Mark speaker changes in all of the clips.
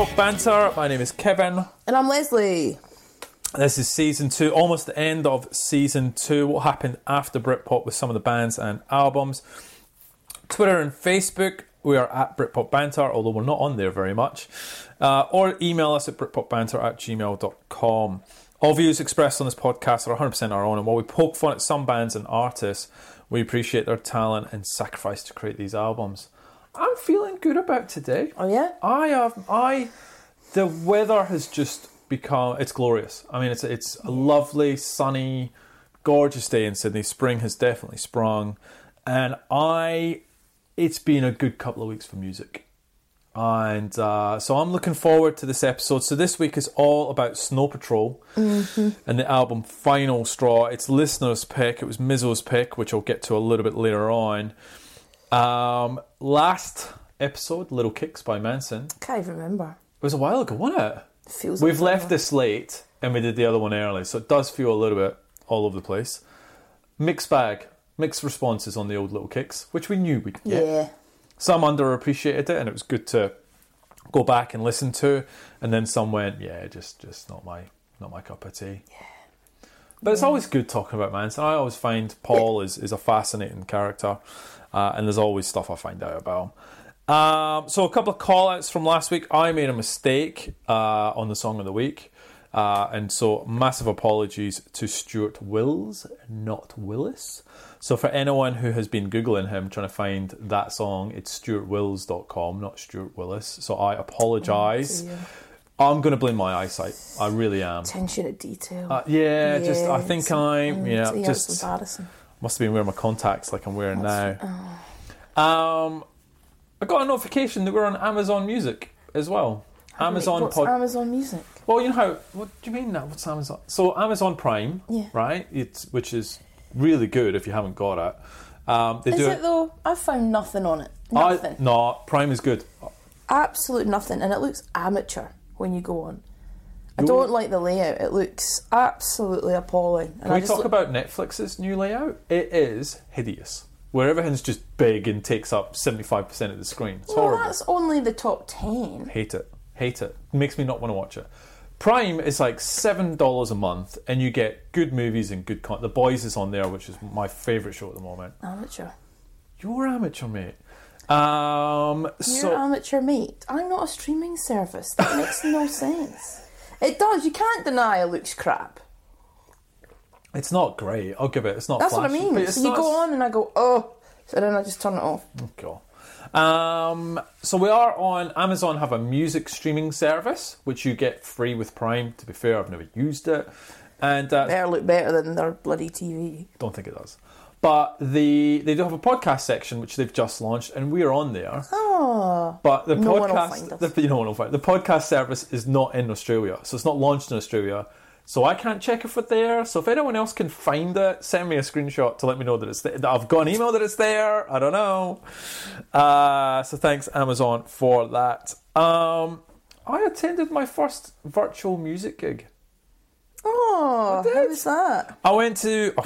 Speaker 1: Britpop Banter. My name is Kevin.
Speaker 2: And I'm Leslie.
Speaker 1: This is season two, almost the end of season two. What happened after Britpop with some of the bands and albums? Twitter and Facebook, we are at Britpop Banter, although we're not on there very much. Uh, or email us at BritpopBanter at gmail.com. All views expressed on this podcast are 100% our own, and while we poke fun at some bands and artists, we appreciate their talent and sacrifice to create these albums. I'm feeling good about today.
Speaker 2: Oh yeah?
Speaker 1: I have I the weather has just become it's glorious. I mean it's it's a lovely, sunny, gorgeous day in Sydney. Spring has definitely sprung. And I it's been a good couple of weeks for music. And uh, so I'm looking forward to this episode. So this week is all about Snow Patrol and the album Final Straw. It's listeners' pick. It was Mizzo's pick, which I'll get to a little bit later on. Um, last episode, Little Kix by Mansun.
Speaker 2: Can't even remember.
Speaker 1: It was a while ago, wasn't it?
Speaker 2: Feels
Speaker 1: We've left this late and we did the other one early, so it does feel a little bit all over the place. Mixed bag, mixed responses on the old Little Kix, which we knew we'd get.
Speaker 2: Yeah.
Speaker 1: Some underappreciated it, and it was good to go back and listen to. And then some went, yeah, just just not my not my cup of tea. Yeah. But it's always good talking about Mansun. I always find Paul is, is a fascinating character, uh, and there's always stuff I find out about him. Um, so a couple of call outs from last week. I made a mistake uh, on the song of the week. Uh, and so massive apologies to Stuart Wills, not Willis. So for anyone who has been Googling him trying to find that song, it's stuartwills.com, not Stuart Willis. So I apologise.
Speaker 2: dear.
Speaker 1: I'm going to blame my eyesight. I really am.
Speaker 2: Attention to detail.
Speaker 1: Uh, yeah, just I think I'm yeah,
Speaker 2: it's
Speaker 1: just
Speaker 2: embarrassing.
Speaker 1: Must have been wearing my contacts like I'm wearing now. Um, I got a notification that we're on Amazon Music as well. Amazon
Speaker 2: What's
Speaker 1: Pod.
Speaker 2: Amazon Music?
Speaker 1: well, you know how? What do you mean now? What's Amazon? So Amazon Prime,
Speaker 2: Yeah.
Speaker 1: right? It's which is really good if you haven't got it. Um, they
Speaker 2: Is
Speaker 1: do
Speaker 2: it though? I've found nothing on it.
Speaker 1: I-
Speaker 2: Nothing.
Speaker 1: no, Prime is good.
Speaker 2: Absolute nothing. And it looks amateur when you go on. I don't like the layout. It looks absolutely appalling. And
Speaker 1: Can
Speaker 2: I
Speaker 1: we
Speaker 2: just
Speaker 1: talk
Speaker 2: look-
Speaker 1: about Netflix's new layout? It is hideous. Where everything's just big and takes up seventy five percent of the screen. It's
Speaker 2: Well,
Speaker 1: horrible.
Speaker 2: that's only the top ten.
Speaker 1: Hate it. Hate it. Makes me not want to watch it. Prime is like seven dollars a month, and you get good movies and good content. The Boys is on there, which is my favourite show at the moment.
Speaker 2: Amateur.
Speaker 1: You're amateur, mate. Um,
Speaker 2: You're
Speaker 1: so
Speaker 2: amateur mate. I'm not a streaming service. That makes no sense. It does. You can't deny it looks crap.
Speaker 1: it's not great. I'll give it. It's not.
Speaker 2: That's what I mean. So you go on and I go, oh. So then I just turn it off.
Speaker 1: Cool. Um, so we are on Amazon. Have a music streaming service which you get free with Prime. To be fair, I've never used it, and uh,
Speaker 2: Better look better than their bloody TV.
Speaker 1: don't think it does. But the they do have a podcast section which they've just launched, and we're on there.
Speaker 2: Oh.
Speaker 1: But the
Speaker 2: No one will find
Speaker 1: podcast,
Speaker 2: us.
Speaker 1: the, you know, the podcast service is not in Australia, so it's not launched in Australia. So I can't check if it's there. So if anyone else can find it, send me a screenshot to let me know that it's there. That I've got an email that it's there. I don't know. Uh, so thanks Amazon for that. Um, I attended my first virtual music gig.
Speaker 2: Oh,
Speaker 1: did.
Speaker 2: was that?
Speaker 1: I went to. I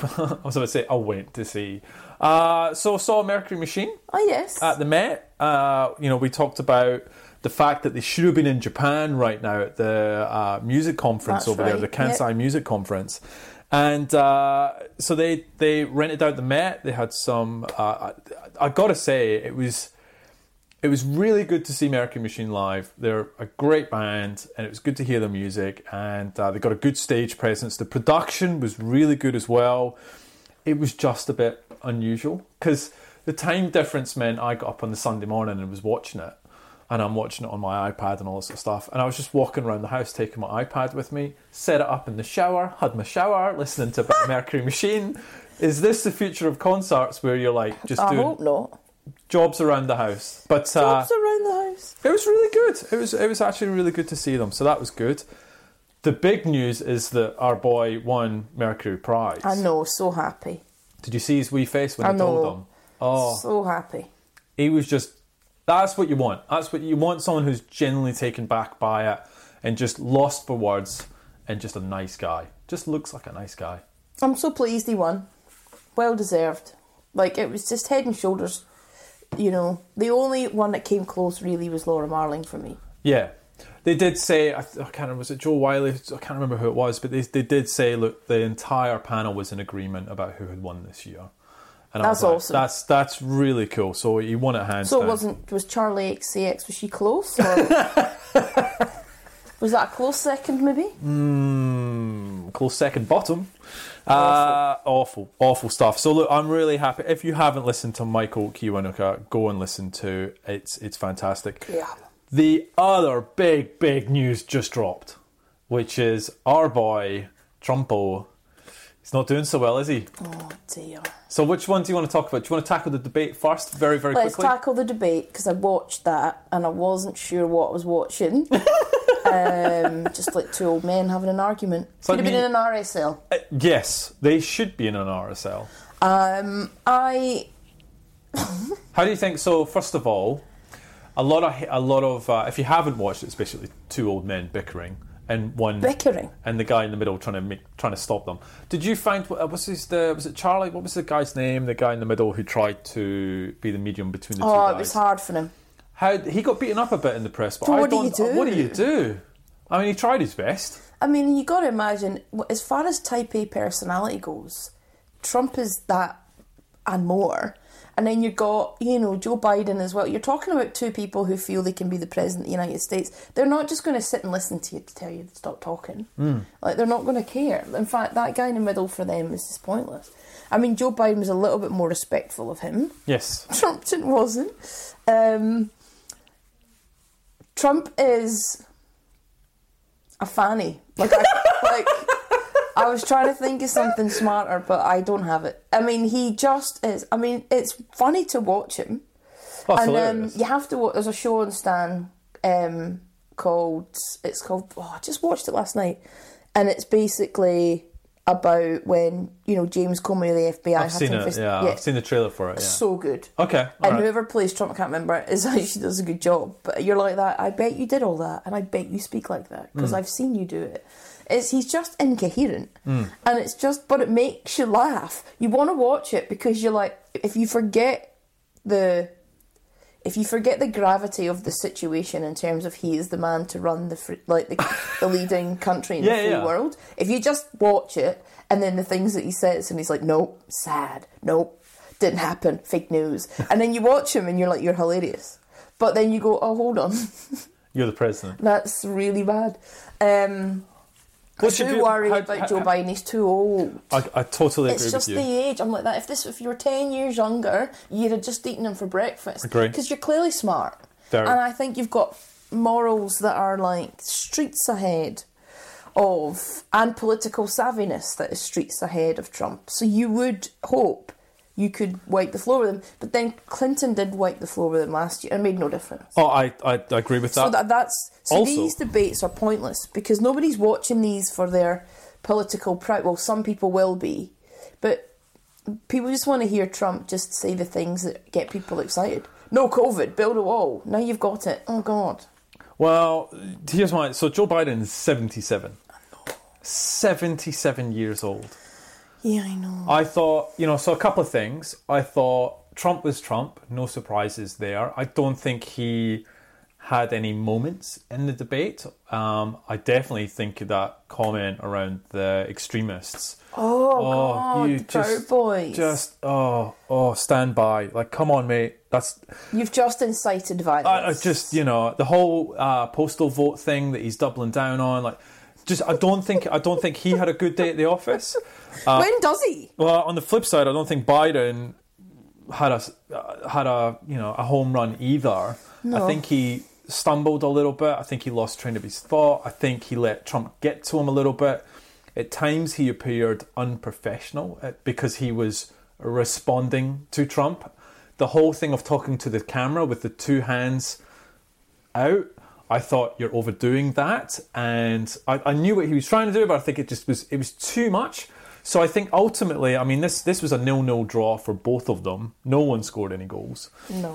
Speaker 1: was about to say I went to see. Uh, so saw Mercury Machine
Speaker 2: Oh, yes.
Speaker 1: at the Met. Uh, you know, we talked about the fact that they should have been in Japan right now at the uh, music conference
Speaker 2: That's
Speaker 1: over there, the Kansai Music Conference. And uh, so they they rented out the Met. They had some. Uh, I, I got to say, it was it was really good to see Mercury Machine live. They're a great band, and it was good to hear their music. And uh, they got a good stage presence. The production was really good as well. It was just a bit unusual because the time difference meant I got up on the Sunday morning and was watching it, and I'm watching it on my iPad and all this sort of stuff. And I was just walking around the house, taking my iPad with me, set it up in the shower, had my shower, listening to a bit of Mercury Machine. Is this the future of concerts where you're like just
Speaker 2: I
Speaker 1: doing
Speaker 2: hope not.
Speaker 1: Jobs around the house? But uh,
Speaker 2: Jobs around the house.
Speaker 1: it was really good. It was it was actually really good to see them. So that was good. The big news is that our boy won Mercury Prize.
Speaker 2: I know, so happy.
Speaker 1: Did you see his wee face when
Speaker 2: I
Speaker 1: I told him? Oh,
Speaker 2: So happy.
Speaker 1: he was just. That's what you want. That's what you want. Someone who's genuinely taken back by it and just lost for words, and just a nice guy. Just looks like a nice guy.
Speaker 2: I'm so pleased he won. Well deserved. Like it was just head and shoulders. You know, the only one that came close really was Laura Marling for me.
Speaker 1: Yeah. They did say, I, I can't remember, was it Jo Whiley? I can't remember who it was, but they, they did say, look, the entire panel was in agreement about who had won this year. And
Speaker 2: That's
Speaker 1: like,
Speaker 2: awesome.
Speaker 1: That's that's really cool. So you won it hands
Speaker 2: So
Speaker 1: down.
Speaker 2: it wasn't was Charli XCX was she close? Was that a close second maybe?
Speaker 1: Mm, close second bottom. Uh, awful, awful stuff. So look, I'm really happy. If you haven't listened to Michael Kiwanuka, go and listen to it's it's fantastic.
Speaker 2: Yeah.
Speaker 1: The other big big news just dropped, which is our boy Trumpo. He's not doing so well, is he?
Speaker 2: Oh dear.
Speaker 1: So which one do you want to talk about? Do you want to tackle the debate first, very very
Speaker 2: Let's
Speaker 1: quickly?
Speaker 2: tackle the debate because I watched that and I wasn't sure what I was watching. um, just like two old men having an argument.
Speaker 1: So
Speaker 2: Could have been in an RSL.
Speaker 1: Uh, yes, they should be in an RSL.
Speaker 2: Um, I
Speaker 1: How do you think? So, first of all, a lot of a lot of uh, if you haven't watched it, it's basically two old men bickering and one
Speaker 2: bickering.
Speaker 1: and the guy in the middle trying to make trying to stop them. Did you find what was his the was it Charlie? What was the guy's name? The guy in the middle who tried to be the medium between the two
Speaker 2: Oh,
Speaker 1: guys.
Speaker 2: Oh, it was hard for him.
Speaker 1: How he got beaten up a bit in the press, but
Speaker 2: what do you
Speaker 1: don't- What do
Speaker 2: do?
Speaker 1: you do? I mean, he tried his best.
Speaker 2: I mean, you got to imagine, as far as Type A personality goes, Trump is that and more. And then you've got, you know, Joe Biden as well. You're talking about two people who feel they can be the president of the United States. They're not just going to sit and listen to you to tell you to stop talking. Like, they're not going to care. In fact, that guy in the middle for them is just pointless. I mean, Joe Biden was a little bit more respectful of him.
Speaker 1: Yes.
Speaker 2: Trump wasn't. Um, Trump is a fanny. Like, I, like I was trying to think of something smarter, but I don't have it. I mean, he just is. I mean, it's funny to watch him,
Speaker 1: Oh, it's
Speaker 2: and um,
Speaker 1: hilarious.
Speaker 2: you have to. watch. There's a show on Stan um, called. It's called. Oh, I just watched it last night, and it's basically about when you know James Comey of the FBI.
Speaker 1: I've
Speaker 2: had
Speaker 1: seen
Speaker 2: to
Speaker 1: it.
Speaker 2: invest-
Speaker 1: Yeah, I've seen the trailer for it. Yeah.
Speaker 2: so good.
Speaker 1: okay.
Speaker 2: And
Speaker 1: right.
Speaker 2: whoever plays Trump, I can't remember, is actually does a good job. But you're like that. I bet you did all that, and I bet you speak like that because
Speaker 1: Hmm.
Speaker 2: I've seen you do it. It's he's just incoherent,
Speaker 1: Hmm.
Speaker 2: and it's just, but it makes you laugh. You want to watch it because you're like, if you forget the, if you forget the gravity of the situation in terms of he is the man to run the fr- like the, the leading country in
Speaker 1: Yeah,
Speaker 2: the free
Speaker 1: yeah.
Speaker 2: world. If you just watch it and then the things that he says and he's like, nope, sad, nope, didn't happen, fake news, and then you watch him and you're like, you're hilarious. But then you go, oh, hold on,
Speaker 1: You're the president.
Speaker 2: that's really bad. Um,
Speaker 1: What's
Speaker 2: too
Speaker 1: view-
Speaker 2: worried
Speaker 1: how-
Speaker 2: about
Speaker 1: how-
Speaker 2: Joe Biden. He's too old.
Speaker 1: I, I totally agree.
Speaker 2: It's just the age. I'm like that. If this, if you were ten years younger, you'd have just eaten him for breakfast.
Speaker 1: Agree.
Speaker 2: Because you're clearly smart, and I think you've got morals that are like streets ahead of, and political savviness that is streets ahead of Trump. So you would hope you could wipe the floor with him. But then Clinton did wipe the floor with him last year, and it made no difference.
Speaker 1: Oh, I, I, I agree with that.
Speaker 2: So that, that's so
Speaker 1: Also-
Speaker 2: these debates are pointless because nobody's watching these for their political pride. Well, some people will be, but people just want to hear Trump just say the things that get people excited. No COVID, build a wall. Now you've got it. Oh God.
Speaker 1: Well, here's my. So Joe Biden is 77. 77 years old.
Speaker 2: Yeah, I know.
Speaker 1: I thought, you know, so a couple of things. I thought Trump was Trump, no surprises there. I don't think he had any moments in the debate. Um, I definitely think that comment around the extremists.
Speaker 2: Oh, God,
Speaker 1: you
Speaker 2: Proud Boys.
Speaker 1: Just, oh, oh, stand by. Like, come on, mate. That's
Speaker 2: You've just incited violence.
Speaker 1: I, I just, you know, the whole uh, postal vote thing that he's doubling down on, like, just I don't think I don't think he had a good day at the office.
Speaker 2: when does he?
Speaker 1: Well, on the flip side, I don't think Biden had a uh, had a you know a home run either. I think he stumbled a little bit. I think he lost train of his thought. I think he let Trump get to him a little bit. At times, he appeared unprofessional uh, because he was responding to Trump. The whole thing of talking to the camera with the two hands out. I thought you're overdoing that, and I, I knew what he was trying to do, but I think it just was it was too much. So I think ultimately, I mean, this this was a nil-nil draw for both of them. No one scored any goals.
Speaker 2: No.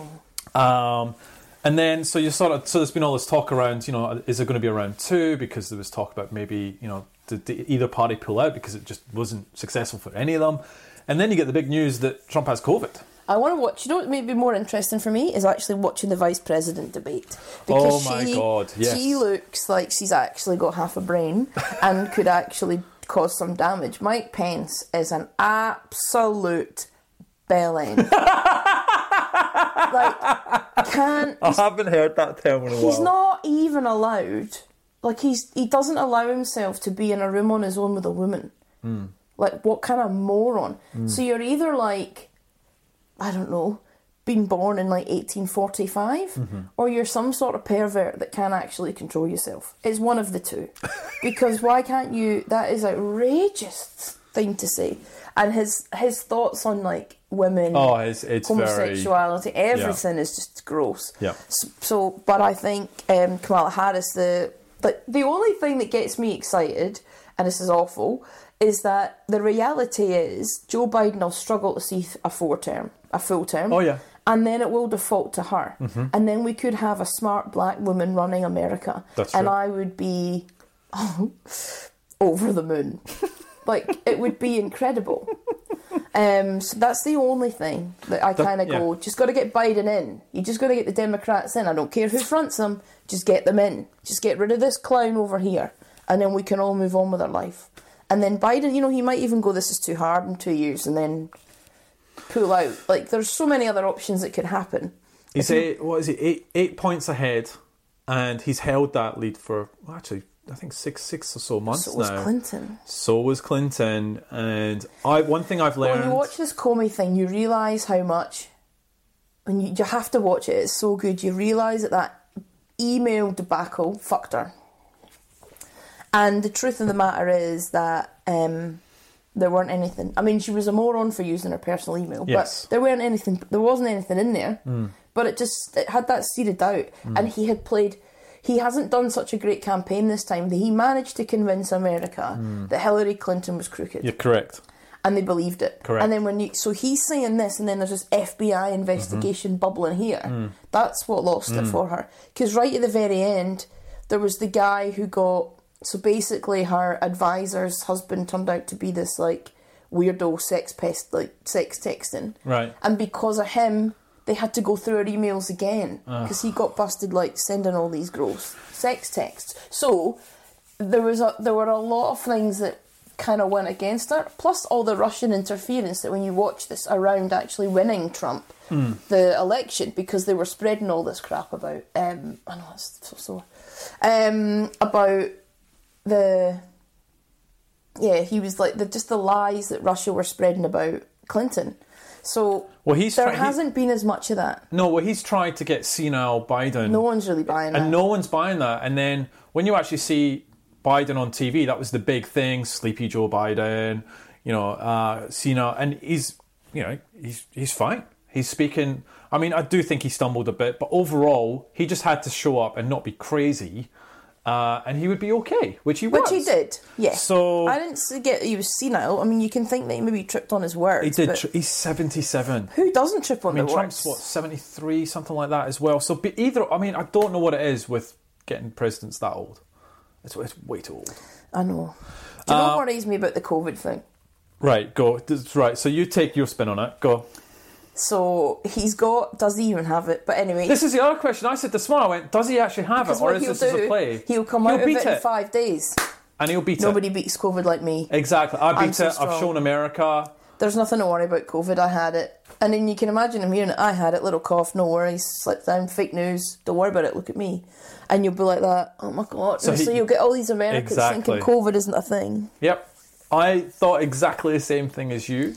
Speaker 1: Um, and then, so you sort of, so there's been all this talk around, you know, is there going to be a round two? Because there was talk about maybe, you know, did the- either party pull out because it just wasn't successful for any of them? And then you get the big news that Trump has COVID.
Speaker 2: I want to watch. You know what may be more interesting for me is actually watching the vice president debate
Speaker 1: Oh my God, yes.
Speaker 2: she looks like she's actually got half a brain and could actually cause some damage. Mike Pence is an absolute bellend. like, can't
Speaker 1: I haven't heard that term in a
Speaker 2: he's not even allowed. Like he's he doesn't allow himself to be in a room on his own with a woman. Hmm. Like what kind of moron? Hmm. So you're either like, I don't know, been born in like 1845, or you're some sort of pervert that can't actually control yourself. It's one of the two. because why can't you? That is outrageous thing to say. And his his thoughts on like women,
Speaker 1: Oh, it's, it's very.
Speaker 2: homosexuality, everything is just gross.
Speaker 1: Yeah.
Speaker 2: So, but I think um, Kamala Harris, the but the only thing that gets me excited, and this is awful, is that the reality is Joe Biden will struggle to see a four term, a full term.
Speaker 1: Oh, yeah.
Speaker 2: And then it will default to her, and then we could have a smart black woman running America,
Speaker 1: That's
Speaker 2: and
Speaker 1: true.
Speaker 2: I would be over the moon. like it would be incredible. Um, so that's the only thing that I kind of
Speaker 1: yeah.
Speaker 2: go. Just got to get Biden in. You just got to get the Democrats in. I don't care who fronts them. Just get them in. Just get rid of this clown over here, and then we can all move on with our life. And then Biden, you know, he might even go, "This is too hard" in two years, and then pull out. Like there's so many other options that could happen.
Speaker 1: He's eight, what is he, eight, eight points ahead, and he's held that lead for, well, actually, I think six six or so months
Speaker 2: So was
Speaker 1: now.
Speaker 2: Clinton.
Speaker 1: So was Clinton, and I one thing I've learned.
Speaker 2: When you watch this Comey thing, you realise how much, and you, you have to watch it, it's so good. You realise that that email debacle fucked her. And the truth of the matter is that um, there weren't anything. I mean, she was a moron for using her personal email,
Speaker 1: Yes.
Speaker 2: but there weren't anything. There wasn't anything in there. Mm. But it just it had that seeded out, mm. and he had played. He hasn't done such a great campaign this time. That he managed to convince America mm. that Hillary Clinton was crooked
Speaker 1: You're correct.
Speaker 2: and they believed it.
Speaker 1: Correct.
Speaker 2: And then when you, so he's saying this, and then there's this FBI investigation mm-hmm. bubbling here. That's what lost it for her. Because right at the very end, there was the guy who got. So basically, her advisor's husband turned out to be this like weirdo sex pest, like sex texting.
Speaker 1: Right.
Speaker 2: And because of him, they had to go through her emails again because he got busted like sending all these gross sex texts. So there was a there were a lot of things that kind of went against her. Plus all the Russian interference that when you watch this around actually winning Trump the election because they were spreading all this crap about um I know it's so sore um about the yeah he was like the just the lies that Russia were spreading about Clinton. So
Speaker 1: Well, he's
Speaker 2: there
Speaker 1: try-
Speaker 2: hasn't been as much of that.
Speaker 1: No, well, he's tried to get senile Biden,
Speaker 2: No one's really buying that.
Speaker 1: and no one's buying that. And then when you actually see Biden on TV, that was the big thing: sleepy Joe Biden, you know, uh, senile, and he's, you know, he's he's fine. He's speaking. I mean, I do think he stumbled a bit, but overall, he just had to show up and not be crazy, uh, and he would be okay, which he
Speaker 2: Which
Speaker 1: was.
Speaker 2: Which he did, yeah.
Speaker 1: So-
Speaker 2: I didn't get he was senile. I mean, you can think that he maybe tripped on his words.
Speaker 1: He did. Tr- he's seventy-seven.
Speaker 2: who doesn't trip on
Speaker 1: I mean,
Speaker 2: their
Speaker 1: Trump's
Speaker 2: words?
Speaker 1: what seventy three, something like that as well. So be either. I mean, I don't know what it is with getting presidents that old. It's, it's way too old.
Speaker 2: I know. Do you know
Speaker 1: Uh,
Speaker 2: what worries me about the COVID thing?
Speaker 1: Right, go. Right. So you take your spin on it. Go.
Speaker 2: So he's got. Does he even have it? But anyway,
Speaker 1: This is the other question. I said this morning. I went, does he actually have it, or is
Speaker 2: he'll
Speaker 1: this as a play?
Speaker 2: he'll come out of
Speaker 1: beat
Speaker 2: it, in five days.
Speaker 1: and he'll beat it.
Speaker 2: Nobody beats COVID like me.
Speaker 1: Exactly. I beat
Speaker 2: so
Speaker 1: it. I've shown America.
Speaker 2: There's nothing to worry about COVID. I had it. And then you can imagine him hearing it. I had it, little cough, no worries, slip down, fake news, don't worry about it, look at me. And you'll be like that, oh my god.
Speaker 1: So
Speaker 2: So, so you'll get all these Americans
Speaker 1: Exactly.
Speaker 2: thinking COVID isn't a thing.
Speaker 1: Yep. I thought exactly the same thing as you,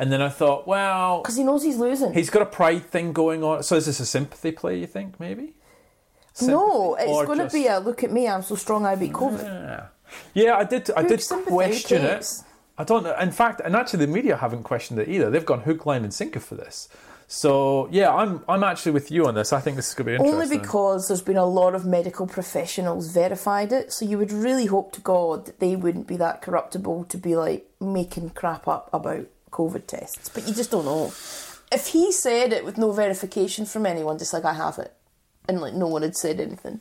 Speaker 1: and then I thought, well,
Speaker 2: Because he knows he's losing.
Speaker 1: he's got a pride thing going on. So is this a sympathy play? You think maybe?
Speaker 2: no,
Speaker 1: Sympathy
Speaker 2: it's
Speaker 1: or
Speaker 2: going to
Speaker 1: just-
Speaker 2: be a look at me, I'm so strong, I beat COVID.
Speaker 1: Yeah, yeah. I did. I did
Speaker 2: sympathy
Speaker 1: question it.
Speaker 2: takes?
Speaker 1: I don't know. In fact, and actually, the media haven't questioned it either. They've gone hook, line, and sinker for this. So yeah, I'm I'm actually with you on this. I think this is going to be interesting.
Speaker 2: Only because there's been a lot of medical professionals verified it, so you would really hope to God that they wouldn't be that corruptible to be like making crap up about COVID tests. But you just don't know. If he said it with no verification from anyone, just like I have it, and like no one had said anything,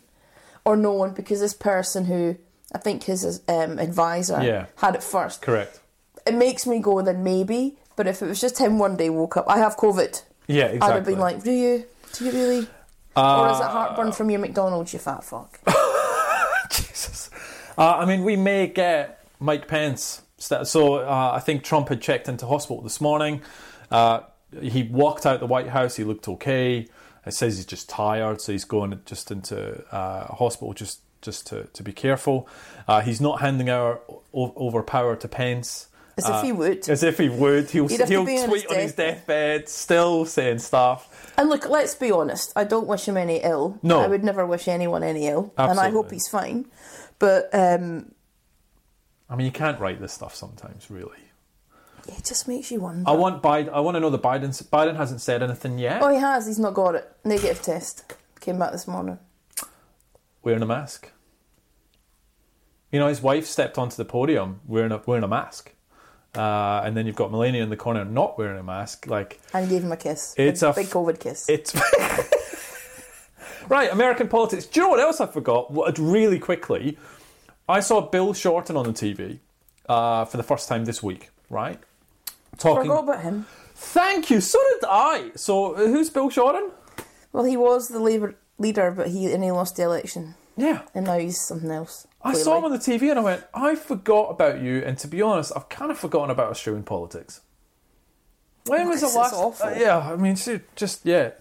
Speaker 2: or no one because this person who I think his um, advisor
Speaker 1: Yeah.
Speaker 2: had it first.
Speaker 1: Correct.
Speaker 2: It makes me go, then maybe. But if it was just him one day woke up, I have COVID.
Speaker 1: Yeah, exactly.
Speaker 2: I'd have been like, do you? Do you really?
Speaker 1: Uh,
Speaker 2: or is it heartburn from your McDonald's, you fat fuck?
Speaker 1: Jesus. Uh, I mean, we may get Mike Pence. So uh, I think Trump had checked into hospital this morning. Uh, he walked out the White House. He looked okay. It says he's just tired, so he's going just into uh, hospital just just to, to be careful. Uh, he's not handing our o- over power to Pence.
Speaker 2: As if
Speaker 1: Uh,
Speaker 2: he would.
Speaker 1: As if he would. He'll,
Speaker 2: He'd have to
Speaker 1: he'll
Speaker 2: be on
Speaker 1: tweet
Speaker 2: his
Speaker 1: on his
Speaker 2: deathbed.
Speaker 1: still saying stuff.
Speaker 2: And look, let's be honest. I don't wish him any ill.
Speaker 1: No.
Speaker 2: I would never wish anyone any ill, and I hope he's fine. But um,
Speaker 1: I mean, you can't write this stuff sometimes, really.
Speaker 2: it just makes you wonder.
Speaker 1: I want Biden. I want to know that Biden. Biden hasn't said anything yet.
Speaker 2: oh, he has. He's not got it. Negative test came back this morning.
Speaker 1: wearing a mask. You know, his wife stepped onto the podium wearing a wearing a mask, uh, and then you've got Melania in the corner not wearing a mask. Like
Speaker 2: And gave him a kiss.
Speaker 1: It's
Speaker 2: big,
Speaker 1: a
Speaker 2: big
Speaker 1: f-
Speaker 2: COVID kiss.
Speaker 1: it's right. American politics. Do you know what else I forgot? What really quickly, I saw Bill Shorten on the TV uh, for the first time this week. Right, talking.
Speaker 2: Forgot about him.
Speaker 1: Thank you. So did I. So uh, who's Bill Shorten?
Speaker 2: Well, he was the Labour leader, but he and he lost the election,
Speaker 1: Yeah.
Speaker 2: and now he's something else.
Speaker 1: I saw him on the TV and I went, I forgot about you. And to be honest, I've kind of forgotten about Australian politics. When was the last?
Speaker 2: awful.
Speaker 1: uh, yeah, I mean, see, just yeah,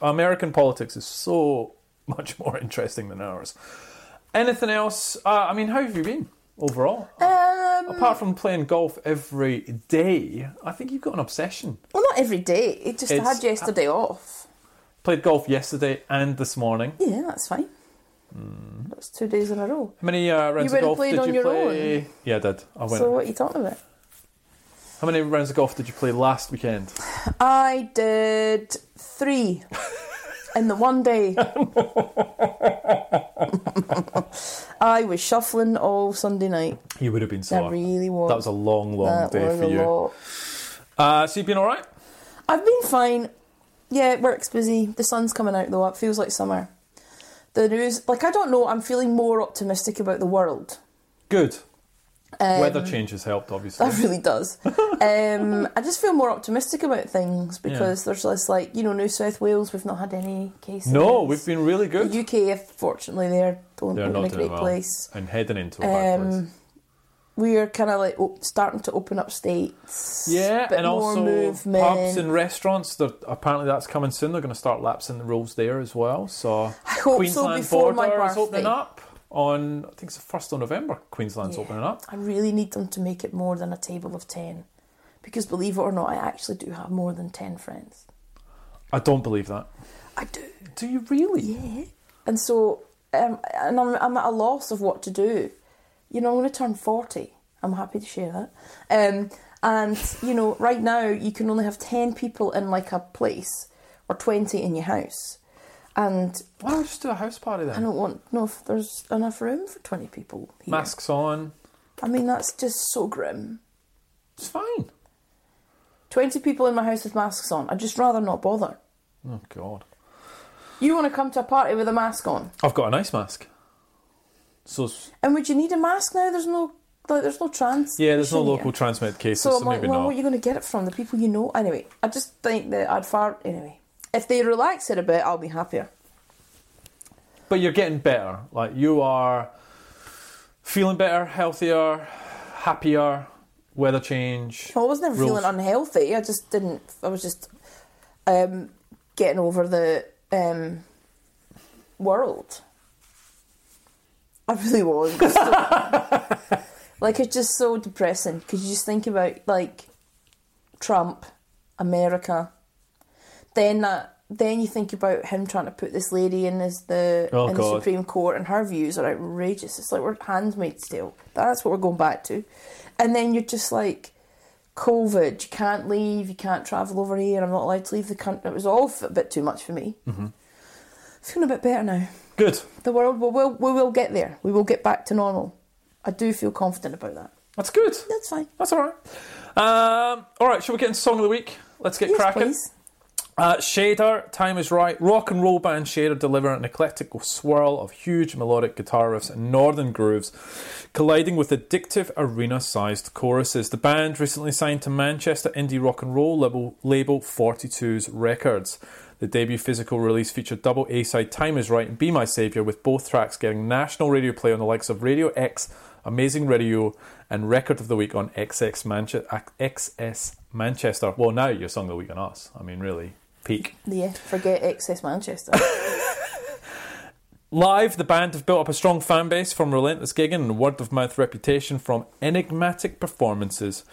Speaker 1: American politics is so much more interesting than ours. Anything else? Uh, I mean, how have you been overall?
Speaker 2: Um,
Speaker 1: Apart from playing golf every day, I think you've got an obsession.
Speaker 2: well, not every day. It just I
Speaker 1: It's-
Speaker 2: had yesterday off.
Speaker 1: Played golf yesterday and this morning.
Speaker 2: Yeah, that's fine.
Speaker 1: Hmm.
Speaker 2: That's two days in a row.
Speaker 1: How many uh, rounds of
Speaker 2: would've
Speaker 1: golf
Speaker 2: played
Speaker 1: did
Speaker 2: on
Speaker 1: you
Speaker 2: your
Speaker 1: play? Yeah, I did. I went.
Speaker 2: So what are you talking about?
Speaker 1: How many rounds of golf did you play last weekend?
Speaker 2: I did three in the one day. I was shuffling all Sunday night.
Speaker 1: You would have been
Speaker 2: I
Speaker 1: sore.
Speaker 2: really was.
Speaker 1: That was a long, long
Speaker 2: That
Speaker 1: day for you.
Speaker 2: lot.
Speaker 1: Uh, so you've been all right?
Speaker 2: I've been fine. Yeah, it work's busy. The sun's coming out though. It feels like summer. The news, like I don't know. I'm feeling more optimistic about the world.
Speaker 1: Good.
Speaker 2: Um,
Speaker 1: Weather change has helped, obviously.
Speaker 2: That really does. um, I just feel more optimistic about things because there's less like you know New South Wales. We've not had any cases.
Speaker 1: No, we've been really good.
Speaker 2: The UK, fortunately, they're don't
Speaker 1: They're
Speaker 2: in a great
Speaker 1: well
Speaker 2: place.
Speaker 1: and heading into a bad place.
Speaker 2: Um, we're kind of like starting to open up states.
Speaker 1: Yeah, and also
Speaker 2: movement.
Speaker 1: pubs and restaurants. Apparently, that's coming soon. They're going to start lapsing the rules there as well. So
Speaker 2: I hope so
Speaker 1: Queensland
Speaker 2: before
Speaker 1: border
Speaker 2: my
Speaker 1: is opening up on. I think it's the first of November. Queensland's
Speaker 2: Yeah.
Speaker 1: opening up.
Speaker 2: I really need them to make it more than a table of ten, because believe it or not, I actually do have more than ten friends.
Speaker 1: I don't believe that.
Speaker 2: I do.
Speaker 1: Do you really?
Speaker 2: Yeah. And so, um, and I'm, I'm at a loss of what to do. You know, I'm going to turn 40. I'm happy to share that. Um, and, you know, right now you can only have 10 people in like a place or 20 in your house. And
Speaker 1: Why don't we just do a house party then?
Speaker 2: I don't want, know if there's enough room for 20 people here.
Speaker 1: Masks on.
Speaker 2: I mean, that's just so grim.
Speaker 1: It's fine.
Speaker 2: 20 people in my house with masks on. I'd just rather not bother.
Speaker 1: Oh God.
Speaker 2: You want to come to a party with a mask on?
Speaker 1: I've got an ice mask. So
Speaker 2: And would you need a mask now? There's no, like, there's no trans.
Speaker 1: yeah, there's no
Speaker 2: here.
Speaker 1: local transmitted cases,
Speaker 2: So
Speaker 1: so,
Speaker 2: I'm like,
Speaker 1: maybe
Speaker 2: well,
Speaker 1: not.
Speaker 2: where are you going to get it from? The people you know? Anyway, I just think that I'd far. Anyway, if they relax it a bit, I'll be happier.
Speaker 1: But you're getting better. Like you are feeling better, healthier, happier. Weather change.
Speaker 2: I was never
Speaker 1: Rules.
Speaker 2: feeling unhealthy. I just didn't. I was just um, getting over the um, world. I really was. So- like it's just so depressing because you just think about like Trump, America. Then that. Then you think about him trying to put this lady in as the
Speaker 1: Oh,
Speaker 2: in the Supreme Court, and her views are outrageous. It's like we're handmaid's tale. That's what we're going back to. And then you're just like, COVID, you can't leave, you can't travel over here, I'm not allowed to leave the country. It was all a bit too much for me. Mm-hmm. Feeling a bit better now.
Speaker 1: Good.
Speaker 2: The world will, will, we will get there. We will get back to normal. I do feel confident about that.
Speaker 1: That's good.
Speaker 2: That's fine.
Speaker 1: That's all right. Um, all right. Shall we get into song of the week? Let's get
Speaker 2: Yes,
Speaker 1: cracking.
Speaker 2: please.
Speaker 3: Uh, Shader, time is right. Rock and roll band Shader deliver an eclectic swirl of huge melodic guitar riffs and northern grooves, colliding with addictive arena-sized choruses. The band recently signed to Manchester indie rock and roll label, label 42's Records. The debut physical release featured double A-side Time Is Right and Be My Saviour, with both tracks getting national radio play on the likes of Radio X, Amazing Radio, and Record of the Week on XX Manche- XS Manchester. Well, now you're Song of the Week on us. I mean, really, peak.
Speaker 2: Yeah, forget XS Manchester.
Speaker 3: Live, the band have built up a strong fan base from relentless gigging and word of mouth reputation from enigmatic performances.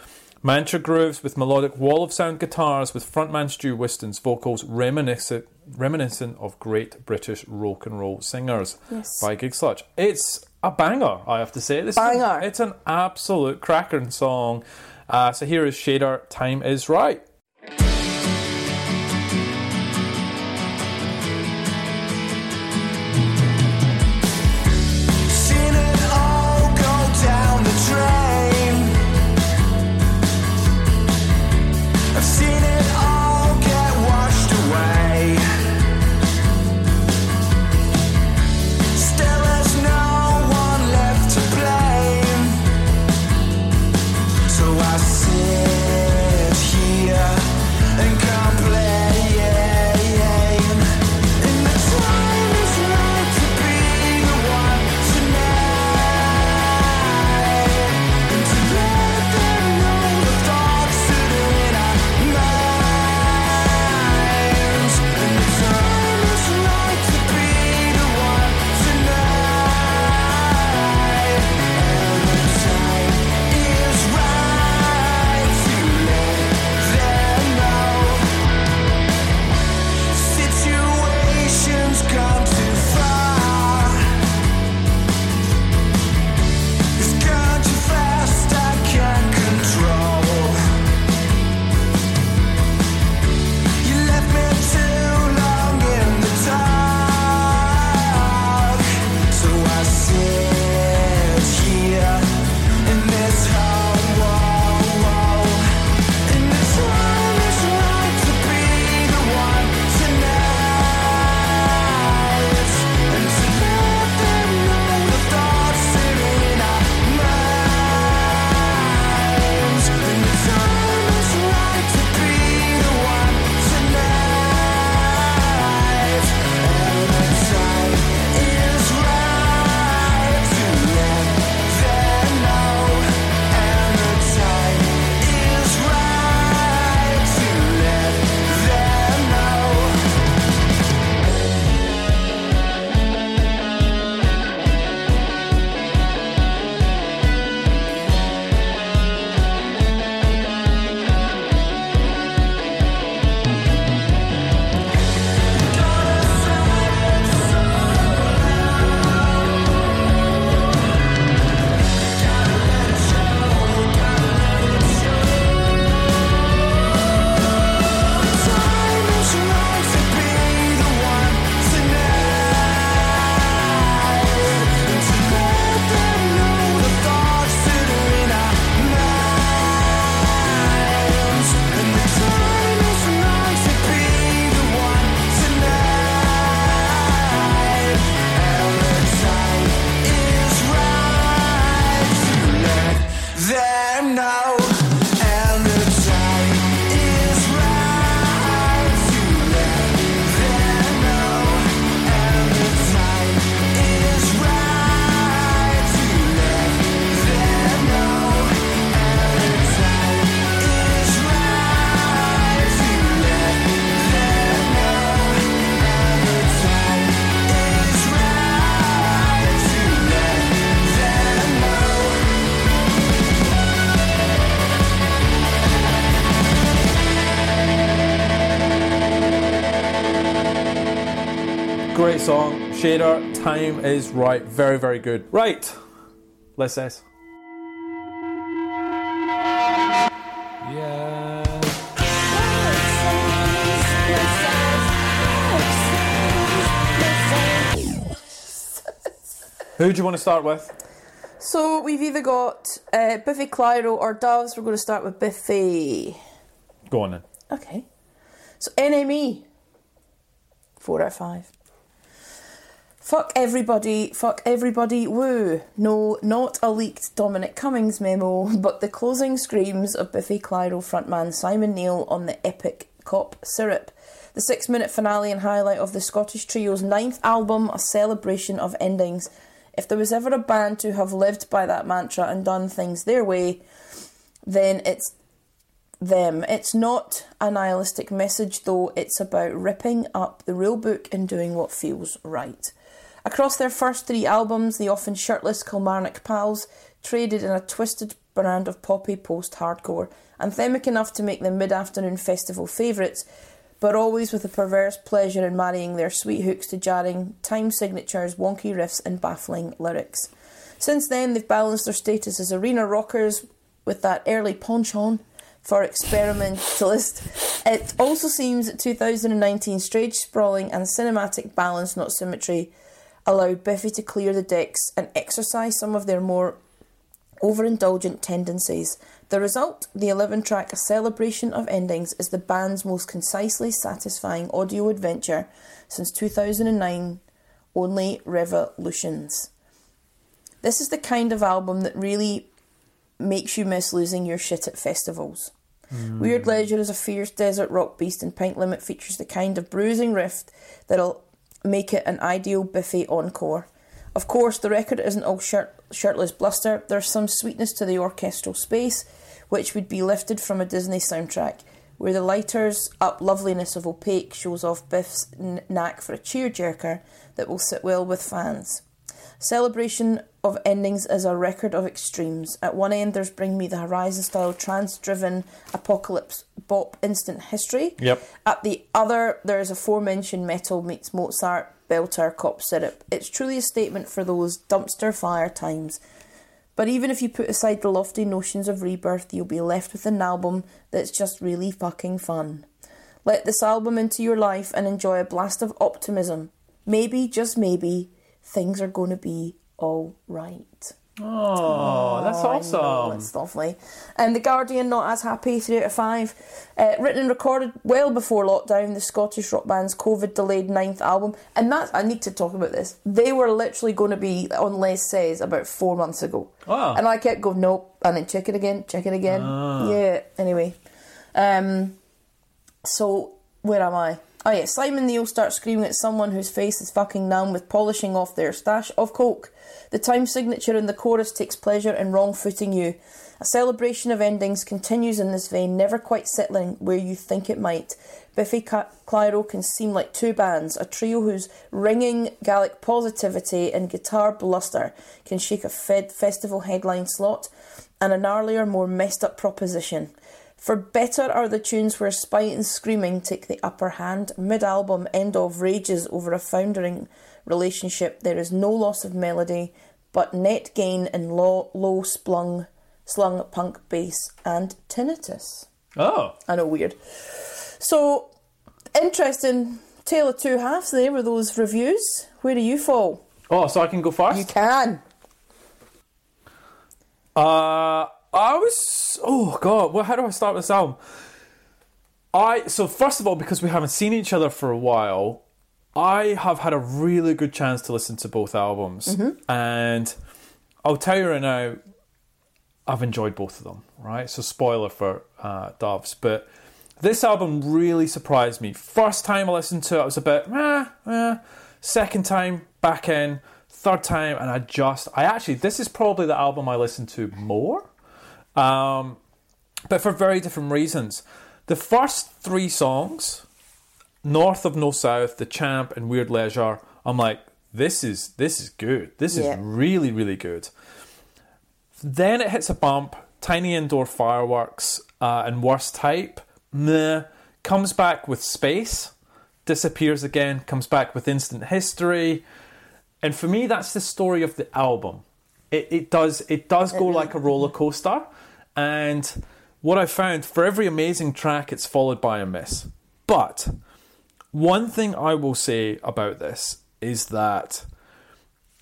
Speaker 3: Mantra grooves with melodic wall of sound guitars with frontman Stu Wiston's vocals reminiscent, reminiscent of great British rock and roll singers
Speaker 2: Yes.
Speaker 3: by Gig Sludge. It's a banger, I have to say. This
Speaker 2: Banger.
Speaker 3: it's an absolute cracker song. Uh, so here is Shader, Time is Right.
Speaker 1: Time is Right.
Speaker 3: Very, very good. Right. Let's say. Yeah. Who do you want to start with?
Speaker 2: so we've either got uh, Biffy Clyro or Doves. We're going to start with Biffy.
Speaker 3: Go on then.
Speaker 2: Okay. So NME, four out of five. Fuck everybody, fuck everybody, woo. No, not a leaked Dominic Cummings memo, but the closing screams of Biffy Clyro frontman Simon Neil on the epic Cop Syrup. The six minute finale and highlight of the Scottish Trio's ninth album, a celebration of endings. If there was ever a band to have lived by that mantra and done things their way, then it's them. It's not a nihilistic message, though, it's about ripping up the rule book and doing what feels right. Across their first three albums, the often shirtless Kilmarnock pals traded in a twisted brand of poppy post hardcore, anthemic enough to make them mid afternoon festival favourites, but always with a perverse pleasure in marrying their sweet hooks to jarring time signatures, wonky riffs, and baffling lyrics. Since then, they've balanced their status as arena rockers with that early penchant for experimentalist. It also seems that 2019 stage sprawling and cinematic balance, not symmetry, allowed Biffy to clear the decks and exercise some of their more overindulgent tendencies. The result, the 11 track A Celebration of Endings, is the band's most concisely satisfying audio adventure since 2009 Only Revolutions. This is the kind of album that really makes you miss losing your shit at festivals. Hmm. Weird Leisure is a fierce desert rock beast, and Pink Limit features the kind of bruising riff that'll make it an ideal Biffy encore. Of course, the record isn't all shirt, shirtless bluster, there's some sweetness to the orchestral space, which would be lifted from a Disney soundtrack, where the lighters up loveliness of opaque shows off Biff's knack for a cheerjerker that will sit well with fans. Celebration of Endings is a record of extremes. At one end, there's Bring Me the Horizon style trance driven apocalypse bop instant history.
Speaker 1: Yep.
Speaker 2: At the other, there is aforementioned metal meets Mozart, belter, cop syrup. It's truly a statement for those dumpster fire times. But even if you put aside the lofty notions of rebirth, you'll be left with an album that's just really fucking fun. Let this album into your life and enjoy a blast of optimism. Maybe, just maybe, things are going to be all right.
Speaker 1: Oh, that's
Speaker 2: Oh, know,
Speaker 1: awesome.
Speaker 2: it's lovely. And The Guardian, not as happy, 3 out of 5. Uh, written and recorded well before lockdown, the Scottish rock band's COVID delayed ninth album. And that's, I need to talk about this. They were literally going to be on Les Says about four months ago.
Speaker 1: Oh.
Speaker 2: And I kept going, nope, and then check it again, check it again.
Speaker 1: Ah.
Speaker 2: Yeah, anyway. Um, so, where am I? Oh yeah, Simon Neil starts screaming at someone whose face is fucking numb with polishing off their stash of coke. The time signature in the chorus takes pleasure in wrong footing you. A celebration of endings continues in this vein, never quite settling where you think it might. Biffy Ca- Clyro can seem like two bands, a trio whose ringing Gallic positivity and guitar bluster can shake a fed festival headline slot, and a gnarlier, more messed up proposition. For better are the tunes where spite and screaming take the upper hand. Mid album, End of rages over a foundering relationship. There is no loss of melody, but net gain in low, low splung, slung punk bass and tinnitus.
Speaker 1: Oh,
Speaker 2: I know, weird. So, interesting tale of two halves there with those reviews. Where do you fall?
Speaker 1: oh, so I can go first.
Speaker 2: You can.
Speaker 1: Uh, I was. Oh God, well, how do I start this album? I so first of all, because we haven't seen each other for a while, I have had a really good chance to listen to both albums, and I'll tell you right now, I've enjoyed both of them. Right, so spoiler for uh, Doves, but this album really surprised me. First time I listened to it, I was a bit, eh, eh. Second time, back in. Third time, and I just, I actually, this is probably the album I listen to more um, but for very different reasons. The first three songs, North of No South, The Champ, and Weird Leisure, I'm like, this is this is good. This
Speaker 2: Yeah.
Speaker 1: is really really good. Then it hits a bump. Tiny indoor fireworks uh, and worst type. Meh. Comes back with space, disappears again. Comes back with instant history, and for me, that's the story of the album. It, it does it does go like a roller coaster, and what I found for every amazing track, it's followed by a miss. But one thing I will say about this is that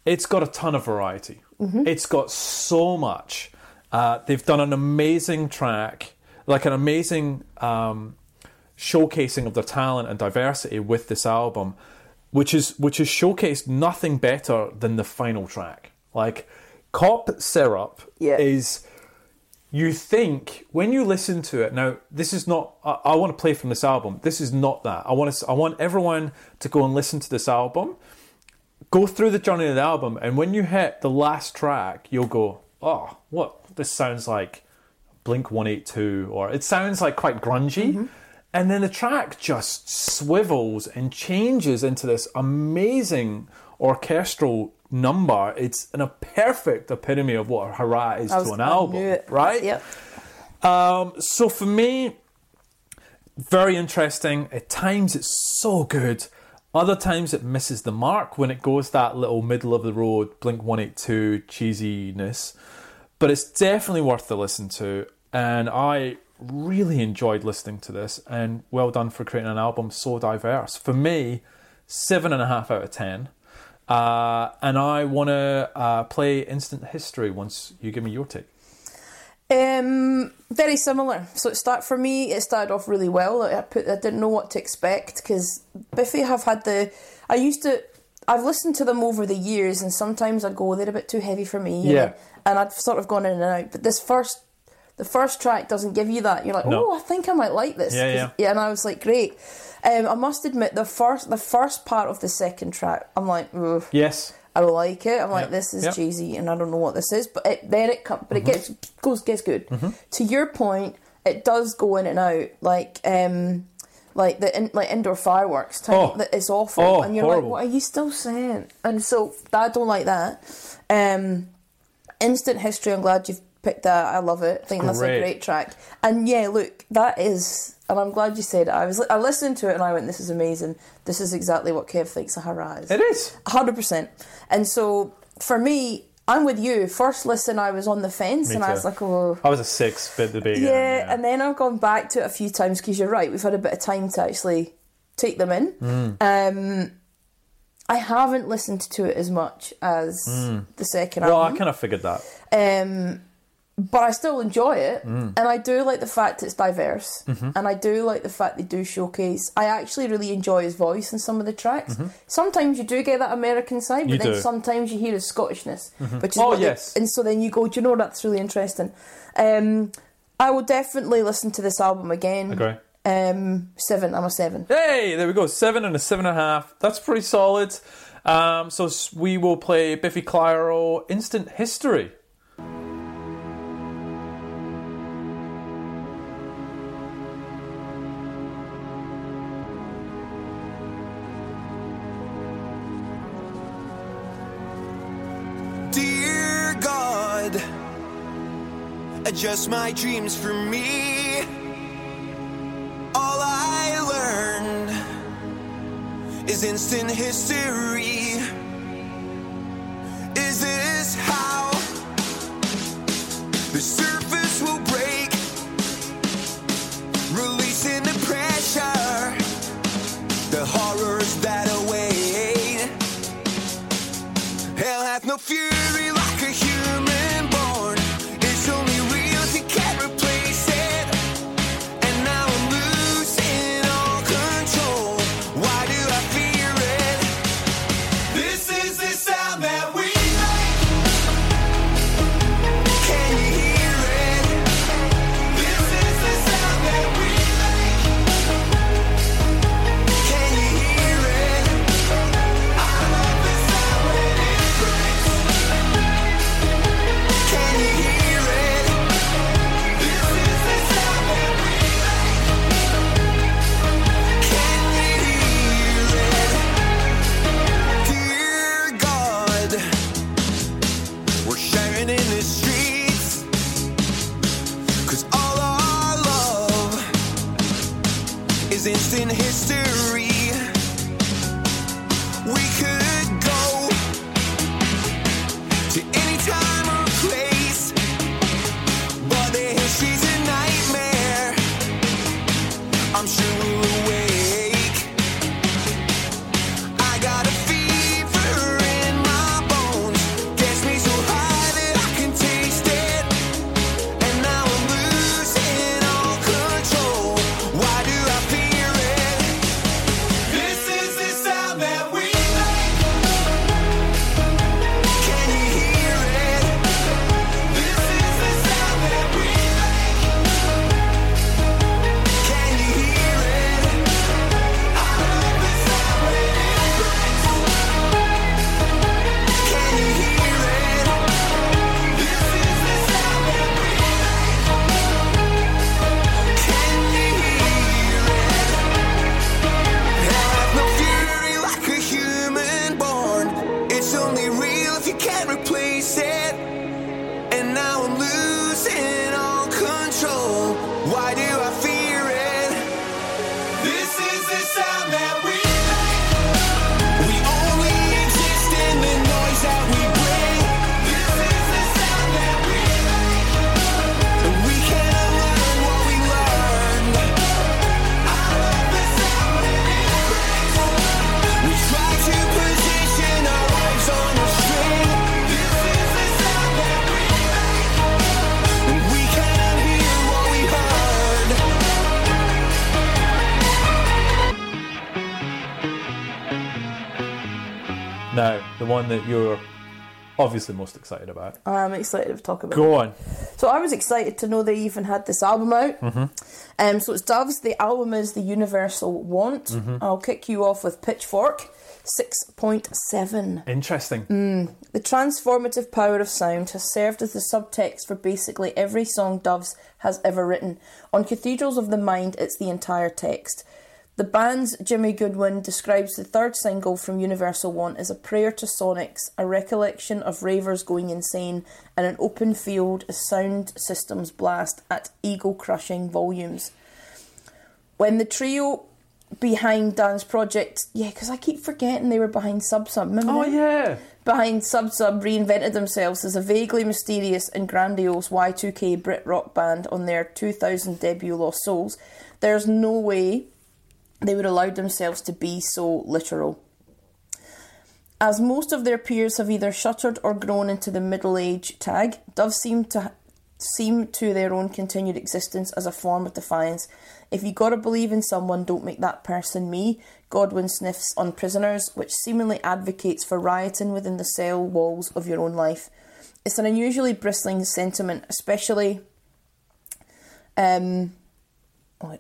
Speaker 1: it's got a ton of variety. It's got so much. Uh, they've done an amazing track, like an amazing um, showcasing of their talent and diversity with this album, which is which is showcased nothing better than the final track. Like Cop Syrup
Speaker 2: Yeah.
Speaker 1: is you think when you listen to it now this is not I, I want to play from this album. This is not that. I want to i want everyone to go and listen to this album. Go through the journey of the album and when you hit the last track you'll go oh what this sounds like blink 182 or it sounds like quite grungy. Mm-hmm. And then the track just swivels and changes into this amazing orchestral number it's an, a perfect epitome of what a hurrah is
Speaker 2: was-
Speaker 1: to an album right
Speaker 2: Yep.
Speaker 1: um, so for me, very interesting. At times it's so good. Other times it misses the mark when it goes that little middle of the road Blink 182 cheesiness. But it's definitely worth the listen to. And I really enjoyed listening to this. And well done for creating an album so diverse. For me, seven and a half out of ten. Uh, and I want to uh, play Instant History once you give me your take.
Speaker 2: Um, very similar. So it start for me. It started off really well. I put. I didn't know what to expect because Biffy have had the. I used to. I've listened to them over the years, and sometimes I'd go, they're a bit too heavy for me.
Speaker 1: Yeah.
Speaker 2: know, and I've sort of gone in and out. But this first, the first track doesn't give you that. You're like,
Speaker 1: No.
Speaker 2: oh, I think I might like this.
Speaker 1: Yeah,
Speaker 2: 'Cause-
Speaker 1: yeah.
Speaker 2: And I was like, great. Um, I must admit, the first, the first part of the second track, I'm like.
Speaker 1: Yes.
Speaker 2: I don't like it. I'm like,
Speaker 1: Yep.
Speaker 2: this is
Speaker 1: Yep.
Speaker 2: cheesy, and I don't know what this is. But it, then it comes, but it gets goes gets good. To your point, it does go in and out, like um, like the in, like indoor fireworks. Time,
Speaker 1: Oh.
Speaker 2: that is awful,
Speaker 1: Oh,
Speaker 2: and you're
Speaker 1: horrible.
Speaker 2: like, what are you still saying? And so I don't like that. Um, Instant history. I'm glad you've picked that. I love it. I think that's a
Speaker 1: great
Speaker 2: track. And yeah, look, that is. And I'm glad you said it. I was. I listened to it and I went, "This is amazing. This is exactly what Kev thinks a hurrah is."
Speaker 1: It is.
Speaker 2: hundred percent. And so for me, I'm with you. First listen, I was on the fence,
Speaker 1: Me
Speaker 2: and I was like, oh.
Speaker 1: I was a six bit the beginning.
Speaker 2: Yeah, and then I've gone back to it a few times because you're right. We've had a bit of time to actually take them in.
Speaker 1: Mm.
Speaker 2: Um, I haven't listened to it as much as the second
Speaker 1: Mm. well, I kind of figured that.
Speaker 2: um, but I still enjoy it,
Speaker 1: Mm.
Speaker 2: and I do like the fact it's diverse,
Speaker 1: Mm-hmm.
Speaker 2: and I do like the fact they do showcase. I actually really enjoy his voice in some of the tracks. Sometimes you do get that American side,
Speaker 1: Mm-hmm. You
Speaker 2: but then
Speaker 1: do.
Speaker 2: sometimes you hear his Scottishness, which is
Speaker 1: Oh,
Speaker 2: what they-
Speaker 1: yes.
Speaker 2: and so then you go, do you know that's really interesting. Um, I will definitely listen to this album again.
Speaker 1: Agree.
Speaker 2: Um, seven. I'm a seven.
Speaker 1: Hey, there we go. Seven and a seven and a half. That's pretty solid. Um, so we will play Biffy Clyro Instant History.
Speaker 3: Adjust my dreams for me. All I learned is instant history. Is this how the surface will break? Releasing the pressure, the horrors that await. Hell hath no fury like a human
Speaker 1: one that you're obviously most excited about.
Speaker 2: I'm excited to talk about.
Speaker 1: Go on.
Speaker 2: So I was excited to know they even had this album out.
Speaker 1: Mm-hmm.
Speaker 2: Um, so it's Doves. The album is the Universal Want.
Speaker 1: Mm-hmm.
Speaker 2: I'll kick you off with Pitchfork, six point seven.
Speaker 1: Interesting. Mm.
Speaker 2: The transformative power of sound has served as the subtext for basically every song Doves has ever written. On Cathedrals of the Mind, it's the entire text. The band's Jimi Goodwin describes the third single from Universal Want as a prayer to sonics, a recollection of ravers going insane, and an open field as sound systems blast at ego crushing volumes. When the trio behind Dan's project, yeah, because I keep forgetting they were behind Sub Sub. Remember
Speaker 1: Oh yeah.
Speaker 2: behind Sub Sub reinvented themselves as a vaguely mysterious and grandiose Y2K Brit rock band on their 2000 debut Lost Souls, there's no way they would allow themselves to be so literal. As most of their peers have either shuttered or grown into the middle age tag, Dove seem to seem to their own continued existence as a form of defiance. If you gotta believe in someone, don't make that person me. Goodwin sniffs on prisoners, which seemingly advocates for rioting within the cell walls of your own life. It's an unusually bristling sentiment, especially um,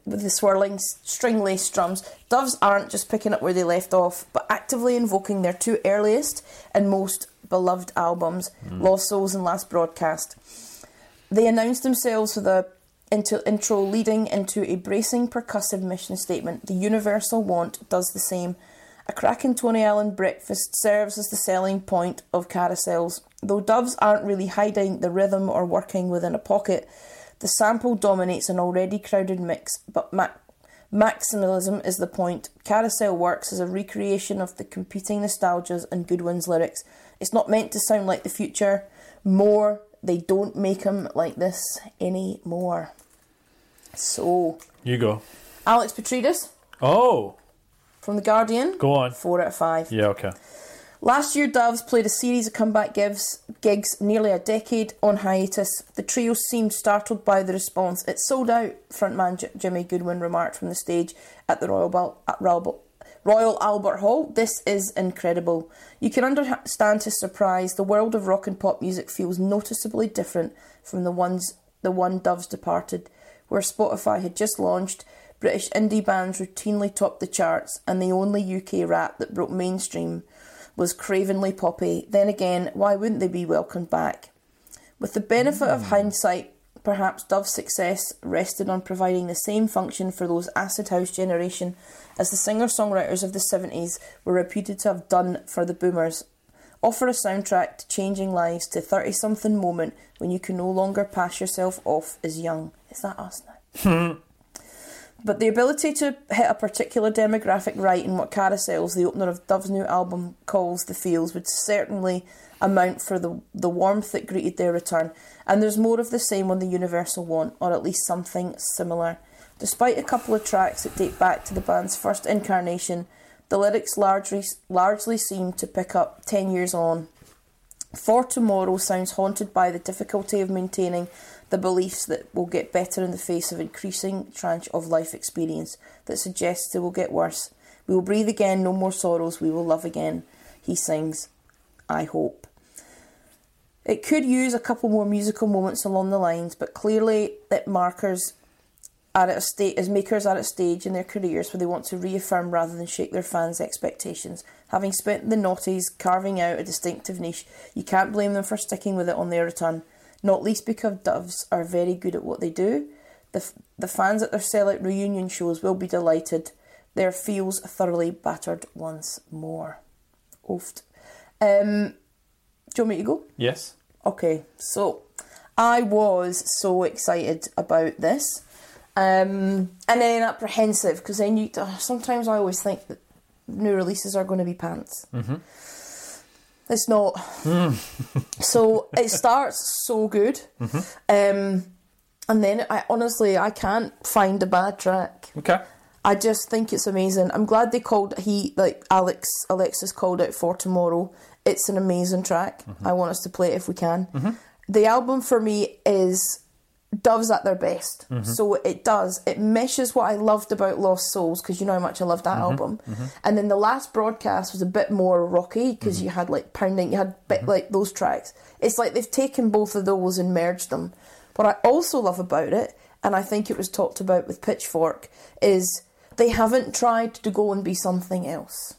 Speaker 2: with the swirling string laced drums. Doves aren't just picking up where they left off, but actively invoking their two earliest and most beloved albums, hmm. Lost Souls and Last Broadcast. They announced themselves with a into intro leading into a bracing percussive mission statement. The Universal Want does the same. A cracking Tony Allen breakbeat serves as the selling point of carousels. Though doves aren't really hiding the rhythm or working within a pocket, the sample dominates an already crowded mix, but ma- maximalism is the point. Carousel works as a recreation of the competing nostalgias and Goodwin's lyrics. It's not meant to sound like the future. More, they don't make 'em like this anymore. So,
Speaker 1: You go.
Speaker 2: Alex Petridis
Speaker 1: Oh,
Speaker 2: from The Guardian,
Speaker 1: go on.
Speaker 2: four out of five.
Speaker 1: Yeah. Okay.
Speaker 2: Last year, Doves played a series of comeback gigs, gigs nearly a decade on hiatus. The trio seemed startled by the response. It sold out, frontman J- Jimi Goodwin remarked from the stage at the Royal, Bal- at Royal, Royal Albert Hall. This is incredible. You can understand his surprise. The world of rock and pop music feels noticeably different from the ones the one Doves departed, where Spotify had just launched. British indie bands routinely topped the charts, and the only UK rap that broke mainstream was cravenly poppy. Then again, why wouldn't they be welcomed back? With the benefit of hmm. hindsight, perhaps Dove's success rested on providing the same function for those acid house generation as the singer songwriters of the 70s were reputed to have done for the boomers. Offer a soundtrack to changing lives to 30 something moment when you can no longer pass yourself off as young. Is that us now? But the ability to hit a particular demographic right in what Carousels, the opener of Dove's new album, calls the feels would certainly amount for the, the warmth that greeted their return. And there's more of the same on the Universal Want, or at least something similar. Despite a couple of tracks that date back to the band's first incarnation, the lyrics largely, largely seem to pick up 10 years on. For Tomorrow sounds haunted by the difficulty of maintaining the beliefs that will get better in the face of increasing tranche of life experience that suggests they will get worse. We will breathe again, no more sorrows, we will love again. He sings, I hope. It could use a couple more musical moments along the lines, but clearly that markers are at a state as makers are at a stage in their careers where they want to reaffirm rather than shake their fans' expectations. Having spent the noughties carving out a distinctive niche, you can't blame them for sticking with it on their return. Not least because Doves are very good at what they do. The, f- the fans at their sellout reunion shows will be delighted. Their feels thoroughly battered once more. Oofed. Um, do you want me to go?
Speaker 1: Yes.
Speaker 2: Okay, so I was so excited about this, um, and then apprehensive because then you uh, sometimes I always think that new releases are going to be pants. Mm-hmm. It's not. Hmm. so it starts so good, mm-hmm. um, and then I honestly I can't find a bad track.
Speaker 1: Okay.
Speaker 2: I just think it's amazing. I'm glad they called he like Alex Alexis called it for tomorrow. It's an amazing track. Mm-hmm. I want us to play it if we can. Mm-hmm. The album for me is Dove's at their best. Mm-hmm. So it does. It meshes what I loved about Lost Souls because you know how much I loved that mm-hmm. album. Mm-hmm. And then the last broadcast was a bit more rocky because you had like pounding, you had bit like those tracks. It's like they've taken both of those and merged them. What I also love about it, and I think it was talked about with Pitchfork, is they haven't tried to go and be something else.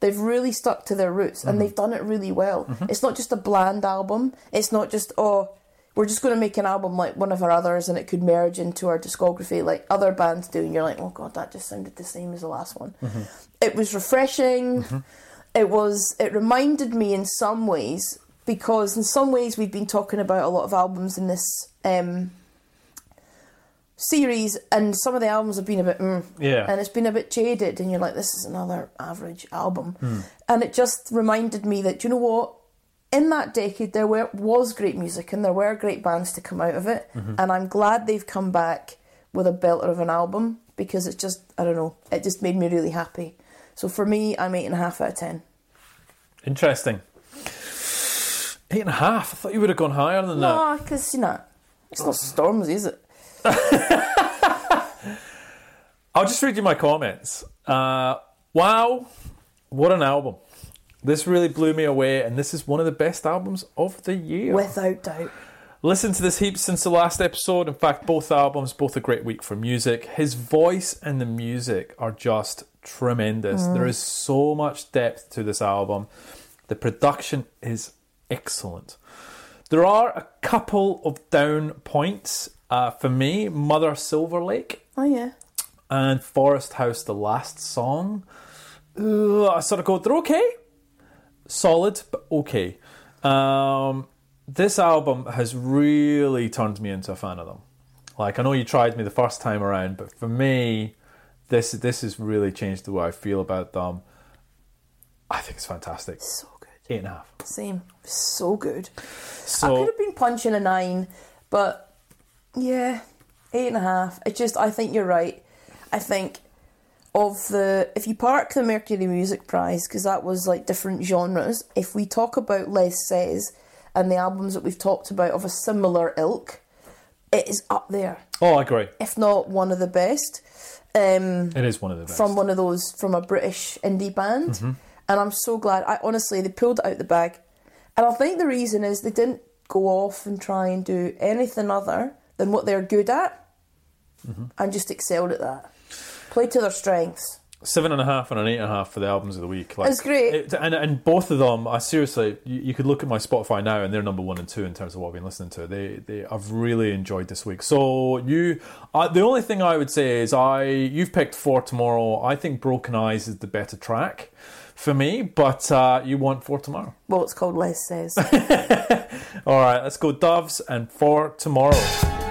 Speaker 2: They've really stuck to their roots and they've done it really well. It's not just a bland album. It's not just, oh, we're just going to make an album like one of our others and it could merge into our discography like other bands do. And you're like, oh God, that just sounded the same as the last one. It was refreshing. It was, it reminded me in some ways, because in some ways we've been talking about a lot of albums in this um, series, and some of the albums have been a bit, mm,
Speaker 1: Yeah.
Speaker 2: and it's been a bit jaded, and you're like, this is another average album, and it just reminded me that you know what, in that decade there were was great music and there were great bands to come out of it, and I'm glad they've come back with a belter of an album because it's just I don't know, it just made me really happy. So for me, I'm eight and a half out of ten.
Speaker 1: Interesting. Eight and a half. I thought you would have gone higher than that.
Speaker 2: No, because you know, it's not Storms, is it?
Speaker 1: I'll just read you my comments. Uh, wow, what an album! This really blew me away, and this is one of the best albums of the year.
Speaker 2: Without doubt.
Speaker 1: Listen to this heaps since the last episode. In fact, both albums, both a great week for music. His voice and the music are just tremendous. There is so much depth to this album. The production is excellent. There are a couple of down points uh, for me. Mother Silver Lake
Speaker 2: Oh yeah.
Speaker 1: and Forest House, the last song. Ugh, I sort of go, they're okay, solid, but okay. Um, this album has really turned me into a fan of them. Like I know you tried me the first time around, but for me, this this has really changed the way I feel about them. I think it's fantastic.
Speaker 2: So good.
Speaker 1: Eight and a half.
Speaker 2: Same. So good. I could have been punching a nine, but yeah, eight and a half. It just I think you're right. I think of the if you park the Mercury Music Prize because that was like different genres. If we talk about Les Says and the albums that we've talked about of a similar ilk, it is up there,
Speaker 1: oh, I agree.
Speaker 2: if not one of the best. Um,
Speaker 1: It is one of the best.
Speaker 2: from one of those from a British indie band,
Speaker 1: Mm-hmm.
Speaker 2: and I'm so glad. I honestly they pulled it out the bag, and I think the reason is they didn't go off and try and do anything other than what they're good at,
Speaker 1: Mm-hmm.
Speaker 2: and just excelled at that. Play to their strengths.
Speaker 1: seven and a half and an eight and a half for the albums of the week. Like,
Speaker 2: It's great.
Speaker 1: it- and and both of them, I seriously, you, you could look at my Spotify now, and they're number one and two in terms of what I've been listening to. They, they, I've really enjoyed this week. So you, uh, the only thing I would say is, I, you've picked for tomorrow. I think Broken Eyes is the better track for me, but uh, you want for tomorrow.
Speaker 2: Well, it's called Les Says.
Speaker 1: All right, let's go Doves and for tomorrow.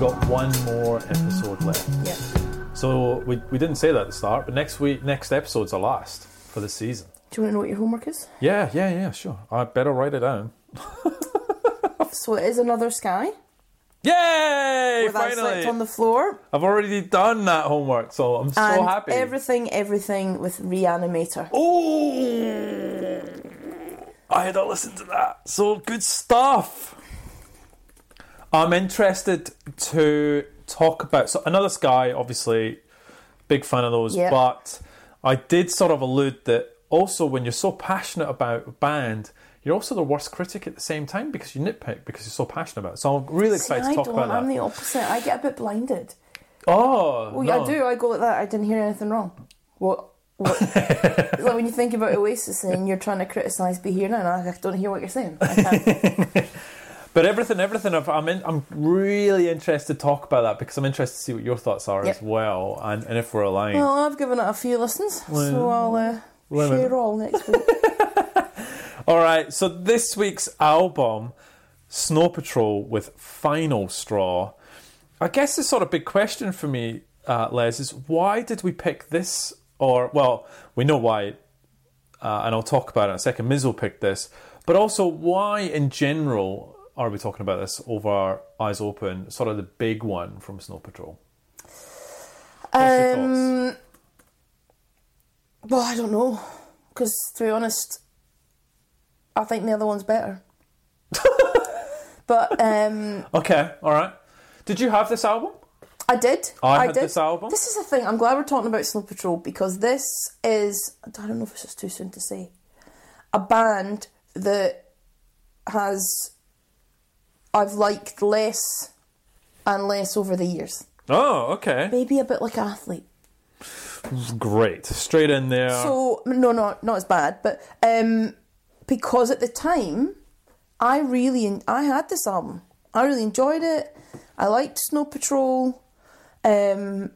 Speaker 3: More
Speaker 1: episode left.
Speaker 2: Yeah.
Speaker 1: So we, we didn't say that at the start, but next week, next episode's the last for the season.
Speaker 2: Do you want to know what your homework is?
Speaker 1: Yeah, yeah, yeah, sure. I better write it down.
Speaker 2: So it is another sky.
Speaker 1: Yay!
Speaker 2: With I
Speaker 1: finally,
Speaker 2: slept on the floor.
Speaker 1: I've already done that homework, so I'm so
Speaker 2: and
Speaker 1: happy.
Speaker 2: everything, everything with Reanimator.
Speaker 1: Oh, I had to listen to that. So good stuff. I'm interested to talk about so another sky. Obviously, big fan of those.
Speaker 2: Yeah.
Speaker 1: But I did sort of allude that also when you're so passionate about a band, you're also the worst critic at the same time because you nitpick because you're so passionate about it. So I'm really excited
Speaker 2: I
Speaker 1: to talk
Speaker 2: don't.
Speaker 1: about
Speaker 2: I'm the opposite. I get a bit blinded.
Speaker 1: oh,
Speaker 2: Well,
Speaker 1: no.
Speaker 2: I do. I go like that. I didn't hear anything wrong. What? what? like when you think about Oasis and you're trying to criticise Be Here Now, and I don't hear what you're saying. I.
Speaker 1: But everything, everything. I've, I'm in, I'm really interested to talk about that because I'm interested to see what your thoughts are
Speaker 2: Yep.
Speaker 1: as well, and, and if we're aligned.
Speaker 2: well, I've given it a few listens, so I'll uh,
Speaker 1: Well,
Speaker 2: share all next week.
Speaker 1: All right. So this week's album, Snow Patrol with Final Straw. I guess the sort of big question for me, uh, Les, is why did we pick this? Or well, we know why, uh, and I'll talk about it in a second. Mizzo picked this, but also why, in general, are we talking about this over Eyes Open? Sort of the big one from Snow Patrol. What's your thoughts?
Speaker 2: Um, well, I don't know, because to be honest, I think the other one's better. but um,
Speaker 1: Okay, all right. Did you have this album?
Speaker 2: I did.
Speaker 1: I had
Speaker 2: did.
Speaker 1: this album.
Speaker 2: This is the thing. I'm glad we're talking about Snow Patrol because this is. I don't know if this is too soon to say. A band that has. I've liked less and less over the years.
Speaker 1: Oh, okay.
Speaker 2: Maybe a bit like an athlete.
Speaker 1: Great. Straight in there.
Speaker 2: So no, no, not as bad, but um, because at the time, I really I had this album. I really enjoyed it. I liked Snow Patrol. Um,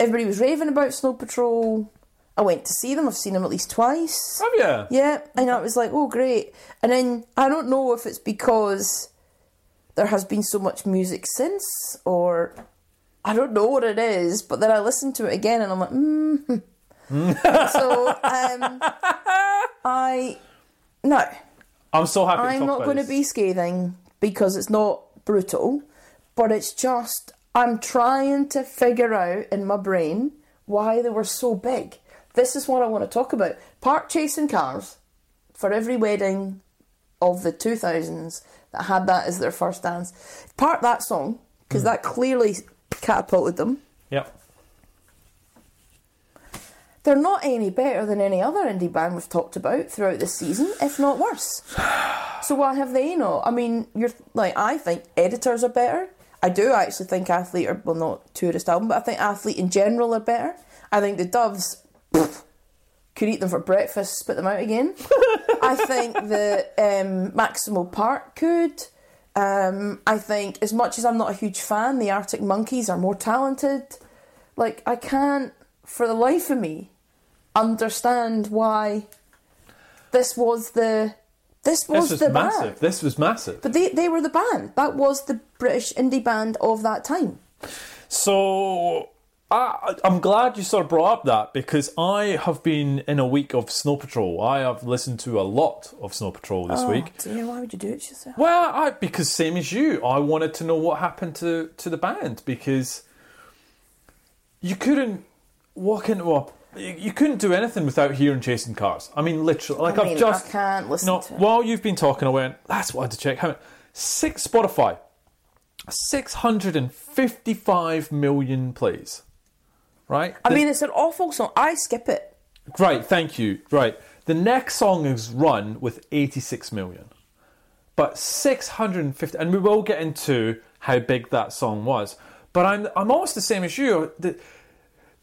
Speaker 2: everybody was raving about Snow Patrol. I went to see them. I've seen them at least twice.
Speaker 1: Have you?
Speaker 2: Yeah, and I was like, oh, great. And then I don't know if it's because there has been so much music since, or I don't know what it is. But then I listen to it again, and I'm like, mm. so um, I no,
Speaker 1: I'm so happy.
Speaker 2: I'm
Speaker 1: talk
Speaker 2: not going to be scathing because it's not brutal, but it's just I'm trying to figure out in my brain why they were so big. This is what I want to talk about. Park chasing cars for every wedding of the 2000s that had that as their first dance. Part that song because hmm. that clearly catapulted them.
Speaker 1: Yep.
Speaker 2: They're not any better than any other indie band we've talked about throughout this season, if not worse. So why have they not? I mean, you're like I think editors are better. I do actually think athlete are well not tourist album, but I think athlete in general are better. I think the Doves pff, could eat them for breakfast, spit them out again. I think the um, Maximo Park could. Um, I think as much as I'm not a huge fan, the Arctic Monkeys are more talented. Like I can't, for the life of me, understand why this was the this was,
Speaker 1: This was
Speaker 2: the
Speaker 1: massive.
Speaker 2: band.
Speaker 1: This was massive.
Speaker 2: But they they were the band. That was the British indie band of that time.
Speaker 1: So I, I'm glad you sort of brought up that because I have been in a week of Snow Patrol. I have listened to a lot of Snow Patrol this oh, week.
Speaker 2: Oh, dear, why would you do it to yourself?
Speaker 1: Well, I, because same as you, I wanted to know what happened to, to the band because you couldn't walk into a you, couldn't do anything without hearing chasing cars. I mean, literally, like
Speaker 2: I
Speaker 1: have
Speaker 2: mean,
Speaker 1: just
Speaker 2: I can't listen
Speaker 1: no.
Speaker 2: to it.
Speaker 1: While you've been talking, I went. That's what I had to check. How many- six Spotify, six hundred and fifty-five million plays. Right.
Speaker 2: I
Speaker 1: The-
Speaker 2: mean, it's an awful song. I skip it.
Speaker 1: Right, thank you. Right. The next song is Run with 86 million. But 650 and we will get into how big that song was. But I'm I'm almost the same as you. The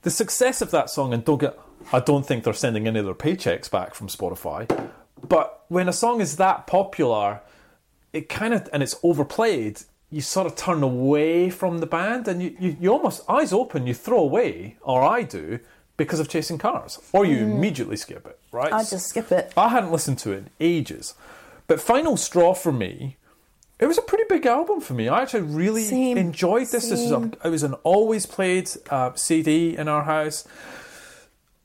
Speaker 1: the success of that song and don't get I don't think they're sending any of their paychecks back from Spotify. But when a song is that popular, it kind of and it's overplayed, you sort of turn away from the band and you, you, you almost eyes open, you throw away, or I do, because of chasing cars. Or you immediately skip it, right?
Speaker 2: I just skip it.
Speaker 1: I hadn't listened to it in ages. But Final Straw for me it was a pretty big album for me. I actually really
Speaker 2: Same.
Speaker 1: enjoyed this. This was a, it was an always played uh, CD in our house,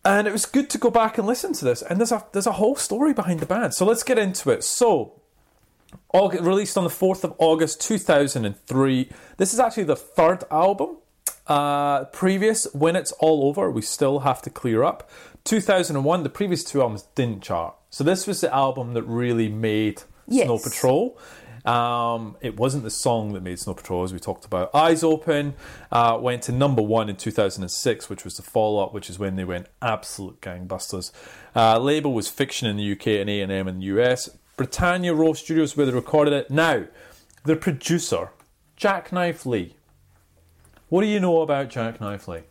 Speaker 1: and it was good to go back and listen to this. And there's a there's a whole story behind the band. So let's get into it. So. August, released on the 4th of August 2003. This is actually the third album. Uh, previous, When It's All Over, we still have to clear up. 2001, the previous two albums didn't chart. So this was the album that really made
Speaker 2: Yes.
Speaker 1: Snow Patrol. Um, it wasn't the song that made Snow Patrol, as we talked about. Eyes Open uh, went to number one in 2006, which was the follow up, which is when they went absolute gangbusters. Uh, label was Fiction in the UK and A&M in the US. Britannia Row Studios, where they recorded it. Now, the producer, Jacknife Lee. What do you know about Jacknife Lee?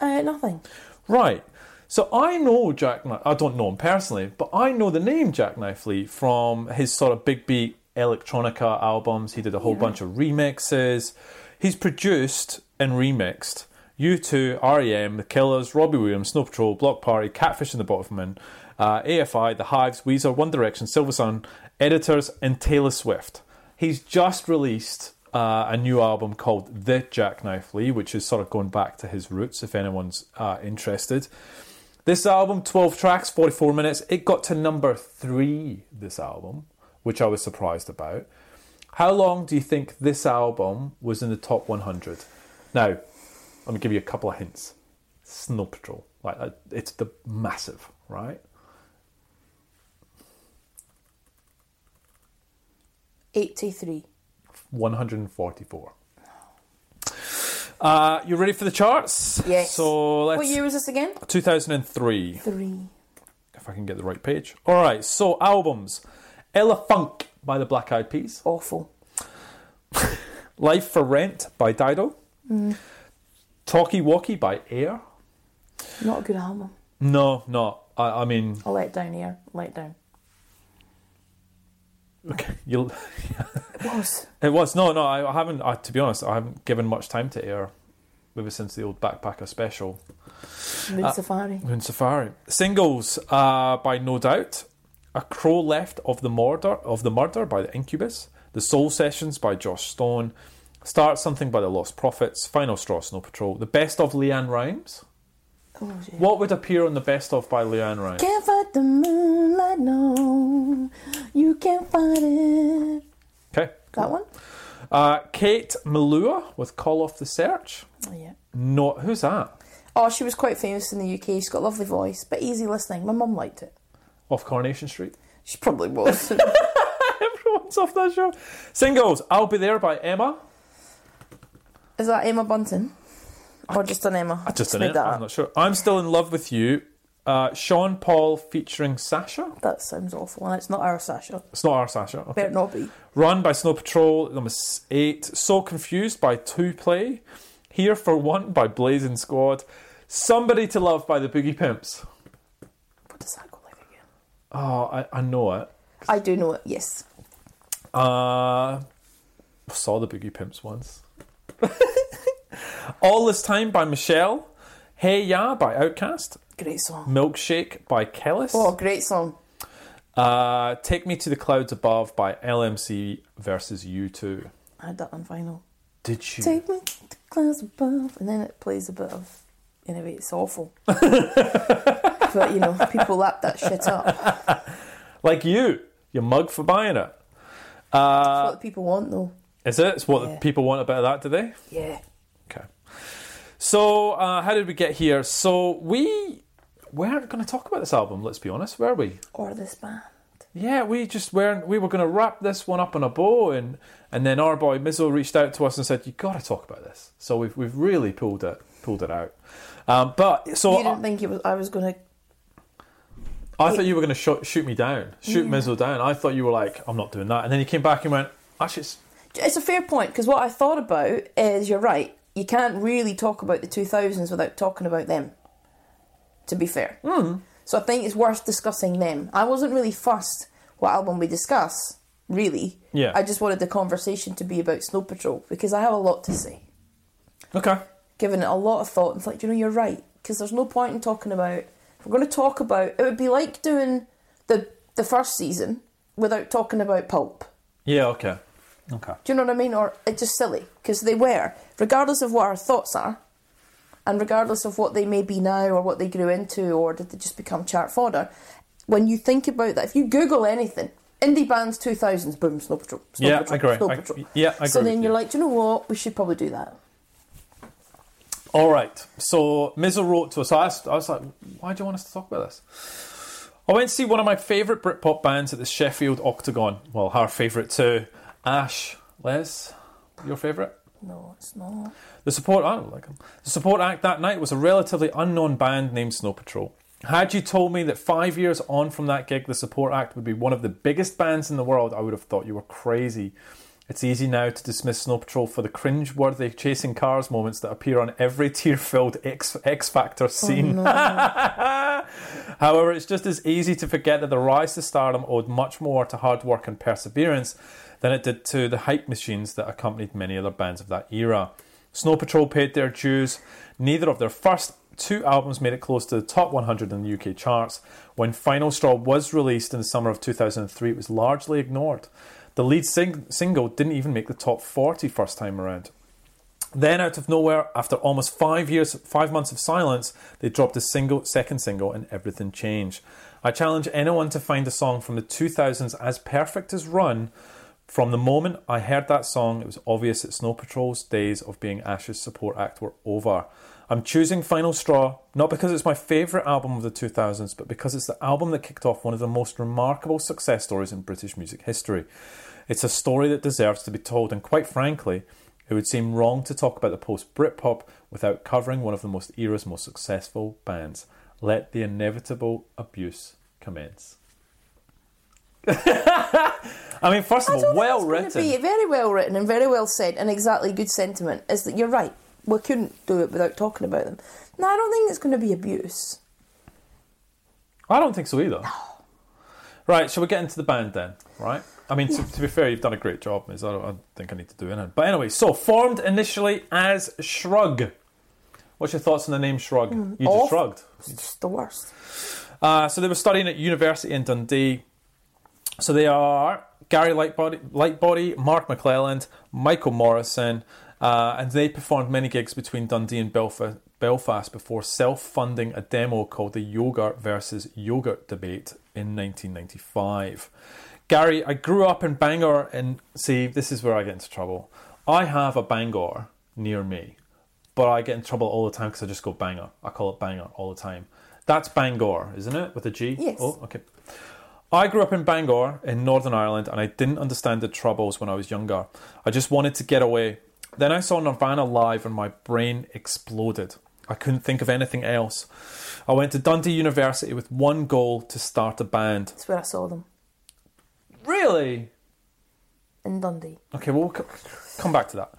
Speaker 2: Uh, nothing.
Speaker 1: Right. So I know Jack. Kni- I don't know him personally, but I know the name Jacknife Lee from his sort of big beat electronica albums. He did a whole bunch of remixes. He's produced and remixed U2, REM, The Killers, Robbie Williams, Snow Patrol, Bloc Party, Catfish and the Bottlemen, uh, AFI, The Hives, Weezer, One Direction, Silver Sun, Editors, and Taylor Swift. He's just released uh, a new album called The Jacknife Lee, which is sort of going back to his roots if anyone's uh, interested. This album, 12 tracks, 44 minutes, it got to number three, this album, which I was surprised about. How long do you think this album was in the top 100? Now, let me give you a couple of hints. Snow Patrol, like uh, it's the massive, right?
Speaker 2: 83.
Speaker 1: 144. Uh, you ready for the charts?
Speaker 2: Yes.
Speaker 1: So let's.
Speaker 2: What year was this again?
Speaker 1: 2003.
Speaker 2: Three.
Speaker 1: If I can get the right page. All right. So albums: Ella Funk by the Black Eyed Peas,
Speaker 2: Awful.
Speaker 1: Life for Rent by Dido, Talkie Walkie by Air.
Speaker 2: Not a good album.
Speaker 1: No, no. I, I mean,
Speaker 2: I let down here. Let
Speaker 1: okay, you.
Speaker 2: It was.
Speaker 1: It was no, no. I, I haven't. I, to be honest, I haven't given much time to Air. Maybe since the old Backpacker special.
Speaker 2: Moon
Speaker 1: Uh,
Speaker 2: Safari.
Speaker 1: Moon Safari. Singles uh, by No Doubt. A Crow Left of the Murder of the Murder by the Incubus. The Soul Sessions by Joss Stone. Start Something by the Lost Prophets. Final Straw Snow Patrol. The Best of LeAnn Rimes.
Speaker 2: Oh.
Speaker 1: What would appear on the Best of by LeAnn Rimes?
Speaker 2: Can't the moonlight, no. You can't fight it.
Speaker 1: Okay.
Speaker 2: That one?
Speaker 1: Uh, Kate Melua with Call Off the Search.
Speaker 2: Oh, yeah.
Speaker 1: Not, who's that?
Speaker 2: Oh, she was quite famous in the UK. She's got a lovely voice, but easy listening. My mum liked it.
Speaker 1: Off Coronation Street.
Speaker 2: She probably was.
Speaker 1: Everyone's off that show. Singles. I'll Be There by Emma.
Speaker 2: Is that Emma Bunton? Or just an Emma?
Speaker 1: I just
Speaker 2: made
Speaker 1: didn't.
Speaker 2: that
Speaker 1: I'm not sure. I'm still in love with you. Uh, Sean Paul featuring Sasha.
Speaker 2: That sounds awful, and it's not our Sasha.
Speaker 1: It's not our Sasha. Okay.
Speaker 2: Better not be.
Speaker 1: Run by Snow Patrol. Number eight. So confused by 2Play. Here for One by Blazing Squad. Somebody to Love by the Boogie Pimps.
Speaker 2: What does that go like again?
Speaker 1: Oh, I, I know it.
Speaker 2: I do know it, yes.
Speaker 1: Uh, I saw the Boogie Pimps once. All This Time by Michelle. Hey Ya by OutKast.
Speaker 2: Great song.
Speaker 1: Milkshake by Kelis.
Speaker 2: Oh, great song.
Speaker 1: Uh, Take Me to the Clouds Above by LMC versus U2.
Speaker 2: I had that on vinyl.
Speaker 1: Did you?
Speaker 2: Take me to the clouds above, and then it plays a bit of. Anyway, it's awful. but you know, people lap that shit up.
Speaker 1: Like you, you mug for buying it. Uh,
Speaker 2: what the people want, though.
Speaker 1: is it? It's what
Speaker 2: Yeah.
Speaker 1: the people want about that, do they?
Speaker 2: Yeah.
Speaker 1: Okay. So, uh, how did we get here? So, we weren't going to talk about this album, let's be honest, were we?
Speaker 2: Or this band.
Speaker 1: Yeah, we just weren't. We were going to wrap this one up in a bow, and and then our boy Mizzo reached out to us and said, "You got to talk about this." So we've we've really pulled it pulled it out. Um, but so
Speaker 2: you didn't think it was? I was going to.
Speaker 1: I thought you were going to shoot, shoot me down, shoot Mizzo down. I thought you were like, "I'm not doing that," and then you came back and went, "Actually, it's,
Speaker 2: It's a fair point because what I thought about is you're right. You can't really talk about the 2000s without talking about them. To be fair, mm. so I think it's worth discussing them. I wasn't really fussed what album we discuss. Really,
Speaker 1: Yeah.
Speaker 2: I just wanted the conversation to be about Snow Patrol because I have a lot to say.
Speaker 1: okay."
Speaker 2: Given it a lot of thought, and it's like, you know, you're right because there's no point in talking about. If we're going to talk about, it would be like doing the the first season without talking about Pulp.
Speaker 1: Yeah, okay, Okay.
Speaker 2: Do you know what I mean? Or it's just silly because they were, regardless of what our thoughts are, and regardless of what they may be now or what they grew into, or did they just become chart fodder? When you think about that, if you Google anything, indie bands 2000s, boom, Snow Patrol. Snow
Speaker 1: Yeah,
Speaker 2: Patrol,
Speaker 1: I agree.
Speaker 2: Snow
Speaker 1: I-
Speaker 2: Patrol.
Speaker 1: yeah, I
Speaker 2: So then you're
Speaker 1: you.
Speaker 2: like, do you know what? We should probably do that.
Speaker 1: All right. So Mizzo wrote to us. I, asked, I was like, why do you want us to talk about this? I went to see one of my favourite Britpop bands at the Sheffield Octagon. Well, her favourite too. Ash. Les, your favourite?
Speaker 2: No, it's not.
Speaker 1: The support, I don't like them. The support act that night was a relatively unknown band named Snow Patrol. Had you told me that five years on from that gig, the support act would be one of the biggest bands in the world, I would have thought you were crazy. It's easy now to dismiss Snow Patrol for the cringe-worthy chasing cars moments that appear on every tear-filled X, X Factor oh, scene. However, it's just as easy to forget that the rise to stardom owed much more to hard work and perseverance than it did to the hype machines that accompanied many other bands of that era. Snow Patrol paid their dues. Neither of their first two albums made it close to the top 100 in the UK charts. When Final Straw was released in the summer of 2003, it was largely ignored. The lead sing- single didn't even make the top 40 first time around. Then, out of nowhere, after almost five years, five months of silence, they dropped a single, second single, and everything changed. I challenge anyone to find a song from the 2000s as perfect as Run. From the moment I heard that song, it was obvious that Snow Patrol's days of being Ash's support act were over. I'm choosing Final Straw, not because it's my favourite album of the 2000s, but because it's the album that kicked off one of the most remarkable success stories in British music history. It's a story that deserves to be told, and quite frankly, it would seem wrong to talk about the post Britpop without covering one of the most era's most successful bands. Let the inevitable abuse commence. I mean, first of all, well written.
Speaker 2: Be very well written and very well said, and exactly good sentiment is that you're right. We couldn't do it without talking about them. No, I don't think it's going to be abuse.
Speaker 1: I don't think so either. Right, shall we get into the band then? Right? I mean, to, to be fair, you've done a great job, Miz. I don't, I don't think I need to do anything. But anyway, so formed initially as Shrug. What's your thoughts on the name Shrug? you just
Speaker 2: awful.
Speaker 1: shrugged.
Speaker 2: It's just the worst.
Speaker 1: Uh, so they were studying at university in Dundee. So they are Gary Lightbody, Lightbody Mark McClelland, Michael Morrison, uh, and they performed many gigs between Dundee and Belfast, Belfast before self-funding a demo called the Yogurt versus Yogurt debate in 1995. Gary, I grew up in Bangor, and see, this is where I get into trouble. I have a Bangor near me, but I get in trouble all the time because I just go Bangor. I call it Bangor all the time. That's Bangor, isn't it? With a G?
Speaker 2: Yes.
Speaker 1: Oh, okay. I grew up in Bangor in Northern Ireland and I didn't understand the troubles when I was younger. I just wanted to get away. Then I saw Nirvana live and my brain exploded. I couldn't think of anything else. I went to Dundee University with one goal to start a band.
Speaker 2: That's where I saw them
Speaker 1: Really?
Speaker 2: in Dundee.
Speaker 1: Okay, well, we'll come back to that.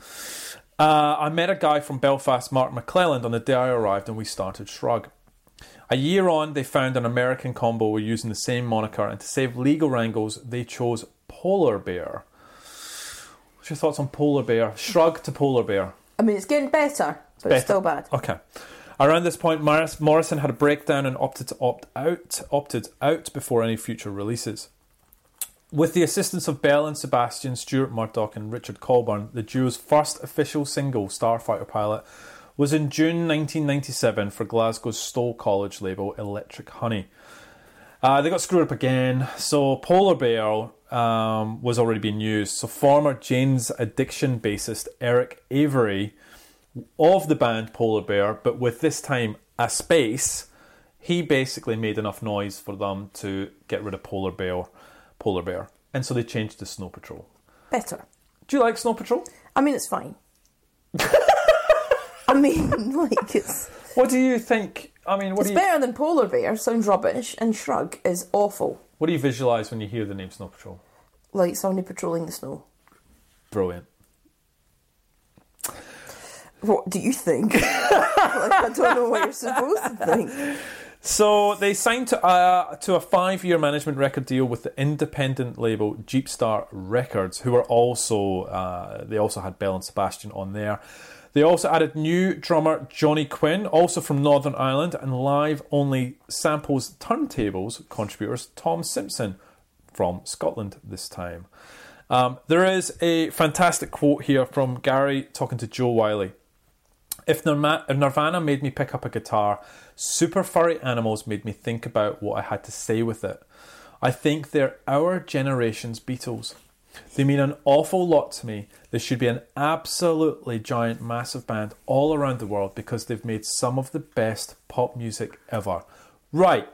Speaker 1: Uh, I met a guy from Belfast, Mark McClelland, on the day I arrived, and we started Shrug. A year on, they found an American combo were using the same moniker, and to save legal wrangles, they chose Polar Bear. What's your thoughts on Polar Bear? Shrug to Polar Bear.
Speaker 2: I mean, it's getting better, but
Speaker 1: Better.
Speaker 2: it's still bad.
Speaker 1: Okay. Around this point, Morris- Morrison had a breakdown and opted to opt out, opted out before any future releases. With the assistance of Belle and Sebastian, Stuart Murdoch, and Richard Colburn, the duo's first official single, Starfighter Pilot, was in June 1997 for Glasgow's Stow College label Electric Honey. Uh, they got screwed up again. So Polar Bear um, was already being used. So former Jane's Addiction bassist Eric Avery of the band Polar Bear, but with this time a space, he basically made enough noise for them to get rid of Polar Bear. Polar Bear, and so they changed to Snow Patrol.
Speaker 2: Better.
Speaker 1: Do you like Snow Patrol?
Speaker 2: I mean, it's fine. I mean, like, it's,
Speaker 1: What do you think? I mean, what
Speaker 2: it's
Speaker 1: do you
Speaker 2: better than Polar Bear, sounds rubbish, and Shrug is awful.
Speaker 1: what do you visualize when you hear the name Snow Patrol?
Speaker 2: Like somebody patrolling the snow.
Speaker 1: Brilliant.
Speaker 2: What do you think? like, I don't know what you're supposed to think.
Speaker 1: So they signed to a, to a five year management record deal with the independent label Jeepster Records, who are also uh, they also had Belle and Sebastian on there. They also added new drummer Johnny Quinn, also from Northern Ireland, and live only samples turntables contributors Tom Simpson from Scotland this time. Um, there is a fantastic quote here from Gary talking to Jo Whiley. If if Nirvana made me pick up a guitar, Super Furry Animals made me think about what I had to say with it. I think they're our generation's Beatles. They mean an awful lot to me. They should be an absolutely giant, massive band all around the world because they've made some of the best pop music ever. Right.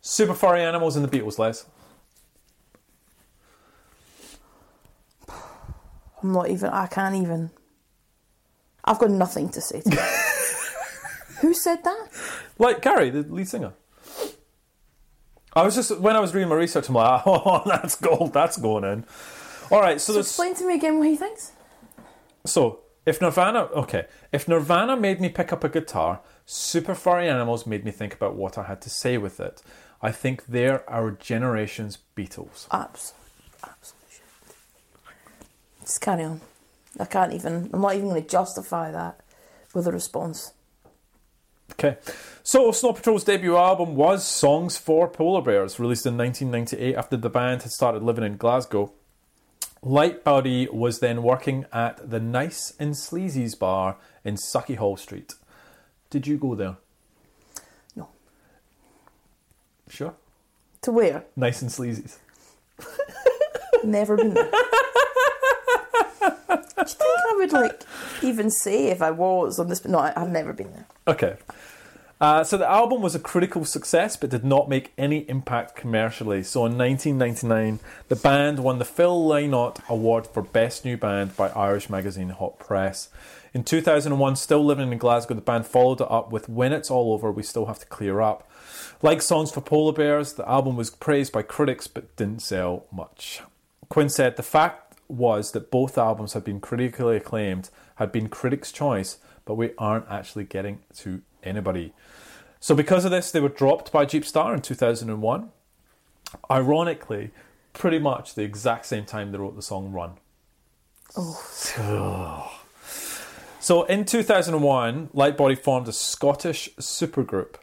Speaker 1: Super Furry Animals and the Beatles, Les.
Speaker 2: I'm not even. I can't even. I've got nothing to say. To. Who said that?
Speaker 1: Like Gary, the lead singer. I was just when I was reading my research, I'm like, oh, that's gold, that's going in. All right, so
Speaker 2: So
Speaker 1: there's
Speaker 2: explain to me again what he thinks.
Speaker 1: so if Nirvana, okay, if Nirvana made me pick up a guitar, Super Furry Animals made me think about what I had to say with it. I think they're our generation's Beatles.
Speaker 2: Absolutely. Absolutely. shit. Just carry on. I can't even. I'm not even going to justify that with a response.
Speaker 1: Okay. So, Snow Patrol's debut album was Songs for Polar Bears, released in 1998 after the band had started living in Glasgow. Lightbody was then working at the Nice and Sleazy's bar in Sauchiehall Street. Did you go there?
Speaker 2: No.
Speaker 1: Sure.
Speaker 2: To where?
Speaker 1: Nice and Sleazy's.
Speaker 2: Never been there. Do you think I would like even say if I was on this? But no, I- I've never been there.
Speaker 1: Okay. Uh, so the album was a critical success but did not make any impact commercially. So in 1999, the band won the Phil Lynott Award for Best New Band by Irish magazine Hot Press. In 2001, still living in Glasgow, the band followed it up with When It's All Over, We Still Have to Clear Up. Like Songs for Polar Bears, the album was praised by critics but didn't sell much. Quinn said the fact was that both albums had been critically acclaimed, had been critics' choice, but we aren't actually getting to anybody. So, because of this, they were dropped by Jeepster in 2001. Ironically, pretty much the exact same time they wrote the song Run. Oh. So, in 2001, Lightbody formed a Scottish supergroup.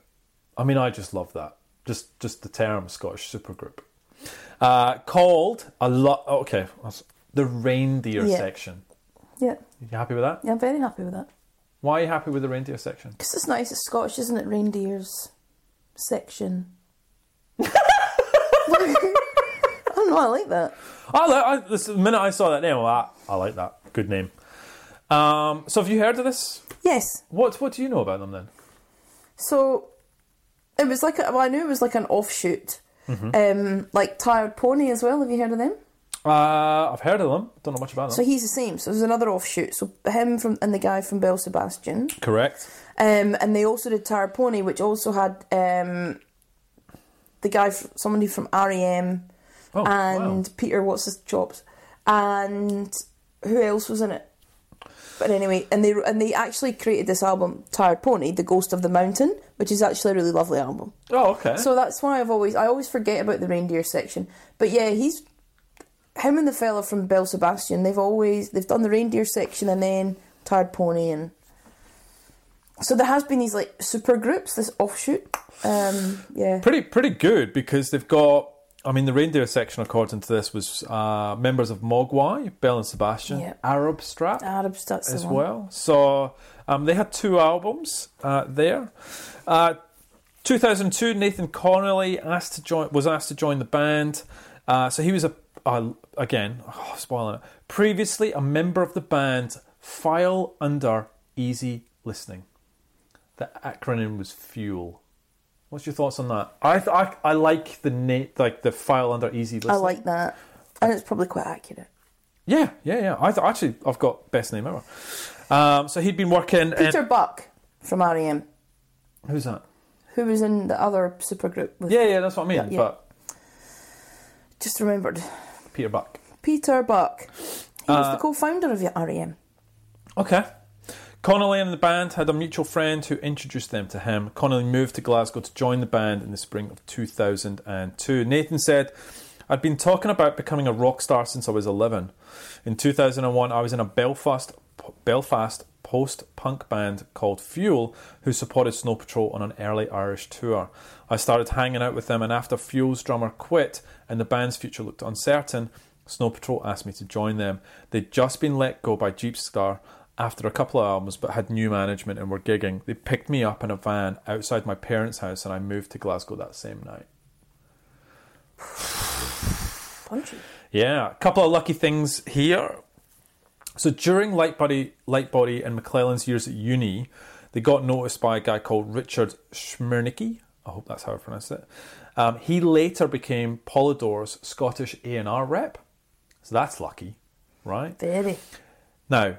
Speaker 1: I mean, I just love that. Just, just the term Scottish supergroup. Uh, called a lot. Okay, the reindeer
Speaker 2: Yeah.
Speaker 1: section.
Speaker 2: Yeah,
Speaker 1: You happy with that?
Speaker 2: yeah, I'm very happy with that.
Speaker 1: Why are you happy with the reindeer section?
Speaker 2: Because it's nice. It's Scottish, isn't it? Reindeers section. I don't know. I like that.
Speaker 1: I, like, I this, the minute I saw that name, like, "Ah, I like that. Good name. Um, so, have you heard of this?
Speaker 2: Yes.
Speaker 1: What What do you know about them then?
Speaker 2: So it was like a, well, I knew it was like an offshoot, um, like Tired Pony as well. Have you heard of them?
Speaker 1: Uh, I've heard of them. Don't know much about them.
Speaker 2: So he's the same. So there's another offshoot. So him from and the guy from Belle Sebastian,
Speaker 1: Correct.
Speaker 2: um, and they also did Tired Pony, which also had um, the guy, f- somebody from REM,
Speaker 1: Oh,
Speaker 2: and
Speaker 1: wow.
Speaker 2: Peter, what's his chops, and who else was in it? But anyway, and they and they actually created this album, Tired Pony, The Ghost of the Mountain, which is actually a really lovely album.
Speaker 1: Oh, okay.
Speaker 2: So that's why I've always I always forget about the reindeer section. But yeah, he's him and the fella from Belle Sebastian. They've always they've done the reindeer section and then Tired Pony and so there has been these like super groups, this offshoot. Um, yeah,
Speaker 1: pretty pretty good because they've got. I mean, the reindeer section, according to this, was uh, members of Mogwai, Belle and Sebastian,
Speaker 2: Yeah.
Speaker 1: Arab Strap
Speaker 2: Arab the
Speaker 1: as well. So um, they had two albums uh, there. Uh, 2002, Nathan Connolly asked to join was asked to join the band. Uh, so he was a uh, again oh, spoiling it. Previously a member of the band File Under Easy Listening. The acronym was Fuel. What's your thoughts on that? I th- I, I like the na- like the File Under Easy Listening.
Speaker 2: I like that, and it's probably quite accurate.
Speaker 1: Yeah, yeah, yeah. I th- actually I've got best name ever. Um, so he'd been working.
Speaker 2: Peter
Speaker 1: in,
Speaker 2: Buck from REM,
Speaker 1: who's that?
Speaker 2: who was in the other supergroup. With,
Speaker 1: Yeah, yeah, that's what I mean.
Speaker 2: Yeah, yeah.
Speaker 1: But
Speaker 2: just remembered
Speaker 1: Peter Buck.
Speaker 2: Peter Buck. He was
Speaker 1: Uh,
Speaker 2: the co-founder of REM.
Speaker 1: Okay. Connolly and the band had a mutual friend who introduced them to him. Connolly moved to Glasgow to join the band in the spring of 2002. Nathan said, I'd been talking about becoming a rock star since I was 11. In 2001, I was in a Belfast, Belfast post punk band called Fuel, who supported Snow Patrol on an early Irish tour. I started hanging out with them, and after Fuel's drummer quit and the band's future looked uncertain, Snow Patrol asked me to join them. They'd just been let go by Jeepster after a couple of albums, but had new management and were gigging. They picked me up in a van outside my parents' house, and I moved to Glasgow that same night.
Speaker 2: Punchy.
Speaker 1: Yeah, a couple of lucky things here. So during Lightbody, Lightbody and McClelland's years at uni, they got noticed by a guy called Richard Schmernicki. I hope that's how I pronounce it. Um, he later became Polydor's Scottish A&R rep. So that's lucky, right?
Speaker 2: Very.
Speaker 1: Now,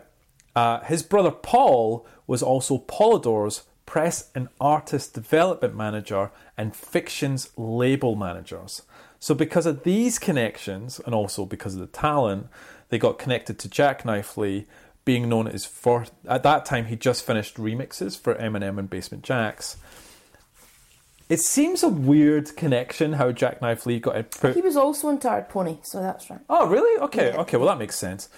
Speaker 1: uh, his brother Paul was also Polydor's press and artist development manager and fictions label managers. So, because of these connections and also because of the talent, they got connected to Jack Lee, being known as for at that time he just finished remixes for Eminem and Basement Jaxx. It seems a weird connection how Jack Lee got it put
Speaker 2: He was also on Tired Pony, so that's right.
Speaker 1: Oh, really? Okay,
Speaker 2: Yeah.
Speaker 1: okay. Well, that makes sense.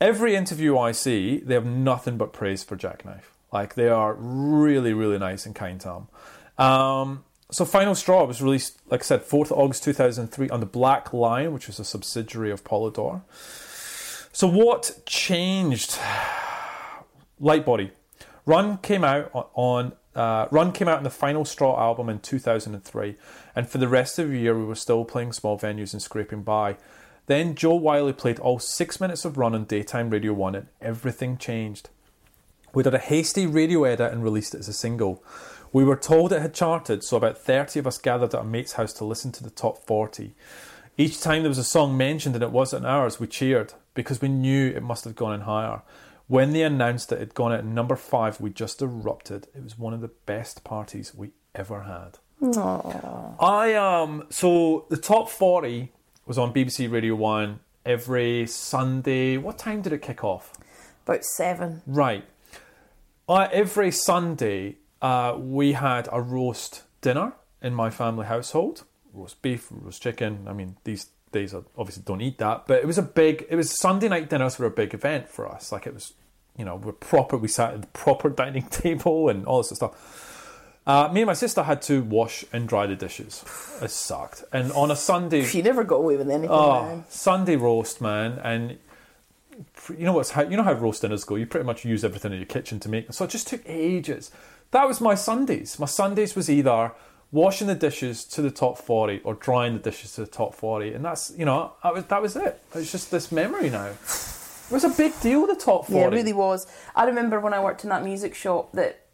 Speaker 1: Every interview I see, they have nothing but praise for Jacknife. Like they are really, really nice and kind to him. Um, so, Final Straw was released, like I said, 4th August 2003 on the Black Lion, which was a subsidiary of Polydor. So, what changed? Lightbody. Run came out on, on uh, Run came out in the final Straw album in 2003, and for the rest of the year we were still playing small venues and scraping by. Then Jo Whiley played all six minutes of Run on daytime Radio 1 and everything changed. We did a hasty radio edit and released it as a single. We were told it had charted, so about 30 of us gathered at a mate's house to listen to the top 40. Each time there was a song mentioned and it wasn't ours, we cheered because we knew it must have gone in higher. When they announced that it had gone at number five, we just erupted. It was one of the best parties we ever had. I um so the top forty was on BBC Radio One every Sunday. What time did it kick off?
Speaker 2: About seven.
Speaker 1: Right. Uh, every Sunday, uh, we had a roast dinner in my family household. Roast beef, roast chicken. I mean, these days I obviously don't eat that, but it was a big. It was Sunday night dinners were a big event for us. Like it was, you know, we're proper. We sat at the proper dining table and all this sort of stuff. Uh, me and my sister had to wash and dry the dishes. It sucked. And on a Sunday,
Speaker 2: she never got away with anything,
Speaker 1: Oh,
Speaker 2: man.
Speaker 1: Sunday roast, man, and you know what's how you know how roast dinners go. You pretty much use everything in your kitchen to make. Them. So it just took ages. That was my Sundays. My Sundays was either washing the dishes to the top forty or drying the dishes to the top forty, and that's you know that was that was it. It's just this memory now. It was a big deal. The top forty.
Speaker 2: Yeah, it really was. I remember when I worked in that music shop that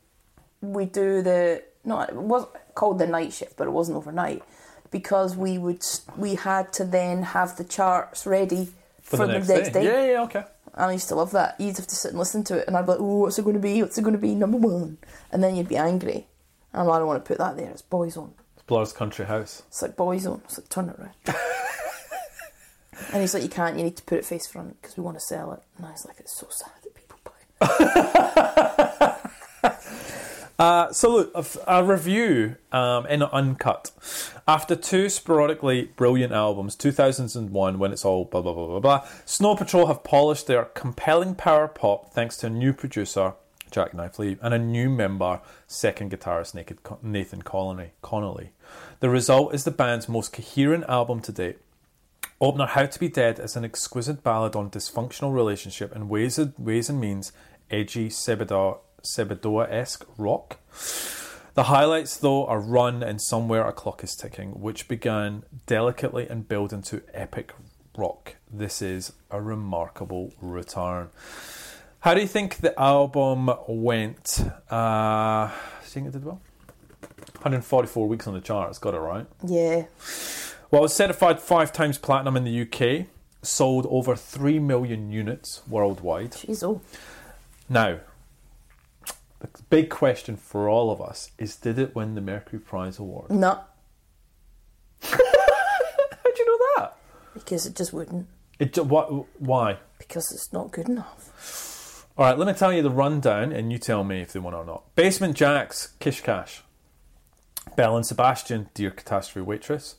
Speaker 2: we do the no, it was called the night shift, but it wasn't overnight because we would we had to then have the charts ready for, the, next, day.
Speaker 1: Yeah, yeah, okay.
Speaker 2: And I used to love that. You'd have to sit and listen to it, and I'd be like, "Oh, what's it going to be? What's it going to be? Number one." And then you'd be angry. And I don't want to put that there. It's Boyzone.
Speaker 1: It's Blur's Country House.
Speaker 2: It's like Boyzone. It's like turn it around. and he's like, you can't. You need to put it face front because we want to sell it. And I was like, it's so sad that people buy.
Speaker 1: Uh, so look, a review um, in Uncut. After two sporadically brilliant albums, 2001 when it's all blah blah blah blah blah, Snow Patrol have polished their compelling power pop thanks to a new producer, Jacknife Lee, and a new member, second guitarist Nathan Connolly. The result is the band's most coherent album to date. Opener How to Be Dead is an exquisite ballad on dysfunctional relationship and ways, ways and means edgy Sebadoh, Sebadoh-esque rock. The highlights, though, are Run and Somewhere a Clock is Ticking, which began delicately and build into epic rock. This is a remarkable return. How do you think the album went? Uh, do you think it did well? 144 weeks on the charts, got it right.
Speaker 2: Yeah.
Speaker 1: Well, it was certified five times platinum in the UK, sold over 3 million units worldwide.
Speaker 2: Jeez, oh.
Speaker 1: Now, the big question for all of us is did it win the Mercury Prize Award?
Speaker 2: No,
Speaker 1: How do you know that?
Speaker 2: because it just wouldn't.
Speaker 1: It, why, why?
Speaker 2: Because it's not good enough.
Speaker 1: All right, let me tell you the rundown and you tell me if they won or not. Basement Jaxx, Kish Kash. Belle and Sebastian, Dear Catastrophe Waitress.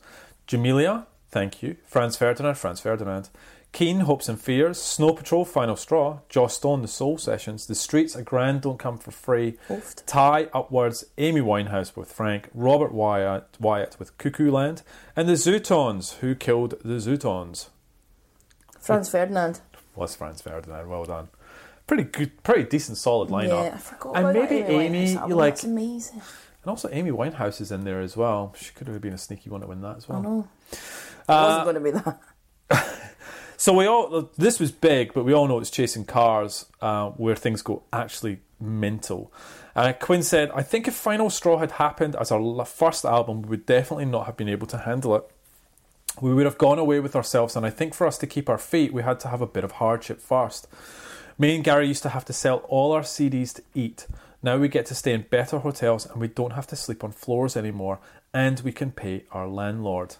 Speaker 1: Jamelia, Thank You. Franz Ferdinand, Franz Ferdinand. Keane, Hopes and Fears. Snow Patrol, Final Straw. Joss Stone, The Soul Sessions. The Streets, A Grand Don't Come for Free. Ty, Upwards. Amy Winehouse with Frank. Robert Wyatt, Wyatt with Cuckoo Land. And the Zutons, Who Killed the Zutons?
Speaker 2: Franz Ferdinand.
Speaker 1: Was Franz Ferdinand? Well done. Pretty good, pretty decent, solid lineup.
Speaker 2: Yeah, I forgot
Speaker 1: And
Speaker 2: about that
Speaker 1: maybe
Speaker 2: Amy,
Speaker 1: Amy, you like-
Speaker 2: That's amazing.
Speaker 1: And also Amy Winehouse is in there as well. She could have been a sneaky one to win that as well.
Speaker 2: I know. It
Speaker 1: Uh,
Speaker 2: wasn't going to be that.
Speaker 1: So we all this was big, but we all know it's chasing cars uh, where things go actually mental. Uh, Quinn said, "I think if Final Straw had happened as our first album, we would definitely not have been able to handle it. We would have gone away with ourselves, and I think for us to keep our feet, we had to have a bit of hardship first. Me and Gary used to have to sell all our CDs to eat. Now we get to stay in better hotels, and we don't have to sleep on floors anymore, and we can pay our landlord."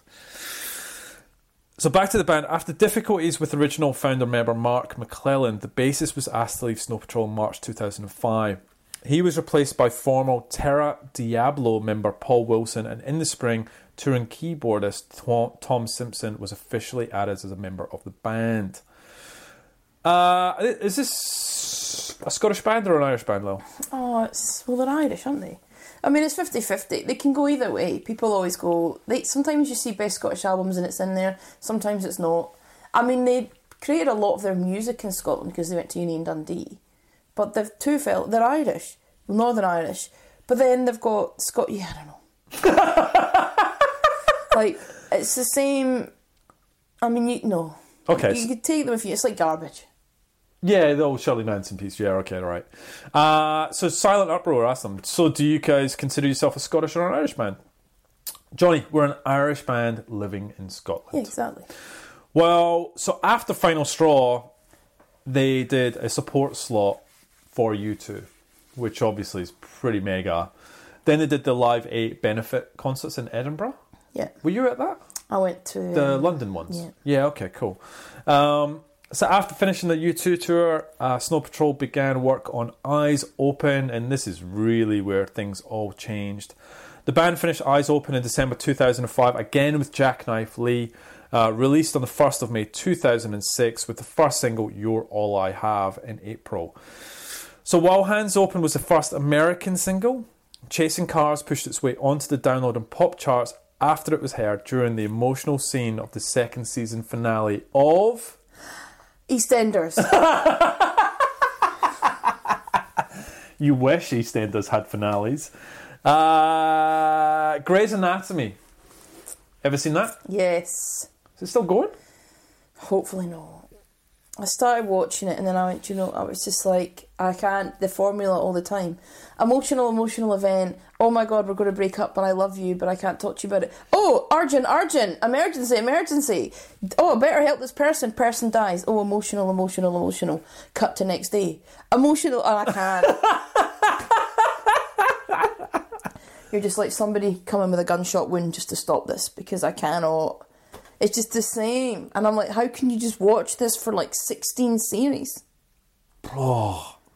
Speaker 1: So back to the band. After difficulties with original founder member Mark McClelland, the bassist was asked to leave Snow Patrol in March 2005. He was replaced by former Terra Diablo member Paul Wilson, and in the spring, touring keyboardist Tom, Tom Simpson was officially added as a member of the band. Uh, is this a Scottish band or an Irish band, though?
Speaker 2: Oh, it's well, they're Irish, aren't they? I mean, it's 50-50. They can go either way. People always go. They sometimes you see best Scottish albums and it's in there. Sometimes it's not. I mean, they created a lot of their music in Scotland because they went to uni in Dundee. But they've two fell. They're Irish, Northern Irish. But then they've got Scot. Yeah, I don't know. like it's the same. I mean, you no.
Speaker 1: Okay,
Speaker 2: You could take them if you. It's like garbage.
Speaker 1: Yeah, the old Shirley Manson piece. Yeah, okay, all right. Uh, so Silent Uproar asked them, so do you guys consider yourself a Scottish or an Irish band? Johnny, we're an Irish band living in Scotland.
Speaker 2: Yeah, exactly.
Speaker 1: Well, so after Final Straw, they did a support slot for U2, which obviously is pretty mega. Then they did the Live 8 benefit concerts in Edinburgh.
Speaker 2: Yeah,
Speaker 1: Were you at that?
Speaker 2: I went to
Speaker 1: The London ones.
Speaker 2: yeah.
Speaker 1: okay, cool. Um, so after finishing the U2 tour, uh, Snow Patrol began work on Eyes Open, and this is really where things all changed. The band finished Eyes Open in December 2005, again with Jacknife Lee, uh, released on the 1st of May 2006, with the first single, You're All I Have, in April. So while Hands Open was the first American single, Chasing Cars pushed its way onto the download and pop charts after it was heard during the emotional scene of the second season finale of
Speaker 2: EastEnders.
Speaker 1: You Wish EastEnders had finales. Uh, Grey's Anatomy. Ever seen that?
Speaker 2: yes.
Speaker 1: Is it still going?
Speaker 2: Hopefully not. I started watching it and then I went, you know, I was just like, I can't, the formula all the time. Emotional, emotional event. Oh my god, we're going to break up, but I love you, but I can't talk to you about it. Oh, urgent, urgent, emergency, emergency. Oh, better help this person, person dies. Oh, emotional, emotional, emotional. Cut to next day. Emotional, and I can't. You're just like somebody coming with a gunshot wound just to stop this because I cannot. It's just the same. And I'm like, how can you just watch this for like 16 series?
Speaker 1: Oh.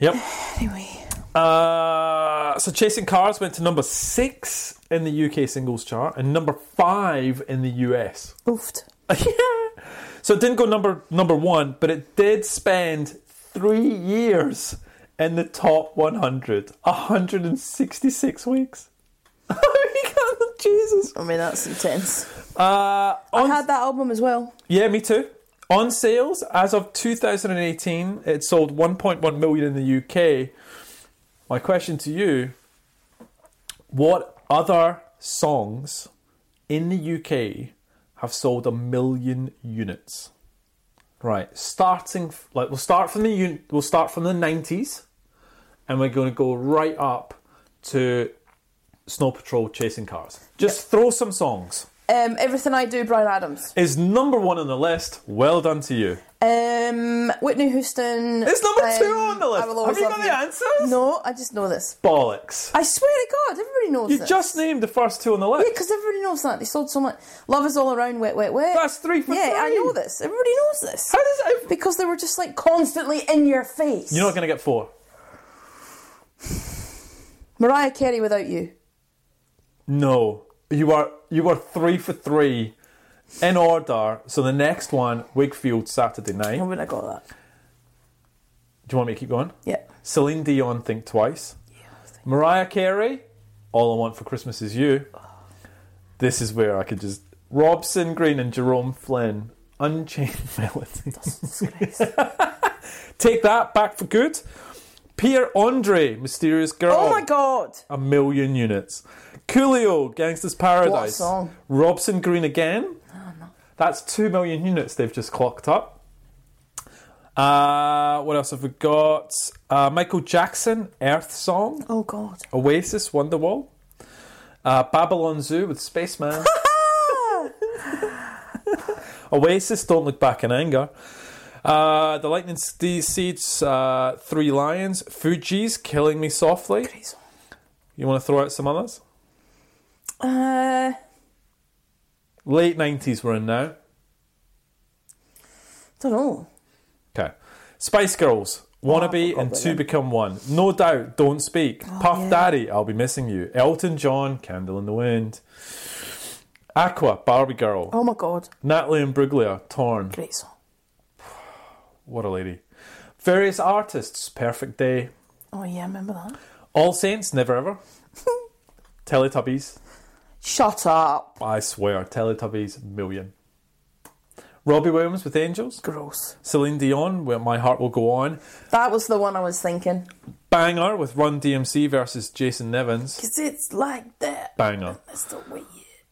Speaker 1: Yep.
Speaker 2: Anyway.
Speaker 1: Uh, so Chasing Cars went to number six in the UK singles chart and number five in the US.
Speaker 2: Oofed.
Speaker 1: yeah. So it didn't go number number one, but it did spend three years in the top 100, 166 weeks. Jesus.
Speaker 2: I mean, that's intense.
Speaker 1: Uh,
Speaker 2: I
Speaker 1: on,
Speaker 2: had that album as well.
Speaker 1: yeah, me too. On sales, as of 2018, it sold 1.1 million in the UK. My question to you: What other songs in the UK have sold a million units? Right, starting f- like we'll start from the un- we'll start from the 90s, and we're going to go right up to Snow Patrol chasing cars. Just throw some songs.
Speaker 2: Um, Everything I Do, Bryan Adams.
Speaker 1: Is number one on the list. Well done to you.
Speaker 2: Um, Whitney Houston.
Speaker 1: It's number
Speaker 2: um,
Speaker 1: two on the list. Have you got the answers?
Speaker 2: No, I just know this.
Speaker 1: Bollocks.
Speaker 2: I swear to God, everybody knows
Speaker 1: You
Speaker 2: this.
Speaker 1: just named the first two on the list.
Speaker 2: Yeah, because everybody knows that. They sold so much. Love is all around, wet, wet, wet.
Speaker 1: That's three for
Speaker 2: Yeah, I know this. Everybody knows this.
Speaker 1: How does it?
Speaker 2: Because they were just like constantly in your face.
Speaker 1: You're not going to get four.
Speaker 2: Mariah Carey without you.
Speaker 1: No, you are. You are three for three, in order. So the next one, Whigfield Saturday Night.
Speaker 2: I would have got that.
Speaker 1: Do you want me to keep going?
Speaker 2: Yeah.
Speaker 1: Celine Dion, Think Twice. Yeah, Mariah Carey, All I Want for Christmas Is You. Oh. This is where I could just Robson Green and Jerome Flynn. Unchained Melody. Take that back for good. Pierre Andre, Mysterious Girl.
Speaker 2: Oh my god!
Speaker 1: A million units. Coolio, Gangsta's Paradise.
Speaker 2: song.
Speaker 1: Robson Green again. That's two million units they've just clocked up. Uh, what else have we got? Uh, Michael Jackson, Earth Song.
Speaker 2: Oh god.
Speaker 1: Oasis, Wonderwall. Uh, Babylon Zoo with Spaceman. Oasis, Don't Look Back in Anger. Uh, the Lightning Seeds, uh, Three Lions. Fugees, Killing Me Softly. You want to throw out some others?
Speaker 2: Uh,
Speaker 1: Late 90s we're in now.
Speaker 2: don't know.
Speaker 1: Okay. Spice Girls, Wannabe
Speaker 2: forgot
Speaker 1: and Two. Become One. No Doubt, Don't Speak. Puff
Speaker 2: yeah.
Speaker 1: Daddy, I'll Be Missing You. Elton John, Candle in the Wind. Aqua, Barbie Girl.
Speaker 2: Oh my god.
Speaker 1: Natalie Imbruglia, Torn.
Speaker 2: Great song.
Speaker 1: What a lady. Various artists, Perfect Day.
Speaker 2: Oh yeah, I remember that.
Speaker 1: All Saints, Never Ever. Teletubbies,
Speaker 2: Shut up.
Speaker 1: I swear, Teletubbies, million. Robbie Williams with Angels.
Speaker 2: Gross.
Speaker 1: Celine Dion, Where My Heart Will Go On.
Speaker 2: That was the one I was thinking.
Speaker 1: Banger with Run DMC versus Jason Nevins.
Speaker 2: Cause it's like that.
Speaker 1: Banger.
Speaker 2: That's the way.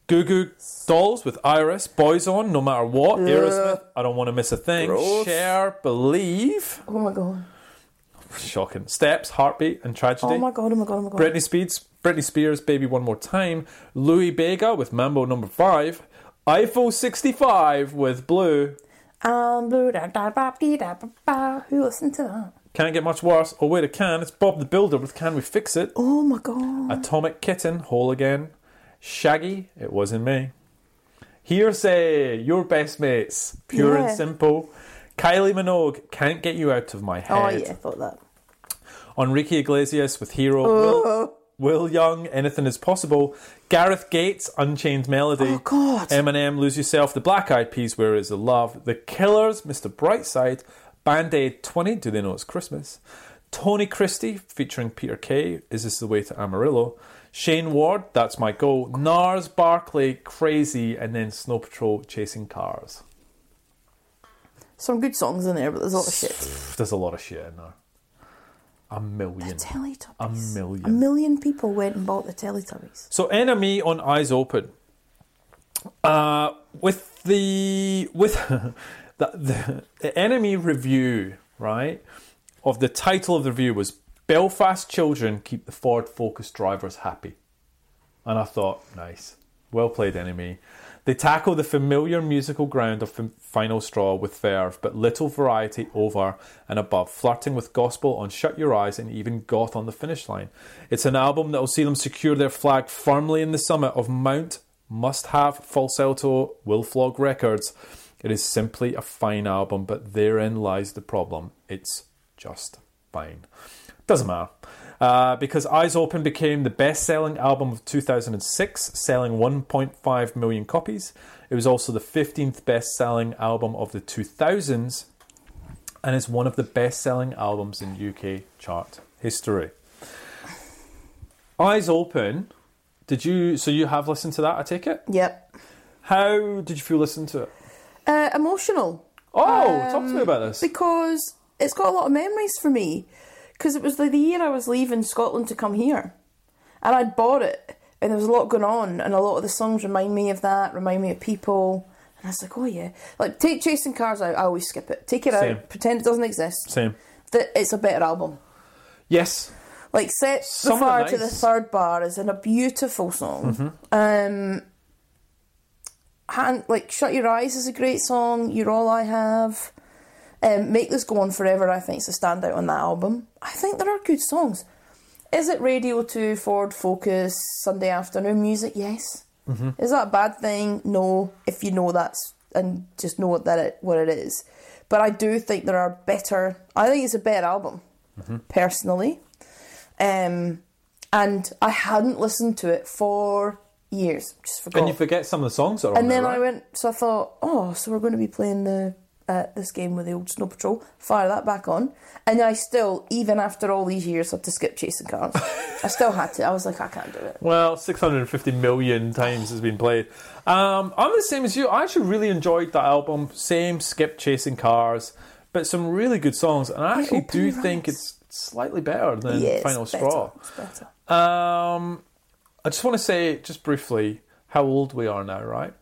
Speaker 1: Goo Goo Dolls with Iris. Boyzone, No Matter What. Aerosmith, I Don't Want to Miss a Thing.
Speaker 2: Gross.
Speaker 1: Cher, Believe.
Speaker 2: Oh my god.
Speaker 1: Shocking. Steps, Heartbeat, and Tragedy.
Speaker 2: Oh my god. Oh my god. Oh my god.
Speaker 1: Britney Spears, Britney Spears, Baby One More Time. Lou Bega with Mambo Number Five. Eiffel 65 with Blue.
Speaker 2: Um, blue, da, da, ba, dee, da, ba, ba. Who listened to that?
Speaker 1: Can't get much worse. Oh wait, it can. It's Bob the Builder with Can We Fix It?
Speaker 2: Oh my god.
Speaker 1: Atomic Kitten, Whole Again. Shaggy, It Wasn't Me. Hearsay, Your Best Mates, Pure
Speaker 2: Yeah.
Speaker 1: and Simple. Kylie Minogue, Can't Get You Out of My Head.
Speaker 2: Oh yeah, I thought that.
Speaker 1: Enrique Iglesias with Hero.
Speaker 2: Oh.
Speaker 1: Will, Will Young, Anything Is Possible. Gareth Gates, Unchained Melody.
Speaker 2: Oh god.
Speaker 1: Eminem, Lose Yourself. The Black Eyed Peas, Where Is the Love. The Killers, Mr. Brightside. Band Aid 20, Do They Know It's Christmas? Tony Christie, featuring Peter Kay, Is This the Way to Amarillo? Shayne Ward, That's My Goal. Gnarls Barkley, Crazy, and then Snow Patrol, Chasing Cars.
Speaker 2: Some good songs in there, but there's a lot of shit.
Speaker 1: There's a lot of shit in there. A million.
Speaker 2: Teletubbies.
Speaker 1: A million.
Speaker 2: A million people went and bought the Teletubbies.
Speaker 1: So NME on eyes open. Uh, with the with the, the, the NME review, right? Of the title of the review was Belfast children keep the Ford Focus drivers happy. And I thought, nice. Well played, NME. They tackle the familiar musical ground of Final Straw with verve, but little variety over and above, flirting with gospel on Shut Your Eyes and even goth on the finish line. It's an album that will see them secure their flag firmly in the summit of Mount Must Have Falsetto Will Flog Records. It is simply a fine album, but therein lies the problem. It's just fine. Doesn't matter. Uh, because Eyes Open became the best selling album of 2006, selling 1.5 million copies. It was also the 15th best selling album of the 2000s and is one of the best selling albums in UK chart history. Eyes Open, did you, so you have listened to that, I take it?
Speaker 2: Yep.
Speaker 1: How did you feel listening to it?
Speaker 2: Uh, emotional.
Speaker 1: Oh, talk to
Speaker 2: Um,
Speaker 1: me about this.
Speaker 2: Because it's got a lot of memories for me. Because it was the, the year I was leaving Scotland to come here. And I'd bought it. And there was a lot going on. And a lot of the songs remind me of that, remind me of people. And I was like, oh yeah. Like, take Chasing Cars out, I always skip it. Take it
Speaker 1: Same.
Speaker 2: out, pretend it doesn't exist.
Speaker 1: Same.
Speaker 2: That it's a better album.
Speaker 1: Yes.
Speaker 2: Like, Set
Speaker 1: Some
Speaker 2: the Fire
Speaker 1: nice. Mm-hmm.
Speaker 2: to the Third Bar is in a beautiful song. Um, hand, like, Shut Your Eyes is a great song. You're All I Have. Um, Make This Go On Forever, I think, is a standout on that album. I think there are good songs. Is it Radio 2, Ford Focus, Sunday afternoon music? Yes.
Speaker 1: Mm-hmm.
Speaker 2: Is that a bad thing? No, if you know that's, and just know that it, what it is. But I do think there are better, I think it's a better album,
Speaker 1: Mm-hmm.
Speaker 2: personally. Um, and I hadn't listened to it for years. Just forgot.
Speaker 1: And you forget some of the songs that are
Speaker 2: And
Speaker 1: there,
Speaker 2: then
Speaker 1: right?
Speaker 2: I went, so I thought, oh, so we're going to be playing the uh, this game with the old Snow Patrol, fire that back on, and I still, even after all these years, had to skip chasing cars. I still had to. I was like, I can't do it.
Speaker 1: Well, 650 million times has been played. Um, I'm the same as you. I actually really enjoyed that album. Same skip chasing cars, but some really good songs. And I actually do think it's slightly better than
Speaker 2: Yeah,
Speaker 1: Final. Straw. Um, I just want to say, just briefly, how old we are now, right?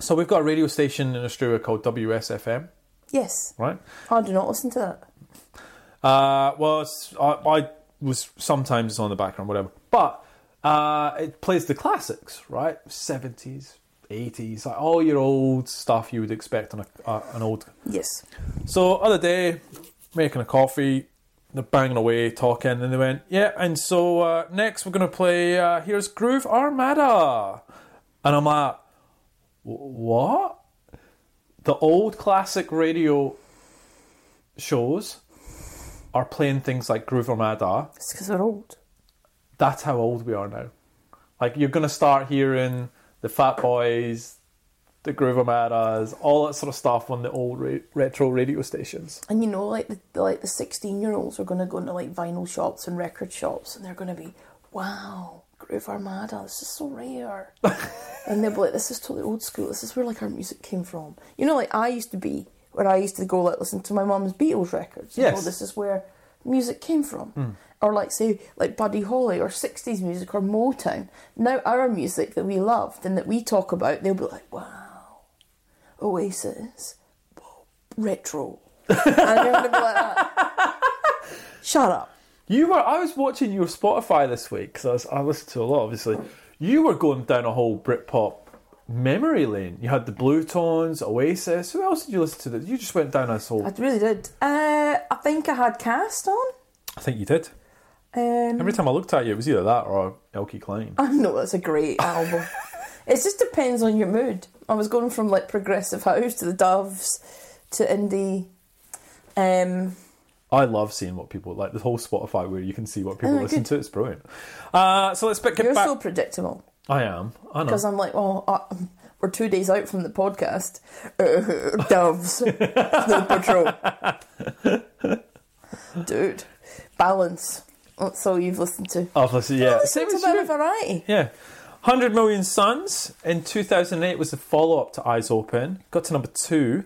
Speaker 1: So we've got a radio station in Australia called WSFM,
Speaker 2: Yes,
Speaker 1: right?
Speaker 2: I do not listen to that.
Speaker 1: Uh, well, I, I was sometimes on the background, whatever. But uh, it plays the classics, right? Seventies, eighties, like all your old stuff you would expect on a, uh, an old.
Speaker 2: Yes.
Speaker 1: So other day, making a coffee, they're banging away, talking, and they went, "Yeah." And so uh, next we're gonna play. Uh, here's Groove Armada, and I'm like, "Wh- "What?" The old classic radio shows are playing things like Groove Armada.
Speaker 2: It's because we're old.
Speaker 1: That's how old we are now. Like you're gonna start hearing the Fat Boys, the Groove Armadas, all that sort of stuff on the old ra- retro radio stations.
Speaker 2: And you know, like the like the sixteen year olds are going to go into like vinyl shops and record shops, and they're going to be, wow, Groove Armada, this is so rare. and they'll be like, this is totally old school. This is where like our music came from. You know, like I used to be, where I used to go like listen to my mum's Beatles records. You know,
Speaker 1: Yes.
Speaker 2: this is where music came from. Hmm. Or like say like Buddy Holly or sixties music or Motown. Now our music that we loved and that we talk about, they'll be like, wow, Oasis, retro. and they're going to be like that. Shut up.
Speaker 1: You were. I was watching your Spotify this week because I, was- I listen to a lot. Obviously, you were going down a whole Britpop memory lane. You had the Bluetones, Oasis. Who else did you listen to? That you just went down this whole.
Speaker 2: I really did. Uh, I think I had Cast on.
Speaker 1: I think you did.
Speaker 2: Um,
Speaker 1: Every time I looked at you, it was either that or Elkie Klein.
Speaker 2: I know that's a great album. it just depends on your mood. I was going from like progressive house to the Doves to indie. Um,
Speaker 1: I love seeing what people like. The whole Spotify where you can see what people
Speaker 2: Oh,
Speaker 1: listen
Speaker 2: good.
Speaker 1: to. It's brilliant. Uh, so let's pick
Speaker 2: you're
Speaker 1: back.
Speaker 2: so predictable
Speaker 1: I am. I know.
Speaker 2: because I'm like, well, uh, we're two days out from the podcast. Uh, Doves, Snow Patrol, dude, balance. That's all you've listened to.
Speaker 1: Obviously, yeah.
Speaker 2: Listen
Speaker 1: Same
Speaker 2: to
Speaker 1: as
Speaker 2: a bit
Speaker 1: you.
Speaker 2: of variety.
Speaker 1: Yeah. 100 Million Suns in 2008 was the follow up to Eyes Open. Got to number two.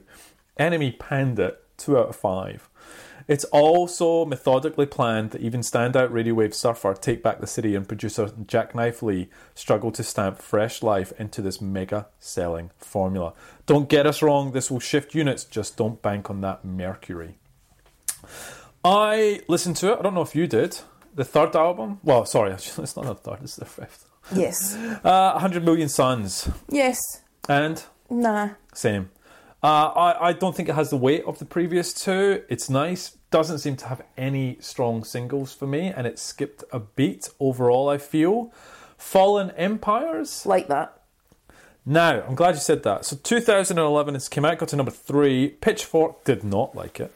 Speaker 1: NME panned it. Two out of five. It's also methodically planned that even standout radio wave surfer Take Back the City and producer Jacknife Lee struggle to stamp fresh life into this mega selling formula. Don't get us wrong, this will shift units, just don't bank on that mercury. I listened to it, I don't know if you did. The third album? Well, sorry, it's not the third, it's the fifth.
Speaker 2: Yes.
Speaker 1: Uh, 100 Million Suns.
Speaker 2: Yes.
Speaker 1: And
Speaker 2: Nah.
Speaker 1: same. Uh, I, I don't think it has the weight of the previous two. It's nice. Doesn't seem to have any strong singles for me, and it skipped a beat overall, I feel. Fallen Empires.
Speaker 2: Like that.
Speaker 1: Now, I'm glad you said that. So 2011, it's came out, got to number three. Pitchfork did not like it.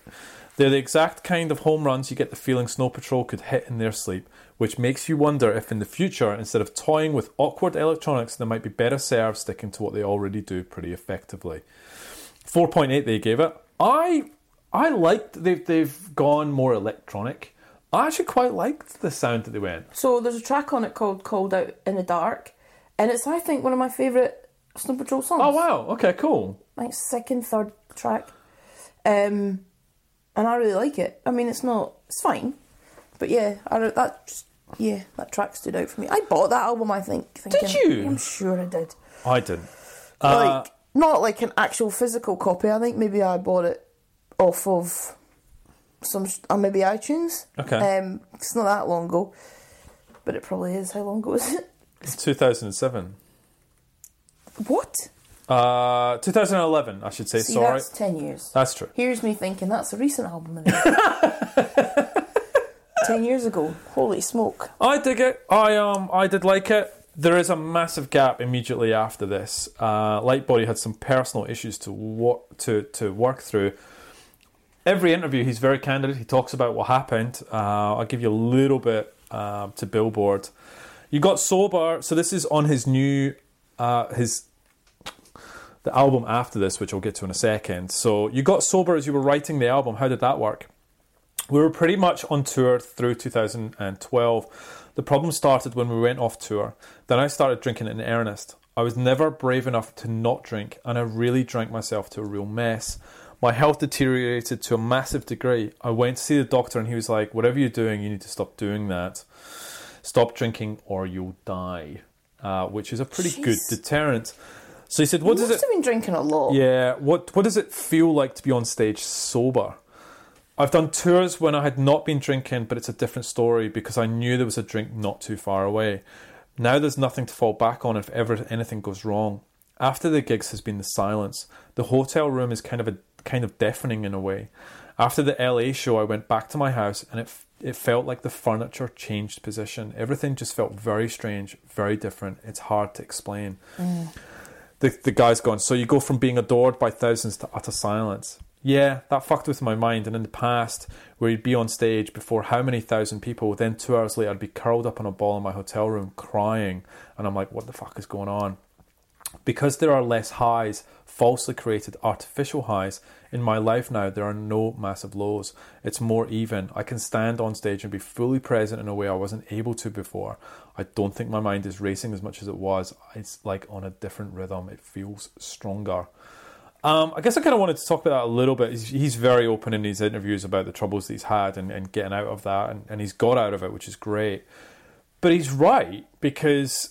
Speaker 1: They're the exact kind of home runs you get the feeling Snow Patrol could hit in their sleep, which makes you wonder if in the future, instead of toying with awkward electronics, they might be better served sticking to what they already do pretty effectively. 4.8 they gave it. I I liked they've they've gone more electronic. I actually quite liked the sound that they went.
Speaker 2: So there's a track on it called "Called Out in the Dark," and it's I think one of my favourite Snow Patrol songs.
Speaker 1: Oh wow, okay, cool.
Speaker 2: It's second, third track, um, and I really like it. I mean, it's not, it's fine, but yeah, I that just, yeah that track stood out for me. I bought that album. I think. Thinking, did
Speaker 1: you?
Speaker 2: I'm sure I did.
Speaker 1: I didn't. Uh,
Speaker 2: like not like an actual physical copy. I think maybe I bought it off of some uh, maybe iTunes.
Speaker 1: Okay.
Speaker 2: Um, it's not that long ago, but it probably is. How long ago was it?
Speaker 1: It's 2007.
Speaker 2: What?
Speaker 1: Uh, 2011, I should say.
Speaker 2: See,
Speaker 1: sorry,
Speaker 2: that's ten years.
Speaker 1: that's true.
Speaker 2: Here's me thinking that's a recent album. Ten years ago. Holy smoke!
Speaker 1: I dig it. I um, I did like it. There is a massive gap immediately after this. Uh, Lightbody had some personal issues to work to to work through. Every interview, he's very candid. He talks about what happened. Uh, I'll give you a little bit uh, to Billboard. You got sober, so this is on his new uh, his the album after this, which I'll get to in a second. So you got sober as you were writing the album. How did that work? We were pretty much on tour through 2012. The problem started when we went off tour. Then I started drinking in earnest. I was never brave enough to not drink, and I really drank myself to a real mess. My health deteriorated to a massive degree. I went to see the doctor, and he was like, Whatever you're doing, you need to stop doing that. Stop drinking, or you'll die, uh, which is a pretty
Speaker 2: Jeez.
Speaker 1: good deterrent. So he said, What
Speaker 2: you
Speaker 1: does
Speaker 2: must
Speaker 1: it.
Speaker 2: have been drinking a lot.
Speaker 1: Yeah. What What does it feel like to be on stage sober? I've done tours when I had not been drinking, but it's a different story because I knew there was a drink not too far away. Now there's nothing to fall back on if ever anything goes wrong. After the gigs has been the silence. The hotel room is kind of a kind of deafening in a way. After the LA show, I went back to my house and it it felt like the furniture changed position. Everything just felt very strange, very different. It's hard to explain mm. the, the guy's gone, so you go from being adored by thousands to utter silence. Yeah, that fucked with my mind. And in the past, where you'd be on stage before how many thousand people, then two hours later, I'd be curled up on a ball in my hotel room crying. And I'm like, what the fuck is going on? Because there are less highs, falsely created artificial highs, in my life now, there are no massive lows. It's more even. I can stand on stage and be fully present in a way I wasn't able to before. I don't think my mind is racing as much as it was. It's like on a different rhythm. It feels stronger. Um, I guess I kind of wanted to talk about that a little bit. He's, he's very open in his interviews about the troubles he's had and, and getting out of that, and, and he's got out of it, which is great. But he's right because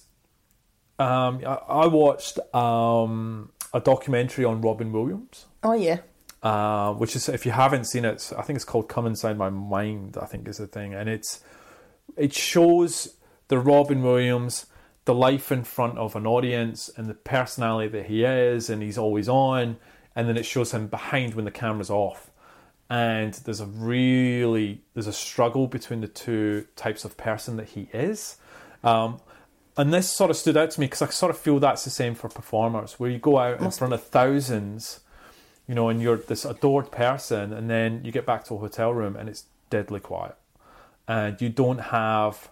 Speaker 1: um, I, I watched um, a documentary on Robin Williams,
Speaker 2: Oh yeah.
Speaker 1: uh, which is if you haven't seen it, I think it's called "Come Inside My Mind." I think is the thing, and it's it shows the Robin Williams, the life in front of an audience, and the personality that he is, and he's always on, and then it shows him behind when the camera's off. And there's a really there's a struggle between the two types of person that he is. Um, and this sort of stood out to me because I sort of feel that's the same for performers, where you go out in front of thousands, you know, and you're this adored person, and then you get back to a hotel room and it's deadly quiet, and you don't have,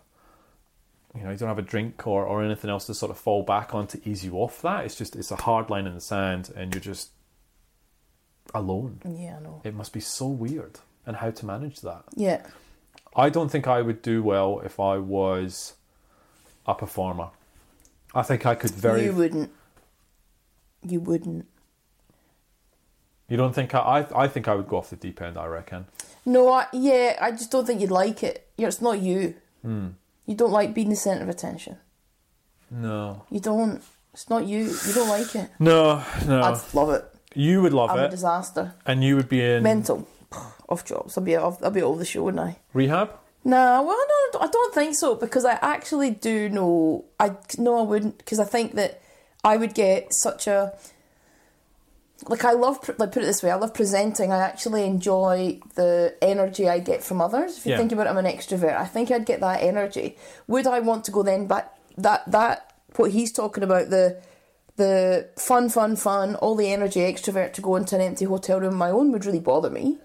Speaker 1: you know, you don't have a drink or, or anything else to sort of fall back on to ease you off that. It's just it's a hard line in the sand, and you're just alone.
Speaker 2: Yeah, I know.
Speaker 1: It must be so weird, and how to manage that.
Speaker 2: Yeah.
Speaker 1: I don't think I would do well if I was a performer. I think I could very.
Speaker 2: You wouldn't. You wouldn't.
Speaker 1: You don't think I, I? I think I would go off the deep end. I reckon.
Speaker 2: No, I, yeah, I just don't think you'd like it. You're, it's not you.
Speaker 1: Hmm.
Speaker 2: You don't like being the centre of attention.
Speaker 1: No.
Speaker 2: You don't. It's not you. You don't like it.
Speaker 1: No. No.
Speaker 2: I'd love it.
Speaker 1: you would love it.
Speaker 2: I'm a disaster.
Speaker 1: and you would be in
Speaker 2: Mental. Off jobs. I'll be off. I'll be all the show, wouldn't I?
Speaker 1: rehab.
Speaker 2: No, well, no, I don't think so because I actually do know. I no, I wouldn't because I think that I would get such a like I love like put it this way. I love presenting. I actually enjoy the energy I get from others. If you
Speaker 1: Yeah.
Speaker 2: think about it, I'm an extrovert. I think I'd get that energy. Would I want to go then back that that what he's talking about the the fun, fun, fun, all the energy extrovert to go into an empty hotel room of my own would really bother me.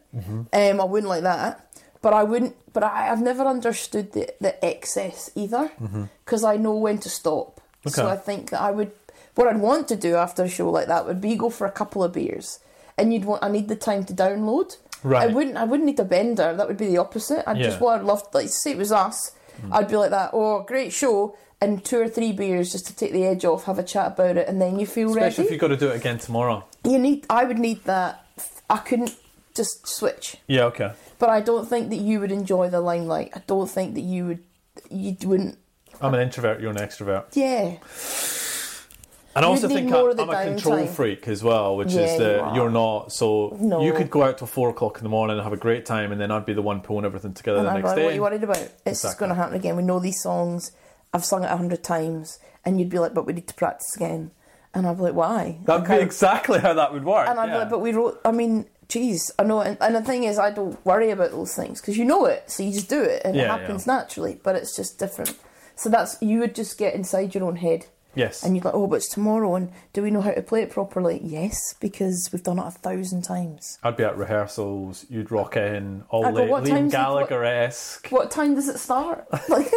Speaker 2: Um, I wouldn't like that. But I wouldn't. But I, I've never understood the, the excess either, because I know when to stop. So I think that I would. What I'd want to do after a show like that would be go for a couple of beers, and you'd want. I need the time to download.
Speaker 1: Right.
Speaker 2: I wouldn't. I wouldn't need a bender. That would be the opposite. I'd just
Speaker 1: Yeah.
Speaker 2: what I'd love. Like say it was us. Hmm. I'd be like that. Oh, great show. And two or three beers just to take the edge off, have a chat about it, and then you feel ready.
Speaker 1: Especially if you've got to do it again tomorrow.
Speaker 2: You need. I would need that. I couldn't just switch.
Speaker 1: Yeah. Okay.
Speaker 2: But I don't think that you would enjoy the limelight. I don't think that you would. You wouldn't.
Speaker 1: I'm an introvert. You're an extrovert.
Speaker 2: Yeah.
Speaker 1: And I also think I, I'm a control freak as well, which
Speaker 2: Yeah,
Speaker 1: is that
Speaker 2: you are.
Speaker 1: you're not. So
Speaker 2: No.
Speaker 1: you could go out till four o'clock in the morning and have a great time, and then I'd be the one pulling everything together
Speaker 2: And
Speaker 1: the
Speaker 2: I'm
Speaker 1: next
Speaker 2: like,
Speaker 1: day.
Speaker 2: what are you worried about? It's just
Speaker 1: Exactly.
Speaker 2: going to happen again. We know these songs. I've sung it a hundred times, and you'd be like, but we need to practice again. And I'd be like, why?
Speaker 1: That'd be exactly how that would work.
Speaker 2: And I'd be like, but we wrote. I mean, geez, I know. And, and the thing is, I don't worry about those things because you know it, so you just do it, and
Speaker 1: Yeah,
Speaker 2: it happens naturally. But it's just different. So that's you would just get inside your own head,
Speaker 1: yes.
Speaker 2: and you'd like, oh, but it's tomorrow, and do we know how to play it properly? Yes, because we've done it a thousand times.
Speaker 1: I'd be at rehearsals. You'd rock in all
Speaker 2: I'd go,
Speaker 1: late,
Speaker 2: "What
Speaker 1: Liam
Speaker 2: the-
Speaker 1: Gallagher esque.
Speaker 2: What time does it start? Like,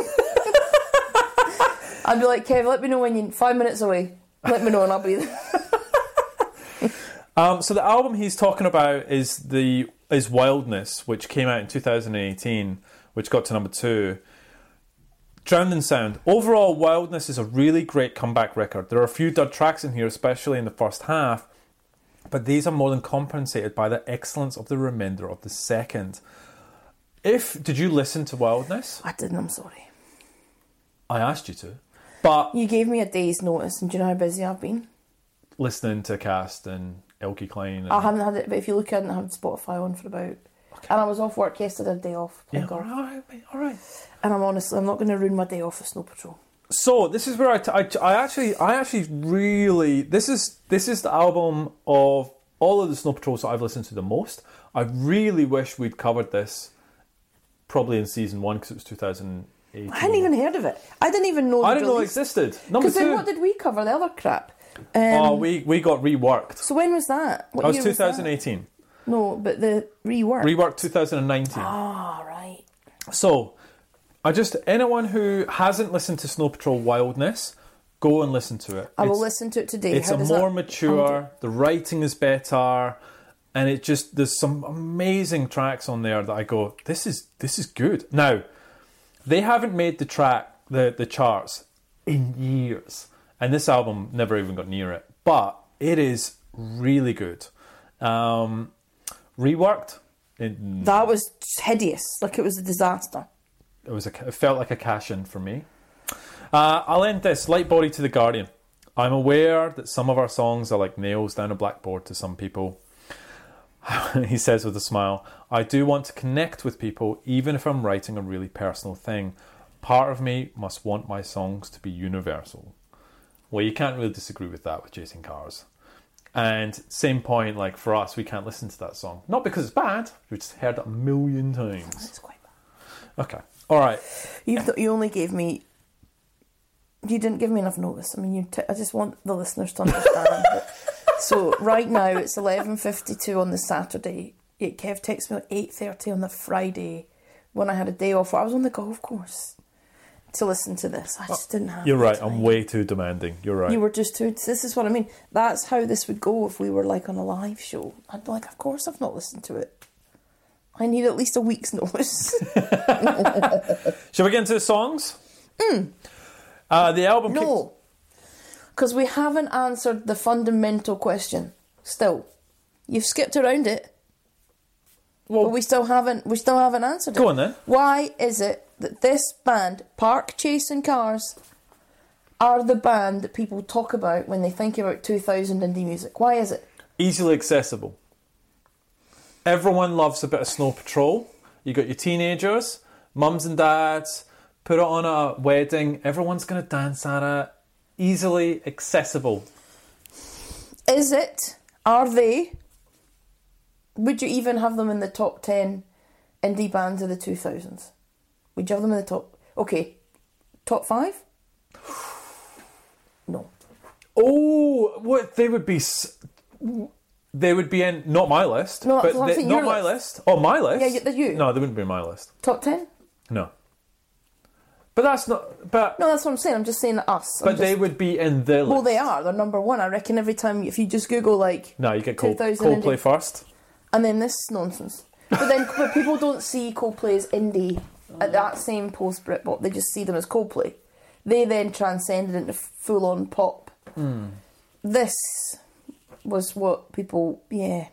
Speaker 2: I'd be like, Kev, let me know when you're five minutes away. Let me know, and I'll be there.
Speaker 1: Um, so the album he's talking about is the is Wildness, which came out in 2018, which got to number two. Drowned in Sound. Overall, Wildness is a really great comeback record. There are a few dud tracks in here, especially in the first half, but these are more than compensated by the excellence of the remainder of the second. If did you listen to Wildness?
Speaker 2: I didn't. I'm sorry.
Speaker 1: I asked you to, but
Speaker 2: You gave me a day's notice, and do you know how busy I've been?
Speaker 1: listening to Cast and Elkie Klein. And,
Speaker 2: I haven't had it, but if you look, I didn't have Spotify on for about. And I was off work yesterday, a day off.
Speaker 1: yeah, all right, mate, all right.
Speaker 2: And I'm honestly, I'm not going to ruin my day off with Snow Patrol.
Speaker 1: So this is where I, t- I, t- I actually I actually really this is this is the album of all of the Snow Patrols that I've listened to the most. I really wish we'd covered this probably in season one because it was 2018.
Speaker 2: I hadn't even heard of it. I didn't even know.
Speaker 1: I didn't know it existed. Number
Speaker 2: Because then what did we cover? The other crap. Um,
Speaker 1: oh, we we got reworked.
Speaker 2: So when was that? What
Speaker 1: That was
Speaker 2: year that?
Speaker 1: 2018.
Speaker 2: No, but the rework.
Speaker 1: Reworked 2019.
Speaker 2: Ah, right.
Speaker 1: So, I just anyone who hasn't listened to Snow Patrol Wildness, go and listen to it.
Speaker 2: I will
Speaker 1: It's-
Speaker 2: listen to it today.
Speaker 1: It's
Speaker 2: How
Speaker 1: a more
Speaker 2: that-
Speaker 1: mature. The writing is better, and it just there's some amazing tracks on there that I go, this is this is good. Now, they haven't made the track the the charts in years, and this album never even got near it. But it is really good. Um, reworked. It,
Speaker 2: That was hideous. Like it was a disaster.
Speaker 1: it was a, it felt like a cash in for me. Uh, I'll end this Lightbody to the Guardian. I'm aware that some of our songs are like nails down a blackboard to some people. he says with a smile, I do want to connect with people even if I'm writing a really personal thing. Part of me must want my songs to be universal. Well, you can't really disagree with that with Chasing Cars. And same point, like for us, we can't listen to that song. Not because it's bad, we've just heard it a million times.
Speaker 2: It's quite bad.
Speaker 1: Okay. All right.
Speaker 2: You, th- you only gave me. You didn't give me enough notice. I mean, you. T- I just want the listeners to understand. that. So right now it's eleven fifty two on the Saturday. It Kev texted me at eight thirty on the Friday when I had a day off. I was on the golf course to listen to this. I just didn't have.
Speaker 1: You're right.
Speaker 2: time.
Speaker 1: I'm way too demanding. You're right.
Speaker 2: You were just too. This is what I mean. That's how this would go if we were like on a live show. I'd be like, of course I've not listened to it. I need at least a week's notice.
Speaker 1: Shall we get into the songs? Uh, the album.
Speaker 2: no, because we haven't answered the fundamental question. Still, you've skipped around it,
Speaker 1: Well,
Speaker 2: but we still haven't. We still haven't answered it.
Speaker 1: Go on then.
Speaker 2: Why is it that this band, Park Chasing Cars, are the band that people talk about when they think about 2000 indie music? Why is it?
Speaker 1: easily accessible. Everyone loves a bit of Snow Patrol. You got your teenagers, mums and dads. Put it on a wedding. Everyone's going to dance at it. Easily accessible.
Speaker 2: Is it? Are they? Would you even have them in the top 10 indie bands of the 2000s? Would you have them in the top. Okay, top 5? No.
Speaker 1: Oh, what they would be. s- They would be in not my list,
Speaker 2: No,
Speaker 1: but
Speaker 2: that's what I'm
Speaker 1: they- not my
Speaker 2: list.
Speaker 1: list. Oh, my list.
Speaker 2: Yeah, you- you.
Speaker 1: No, they wouldn't be in my list.
Speaker 2: Top 10?
Speaker 1: No. But that's not. But
Speaker 2: No, that's what I'm saying. I'm just saying us. I'm
Speaker 1: but
Speaker 2: just,
Speaker 1: they would be in the list.
Speaker 2: Well, they are. They're number one. I reckon every time, if you just Google, like,
Speaker 1: No, you get Cold,
Speaker 2: 2000
Speaker 1: Coldplay
Speaker 2: indie-
Speaker 1: first.
Speaker 2: and then this nonsense. But then but people don't see Coldplay as indie at that same post Britpop. They just see them as Coldplay. They then transcended into full on pop. Hmm. This was what people, yeah.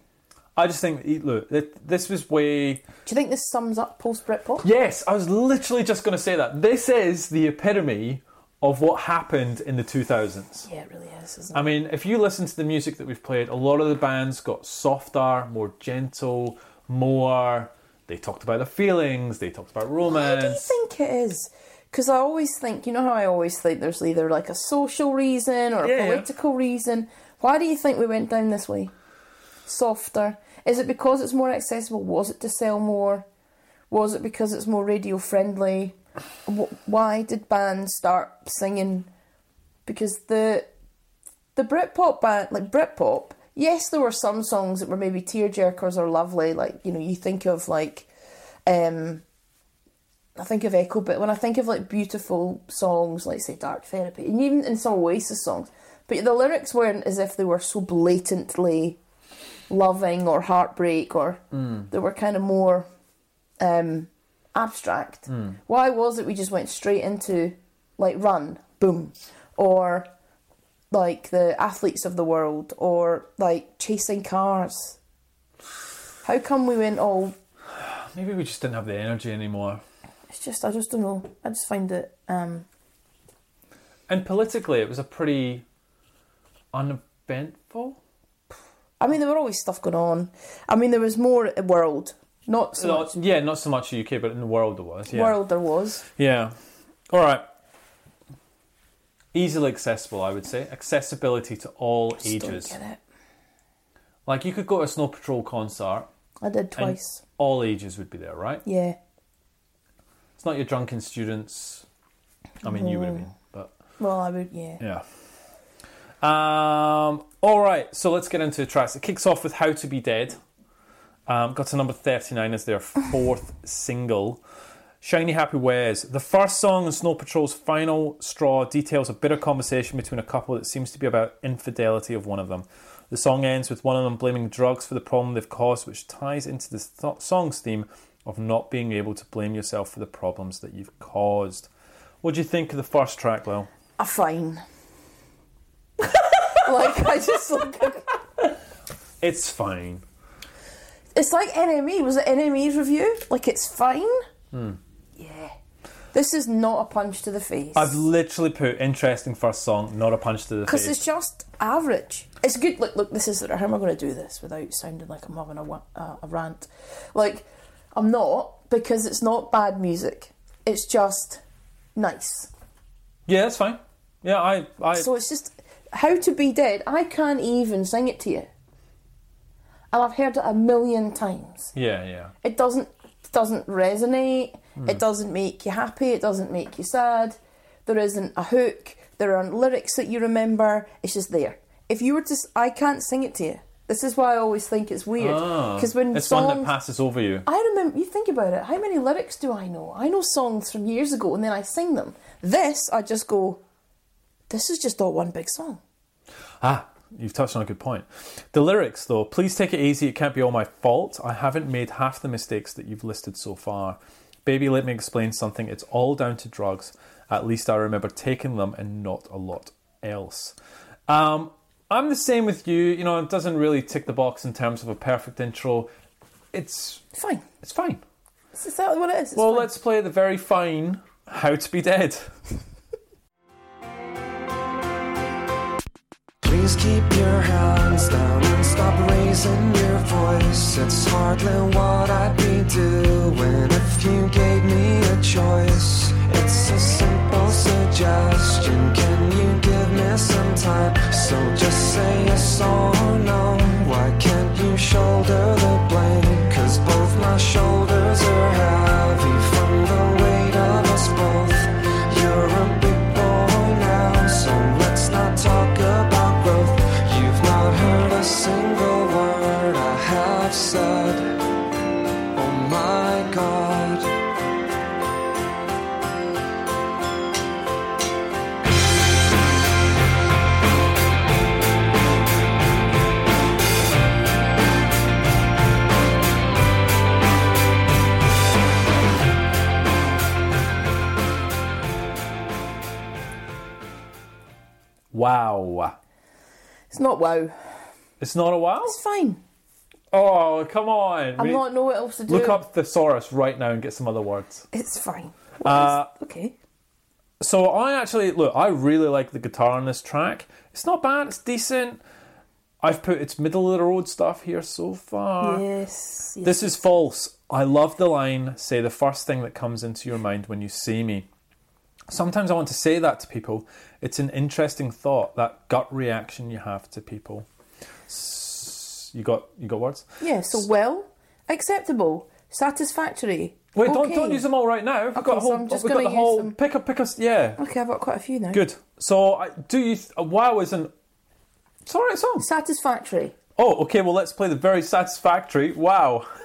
Speaker 1: I just think, look, this was way.
Speaker 2: Do you think this sums up post Britpop?
Speaker 1: Yes, I was literally just going to say that. This is the epitome of what happened in the 2000s.
Speaker 2: Yeah, it really is, isn't
Speaker 1: I mean, if you listen to the music that we've played, a lot of the bands got softer, more gentle, more. They talked about their feelings, they talked about romance.
Speaker 2: Why do you think it is? Because I always think, you know how I always think there's either like a social reason or a
Speaker 1: Yeah, yeah.
Speaker 2: political reason. Why do you think we went down this way? Softer. Is it because it's more accessible? Was it to sell more? Was it because it's more radio friendly? Why did bands start singing? Because the the Britpop band, like Britpop, yes, there were some songs that were maybe tearjerkers or lovely. Like you know, you think of like, um, I think of Echobelly when I think of like beautiful songs, like say Dark Therapy, and even in some Oasis songs, but the lyrics weren't as if they were so blatantly loving or heartbreak or they were kind of more um, abstract. Why was it we just went straight into like Run, Boom, or like the athletes of the world, or like chasing cars? How come we went all?
Speaker 1: Maybe we just didn't have the energy anymore.
Speaker 2: It's just I just don't know. I just find it. Um,
Speaker 1: And politically, it was a pretty uneventful.
Speaker 2: I mean, there were always stuff going on. I mean, there was more world, not so
Speaker 1: Not-
Speaker 2: much
Speaker 1: yeah, not so much the UK, but in the world there was. Yeah.
Speaker 2: world. There was.
Speaker 1: Yeah. All right. Easily accessible, I would say. Accessibility to all
Speaker 2: Just don't
Speaker 1: ages.
Speaker 2: get it.
Speaker 1: Like you could go to a Snow Patrol concert,
Speaker 2: I did twice.
Speaker 1: all ages would be there, right?
Speaker 2: Yeah.
Speaker 1: It's not your drunken students. I mean, you would have been, but
Speaker 2: Well, I would. Yeah.
Speaker 1: yeah. Um. All right. So let's get into the tracks. It kicks off with "How to Be Dead." Um, got to number thirty-nine as their fourth single. Shiny Happy Ways. The first song on Snow Patrol's Final Straw details a bitter conversation between a couple that seems to be about infidelity of one of them. The song ends with one of them blaming drugs for the problem they've caused, which ties into the th- song's theme of not being able to blame yourself for the problems that you've caused. What do you think of the first track, Lil?
Speaker 2: A fine. like I just like
Speaker 1: It's fine.
Speaker 2: it's like NME. Was it NME's review? Like it's fine.
Speaker 1: Hmm.
Speaker 2: This is not a punch to the face.
Speaker 1: I've literally put interesting first song, not a punch to the face.
Speaker 2: Because it's just average. It's good. Look, look. This is how am I going to do this without sounding like I'm having a uh, a rant? Like I'm not because it's not bad music. It's just nice.
Speaker 1: Yeah, that's fine. Yeah, I, I
Speaker 2: So it's just how to be dead. I can't even sing it to you, and I've heard it a million times.
Speaker 1: yeah, yeah.
Speaker 2: It doesn't doesn't resonate. It doesn't make you happy. It doesn't make you sad. There isn't a hook. There aren't lyrics that you remember. It's just there. If you were to, I can't sing it to you. This is why I always think it's weird
Speaker 1: Ah,
Speaker 2: because when
Speaker 1: it's
Speaker 2: songs,
Speaker 1: one that passes over you.
Speaker 2: I remember. You think about it. How many lyrics do I know? I know songs from years ago, and then I sing them. This, I just go. This is just all one big song.
Speaker 1: Ah, you've touched on a good point. The lyrics, though, please take it easy. It can't be all my fault. I haven't made half the mistakes that you've listed so far. Baby, let me explain something. It's all down to drugs. At least I remember taking them and not a lot else. Um, I'm the same with you. You know, it doesn't really tick the box in terms of a perfect intro. It's
Speaker 2: Fine.
Speaker 1: it's fine.
Speaker 2: That's exactly what it is. It's
Speaker 1: Well,
Speaker 2: fine.
Speaker 1: let's play the very fine "How to Be Dead."
Speaker 4: Please keep your hands down and stop raising your voice. It's hardly what I'd be doing if you gave me a choice. It's a simple suggestion. Can you give me some time? So just say yes or no. Why can't you shoulder the blame? Cause both my shoulders are heavy
Speaker 1: Wow,
Speaker 2: It's not wow.
Speaker 1: it's not a wow.
Speaker 2: It's fine.
Speaker 1: Oh, come on!
Speaker 2: I'm
Speaker 1: Re-
Speaker 2: not know what else to do.
Speaker 1: Look up thesaurus right now and get some other words.
Speaker 2: It's fine.
Speaker 1: Uh,
Speaker 2: okay.
Speaker 1: So I actually look. I really like the guitar on this track. It's not bad. It's decent. I've put it's middle of the road stuff here so far.
Speaker 2: yes. yes.
Speaker 1: This is false. I love the line, say the first thing that comes into your mind when you see me. Sometimes I want to say that to people. It's an interesting thought, that gut reaction you have to people. S- You got you got words?
Speaker 2: Yeah. So well, acceptable, satisfactory.
Speaker 1: Wait,
Speaker 2: okay.
Speaker 1: don't don't use them all right now. I've
Speaker 2: Okay,
Speaker 1: got a
Speaker 2: so
Speaker 1: whole
Speaker 2: I'm just
Speaker 1: we've got
Speaker 2: gonna
Speaker 1: the
Speaker 2: use
Speaker 1: whole
Speaker 2: them.
Speaker 1: pick up pick us yeah.
Speaker 2: Okay, I've got quite a few now.
Speaker 1: Good. So I- do you th- wow is an it's all right song.
Speaker 2: Satisfactory.
Speaker 1: Oh, okay. Well, let's play the very satisfactory. Wow.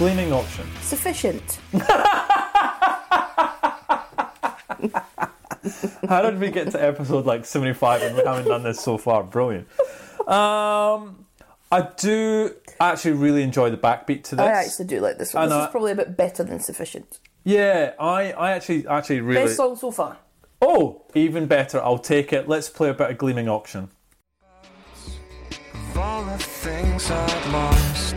Speaker 1: Gleaming Auction.
Speaker 2: Sufficient.
Speaker 1: How did we get to episode like 75 and we haven't done this so far? Brilliant. Um, I do actually really enjoy the backbeat to this.
Speaker 2: I actually do like this one.
Speaker 1: I
Speaker 2: This
Speaker 1: know.
Speaker 2: is probably a bit better than sufficient.
Speaker 1: Yeah, I, I actually actually really.
Speaker 2: Best song so far.
Speaker 1: Oh, even better. I'll take it. Let's play a bit of Gleaming Auction.
Speaker 3: Of all the things I'd lost,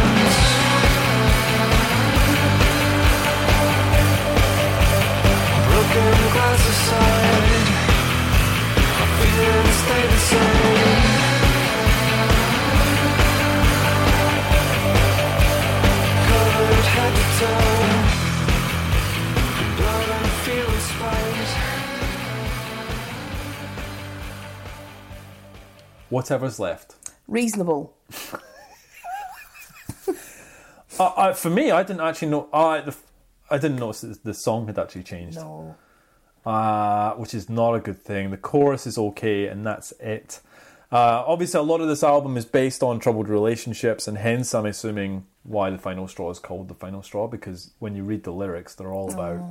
Speaker 1: Whatever's left.
Speaker 2: Reasonable.
Speaker 1: Uh, I, for me, I didn't actually know. I the, I didn't notice that the song had actually changed.
Speaker 2: No.
Speaker 1: Uh, which is not a good thing. The chorus is okay, and that's it. Uh, obviously, a lot of this album is based on troubled relationships, and hence I'm assuming why the final straw is called the final straw because when you read the lyrics, they're all about.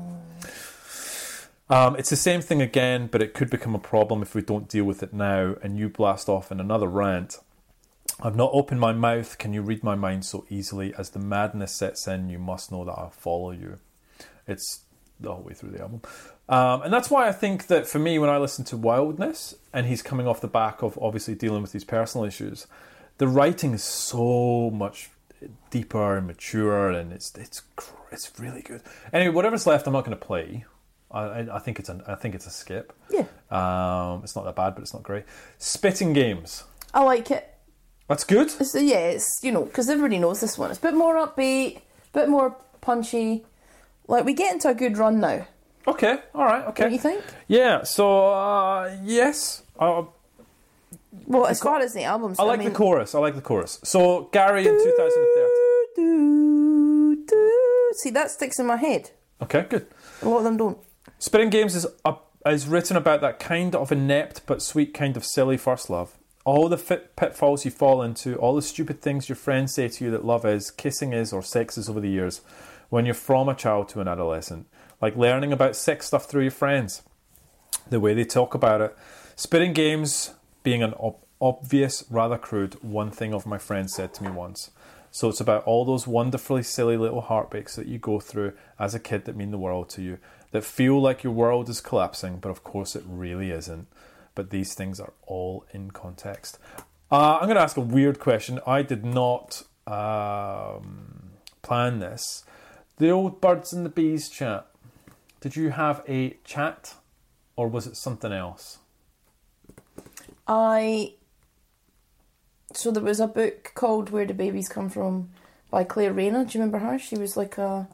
Speaker 1: Um, it's the same thing again, but it could become a problem if we don't deal with it now. And you blast off in another rant. I've not opened my mouth. Can you read my mind so easily? As the madness sets in, you must know that I follow you. It's the whole way through the album. Um, and that's why I think that for me, when I listen to Wildness, and he's coming off the back of obviously dealing with these personal issues, the writing is so much deeper and mature, and it's it's it's really good. Anyway, whatever's left, I'm not going to play. I, I, think it's a, I think it's a skip.
Speaker 2: Yeah.
Speaker 1: Um, it's not that bad, but it's not great. Spitting games.
Speaker 2: I like it.
Speaker 1: That's good.
Speaker 2: So yeah, it's you know because everybody knows this one. It's a bit more upbeat, a bit more punchy. Like we get into a good run now,
Speaker 1: Okay. All right. Okay.
Speaker 2: don't you think?
Speaker 1: Yeah. So uh, yes, I,
Speaker 2: Well, as far as the albums,
Speaker 1: I like
Speaker 2: mean,
Speaker 1: the chorus. I like the chorus. So Gary in 2013.
Speaker 2: Do, do. See, that sticks in my head.
Speaker 1: Okay. Good.
Speaker 2: A lot of them don't.
Speaker 1: Spitting Games is a, is written about that kind of inept but sweet kind of silly first love. All the fit pitfalls you fall into, all the stupid things your friends say to you that love is, kissing is, or sex is over the years, when you're from a child to an adolescent. Like learning about sex stuff through your friends, the way they talk about it. Spitting Games being an ob- obvious, rather crude one thing of my friend said to me once. So it's about all those wonderfully silly little heartbreaks that you go through as a kid that mean the world to you, that feel like your world is collapsing, but of course it really isn't. But these things are all in context. Uh, I'm going to ask a weird question. I did not um, plan this. The old birds and the bees chat. Did you have a chat, or was it something else?
Speaker 2: I so there was a book called Where Do Babies Come From by Claire Rayner. Do you remember her? She was like a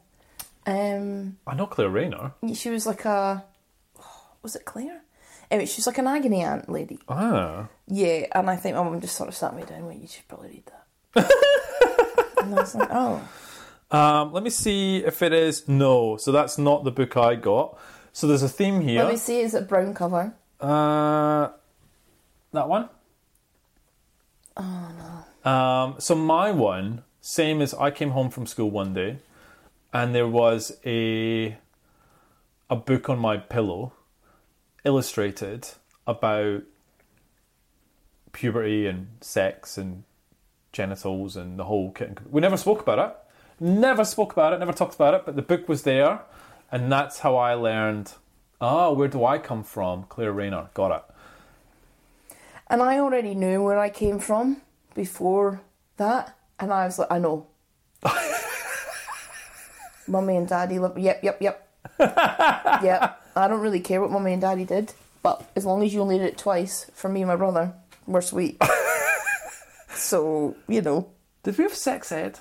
Speaker 2: um
Speaker 1: I know Claire Rayner.
Speaker 2: she was like a was it Claire? Anyway, she was like an agony aunt lady.
Speaker 1: Ah,
Speaker 2: Yeah, and I think my mum just sort of sat me down. Went, you should probably read that. and I was like, oh,
Speaker 1: um, let me see if it is. No, so that's not the book I got. So there's a theme here.
Speaker 2: let me see. Is it brown cover?
Speaker 1: Uh, that one. Oh no. Um, so my one, same as I came home from school one day, and there was a a book on my pillow, illustrated about puberty and sex and genitals and the whole kit. And, we never spoke about it. Never spoke about it. Never talked about it. But the book was there, and that's how I learned. Ah, where do I come from? Claire Rayner. Got it.
Speaker 2: And I already knew where I came from before that, and I was like, I know. mummy and daddy live. Yep, yep, yep. yep. I don't really care what mummy and daddy did, but as long as you only did it twice for me and my brother, we're sweet. so you know,
Speaker 1: Did we have sex ed?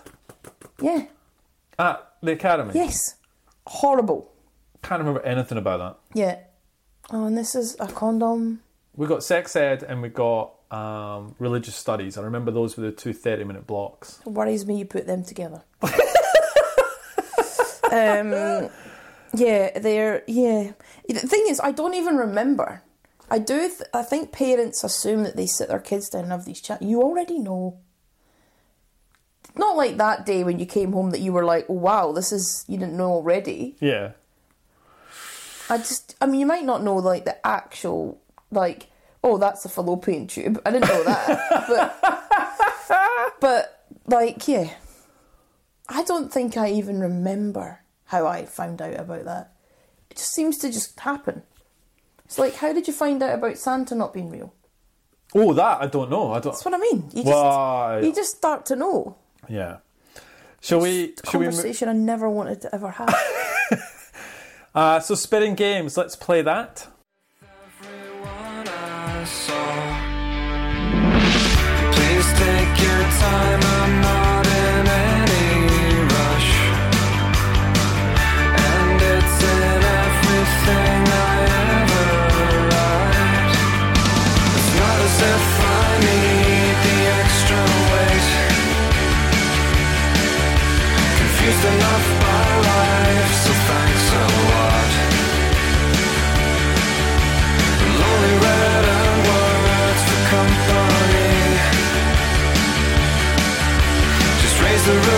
Speaker 2: Yeah.
Speaker 1: at the academy.
Speaker 2: Yes. Horrible.
Speaker 1: Can't remember anything about that.
Speaker 2: Yeah. Oh, and this is a condom.
Speaker 1: We got sex ed and we got um, religious studies. I remember those were the two 30 minute blocks.
Speaker 2: It worries me you put them together. um, yeah, they're yeah. The thing is, I don't even remember. I do. Th- I think parents assume that they sit their kids down and have these chats. You already know. Not like that day when you came home that you were like, oh, "Wow, this is you didn't know already."
Speaker 1: Yeah.
Speaker 2: I just, I mean, you might not know like the actual like, oh, that's a fallopian tube. I didn't know that, but but like, yeah, I don't think I even remember how I found out about that. It just seems to just happen. It's like, how did you find out about Santa not being real?
Speaker 1: Oh, that I don't know. I don't.
Speaker 2: That's what I mean. You just,
Speaker 1: Why?
Speaker 2: you just start to know.
Speaker 1: Yeah. Shall we? Shall we? mo-
Speaker 2: Conversation I never wanted to ever have.
Speaker 1: Uh, so spitting games. Let's play that.
Speaker 4: Everyone I saw. Please take your time,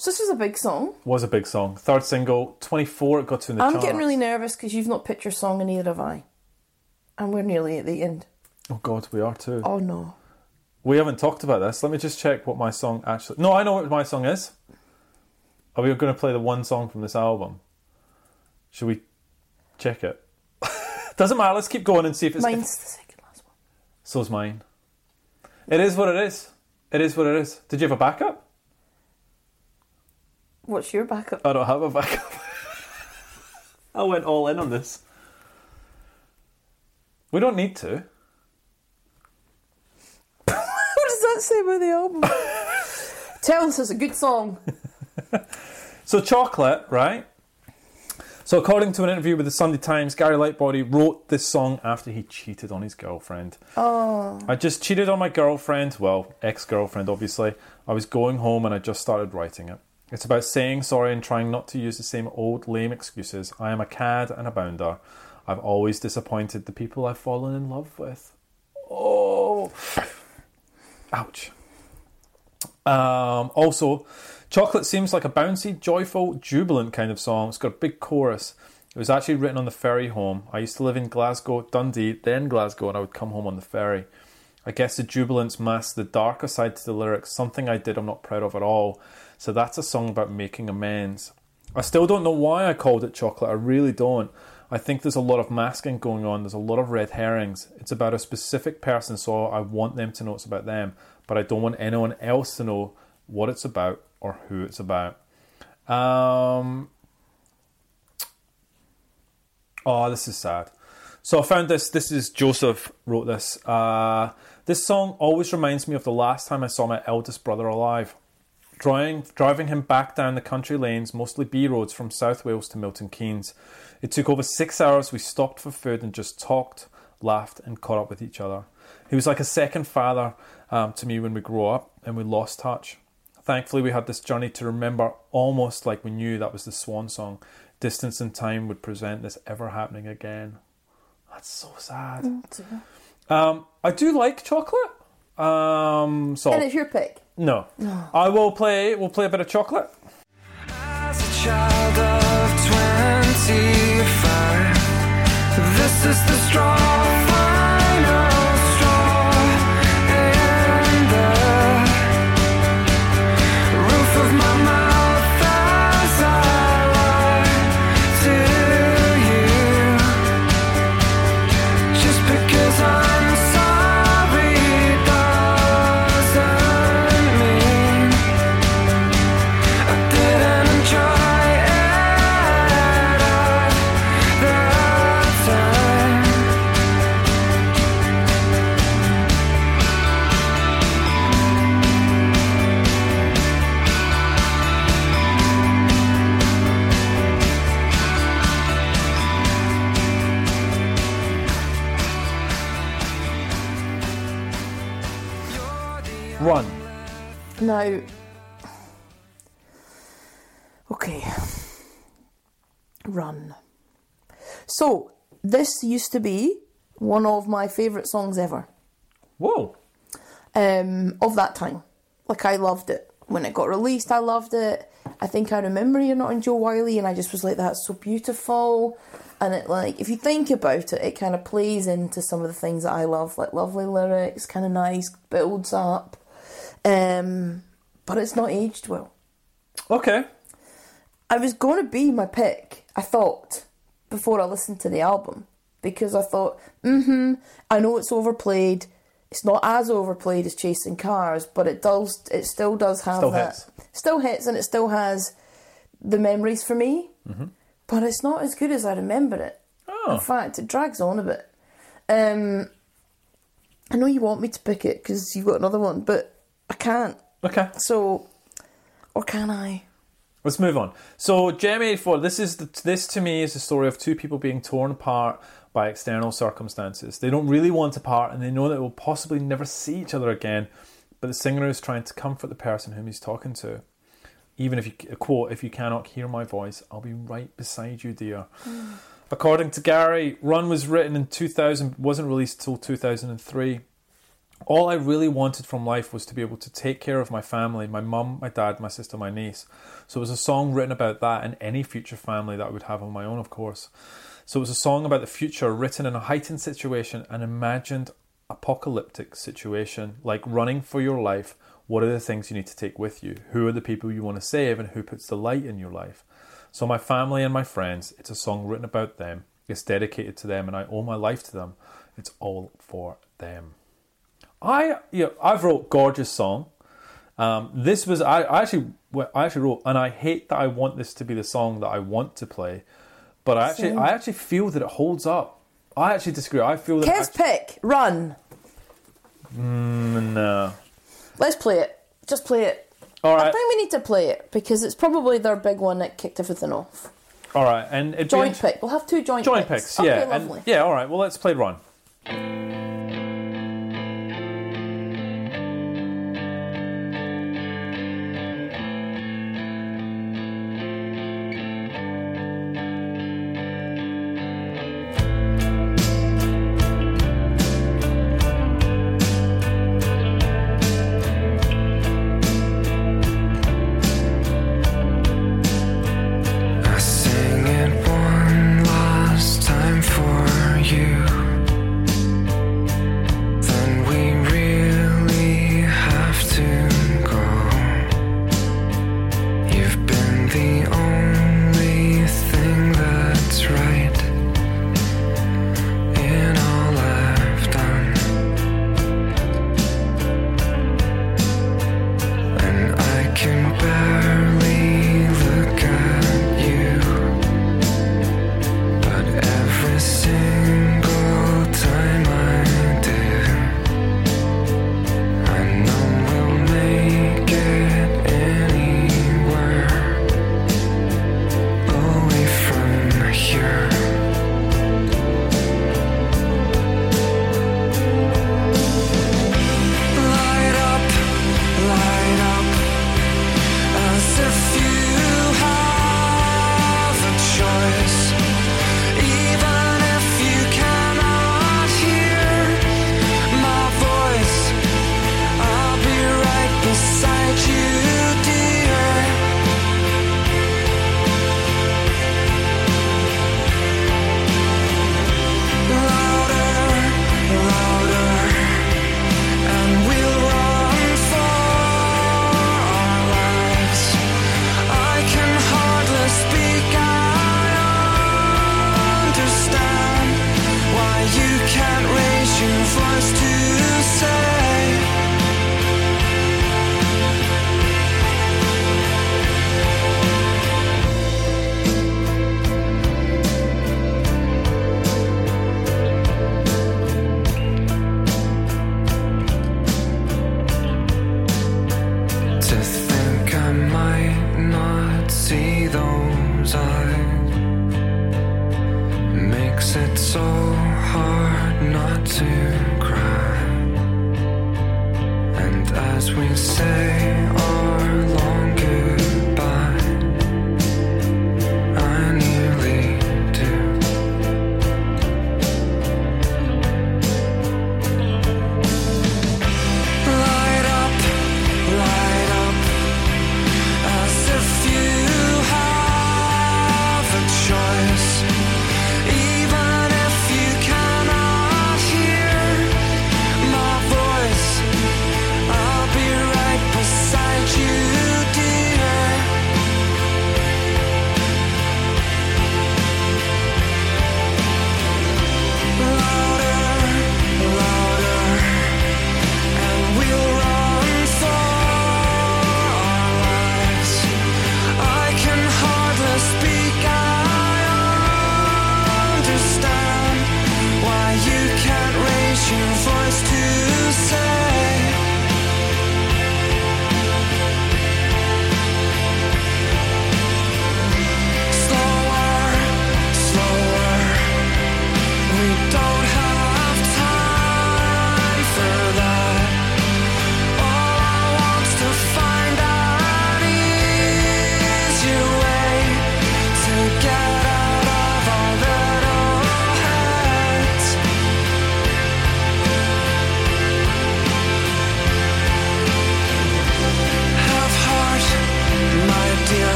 Speaker 4: so this
Speaker 2: was a big song.
Speaker 1: was a big song. Third single, 24. It got to in the
Speaker 2: I'm
Speaker 1: charts.
Speaker 2: getting really nervous because you've not picked your song and neither have I. And we're nearly at the end.
Speaker 1: Oh God, we are too.
Speaker 2: Oh no.
Speaker 1: We haven't talked about this. Let me just check what my song actually. No, I know what my song is. Are we going to play the one song from this album? Should we check it? Doesn't matter. Let's keep going and see if it's.
Speaker 2: Mine's the second last one.
Speaker 1: So's mine. It is what it is. It is what it is. Did you have a backup?
Speaker 2: What's your backup?
Speaker 1: I don't have a backup. I went all in on this. We don't need to.
Speaker 2: what does that say about the album? Tell us it's a good song.
Speaker 1: So chocolate, right? So according to an interview with the Sunday Times, Gary Lightbody wrote this song after he cheated on his girlfriend.
Speaker 2: Oh.
Speaker 1: I just cheated on my girlfriend, well, ex-girlfriend obviously. I was going home and I just started writing it. It's about saying sorry and trying not to use the same old lame excuses. I am a cad and a bounder. I've always disappointed the people I've fallen in love with. Oh. Ouch. Um, also, Chocolate seems like a bouncy, joyful, jubilant kind of song. It's got a big chorus. It was actually written on the ferry home. I used to live in Glasgow, Dundee, then Glasgow, and I would come home on the ferry. I guess the jubilance masks the darker side to the lyrics, something I did I'm not proud of at all. So that's a song about making amends. I still don't know why I called it Chocolate, I really don't. I think there's a lot of masking going on, there's a lot of red herrings. It's about a specific person, so I want them to know it's about them, but I don't want anyone else to know what it's about or who it's about. Um, oh, this is sad. So I found this. This is Joseph wrote this. Uh, this song always reminds me of the last time I saw my eldest brother alive. Driving, driving him back down the country lanes, mostly B roads from South Wales to Milton Keynes. It took over six hours. We stopped for food and just talked, laughed, and caught up with each other. He was like a second father um, to me when we grew up, and we lost touch. Thankfully, we had this journey to remember almost like we knew that was the swan song. Distance and time would prevent this ever happening again. That's so sad. Um, I do like chocolate. Um, so
Speaker 2: And it's your pick.
Speaker 1: No, I will play. We'll play a bit of chocolate.
Speaker 4: As a child of 25, this is the straw,
Speaker 2: Now, okay, run. So this used to be one of my favourite songs ever
Speaker 1: Whoa.
Speaker 2: um, of that time. Like I loved it when it got released. I loved it. I think I remember you're not in Jo Whiley, and I just was like, "That's so beautiful." And it like, if you think about it, it kind of plays into some of the things that I love, like lovely lyrics, kind of nice, builds up. Um, but it's not aged well.
Speaker 1: Okay.
Speaker 2: I was going to be my pick, I thought, before I listened to the album. Because I thought, mm hmm, I know it's overplayed. It's not as overplayed as Chasing Cars, but it does, it still does have
Speaker 1: Still
Speaker 2: that.
Speaker 1: hits.
Speaker 2: Still hits and it still has the memories for me. But it's not as good as I remember it.
Speaker 1: Oh.
Speaker 2: In fact, it drags on a bit. Um, I know you want me to pick it because you've got another one, but I can't.
Speaker 1: Okay.
Speaker 2: So, or can I?
Speaker 1: Let's move on. So, Gem84, this is the, this to me is the story of two people being torn apart by external circumstances. They don't really want to part, and they know that they will possibly never see each other again. But the singer is trying to comfort the person whom he's talking to. Even if you quote, if you cannot hear my voice, I'll be right beside you, dear. Mm. According to Gary, Run was written in 2000, wasn't released till 2003. All I really wanted from life was to be able to take care of my family, my mum, my dad, my sister, my niece. So it was a song written about that and any future family that I would have on my own, of course. So it was a song about the future written in a heightened situation, an imagined apocalyptic situation, like running for your life. What are the things you need to take with you? Who are the people you want to save and who puts the light in your life? So my family and my friends, it's a song written about them. It's dedicated to them and I owe my life to them. It's all for them. I you know, I've wrote gorgeous song. Um, this was I, I actually I actually wrote and I hate that I want this to be the song that I want to play, but I actually
Speaker 2: Same.
Speaker 1: I actually feel that it holds up. I actually disagree. I feel that
Speaker 2: Kev's pick, run.
Speaker 1: Mm, no.
Speaker 2: Let's play it. Just play it.
Speaker 1: All
Speaker 2: I think we need to play it because it's probably their big one that kicked everything off.
Speaker 1: all right, and
Speaker 2: Joint
Speaker 1: int-
Speaker 2: pick. We'll have two joint,
Speaker 1: joint
Speaker 2: picks.
Speaker 1: picks, yeah,
Speaker 2: Okay,
Speaker 1: and- yeah. All right, well let's play Run.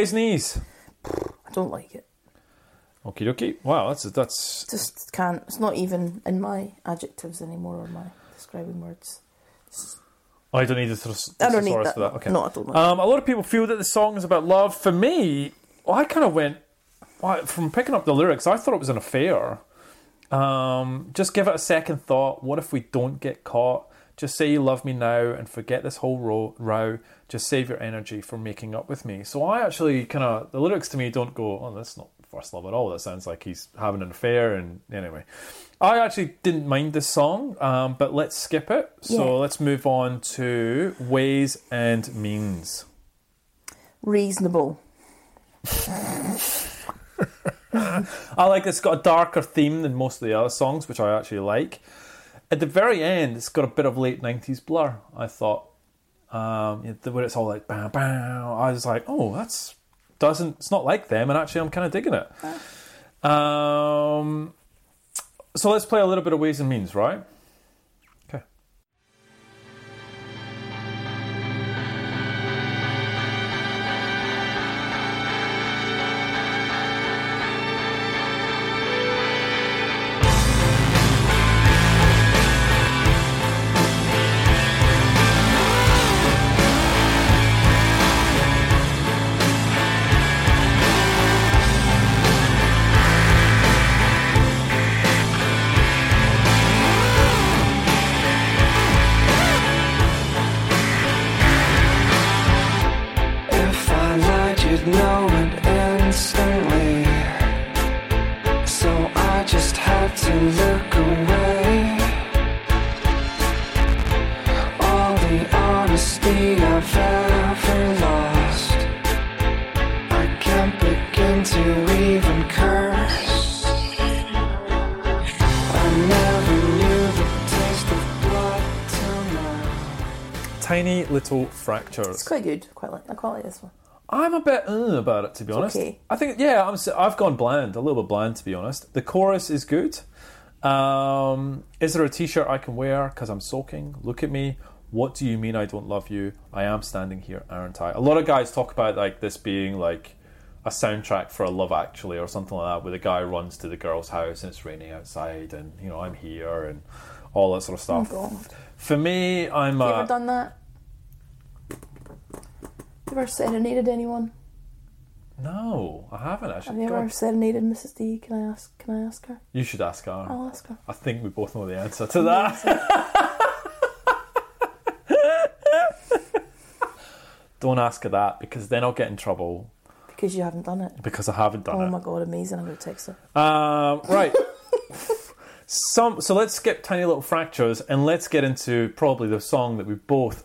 Speaker 1: Grazed Knees.
Speaker 2: I don't like it.
Speaker 1: Okie dokie. Wow, that's that's
Speaker 2: Just can't. It's not even in my adjectives anymore or my describing words.
Speaker 1: I don't need the thes-
Speaker 2: I don't need
Speaker 1: thesaurus
Speaker 2: that.
Speaker 1: for that. Okay.
Speaker 2: No, I don't.
Speaker 1: Um, a lot of people feel that the song is about love. For me, I kind of went well, from picking up the lyrics. I thought it was an affair. Um, just give it a second thought. What if we don't get caught? Just say you love me now and forget this whole ro- row. Just save your energy for making up with me. So I actually kind of the lyrics to me don't go. Oh, that's not first love at all. That sounds like he's having an affair. And anyway, I actually didn't mind this song, um, but let's skip it. So
Speaker 2: Yeah.
Speaker 1: let's move on to ways and means.
Speaker 2: Reasonable.
Speaker 1: I like it's got a darker theme than most of the other songs, which I actually like. At the very end, it's got a bit of late nineties blur. I thought, um, you know, where it's all like bam bam. I was like, oh, that's doesn't. It's not like them, and actually, I'm kind of digging it. Um, so let's play a little bit of ways and means, right?
Speaker 2: It's quite good. Quite like. I quite like this one.
Speaker 1: I'm a bit uh, about it to be honest.
Speaker 2: okay.
Speaker 1: I think yeah, I'm. I've gone bland, a little bit bland to be honest. The chorus is good. Um, is there a T-shirt I can wear because I'm soaking? Look at me. What do you mean I don't love you? I am standing here, aren't I? A lot of guys talk about like this being like a soundtrack for a Love Actually or something like that, where the guy runs to the girl's house and it's raining outside, and you know I'm here and all that sort of stuff.
Speaker 2: Oh, God.
Speaker 1: For me, I'm.
Speaker 2: You
Speaker 1: Uh,
Speaker 2: ever done that? Have you ever serenaded anyone?
Speaker 1: no, I haven't
Speaker 2: Have
Speaker 1: actually.
Speaker 2: you
Speaker 1: Go
Speaker 2: ever
Speaker 1: on.
Speaker 2: serenaded Mrs. D? Can I ask? Can I ask her?
Speaker 1: You should ask her.
Speaker 2: I'll ask her.
Speaker 1: I think we both know the answer to that. Don't ask her that because then I'll get in trouble
Speaker 2: Because you haven't done it.
Speaker 1: because I haven't done
Speaker 2: Oh
Speaker 1: it.
Speaker 2: Oh my god, amazing! I'm going to text her.
Speaker 1: Um, right. Some. So let's skip tiny little fractures and let's get into probably the song that we both.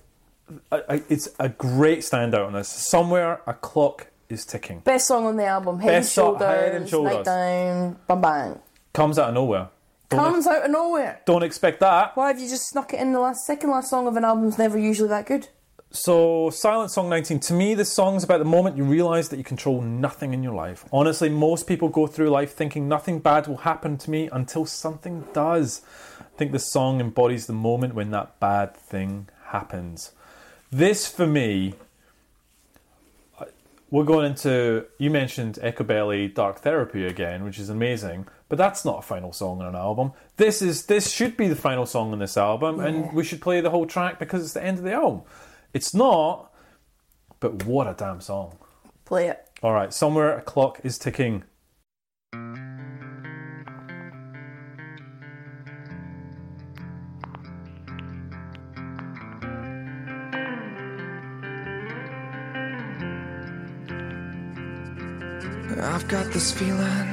Speaker 1: I, I, it's a great standout on this. Somewhere a clock is ticking.
Speaker 2: Best song on the album. Head,
Speaker 1: Best
Speaker 2: and, shoulders,
Speaker 1: Head and Shoulders.
Speaker 2: Night down. Bang bang.
Speaker 1: Comes out of nowhere. Don't,
Speaker 2: Comes out of nowhere.
Speaker 1: don't expect that.
Speaker 2: Why have you just snuck it in the last second last song of an album's never usually that good?
Speaker 1: So, Silent Song 19, to me, this song's about the moment you realise that you control nothing in your life. Honestly, most people go through life thinking nothing bad will happen to me until something does. I think this song embodies the moment when that bad thing happens. This, for me, we're going into, you mentioned Echobelly Dark Therapy again, which is amazing, but that's not a final song on an album. This is this should be the final song on this album,
Speaker 2: Yeah.
Speaker 1: and we should play the whole track because it's the end of the album. It's not, but what a damn song.
Speaker 2: Play it.
Speaker 1: All right, somewhere a clock is ticking.
Speaker 4: I've got this feeling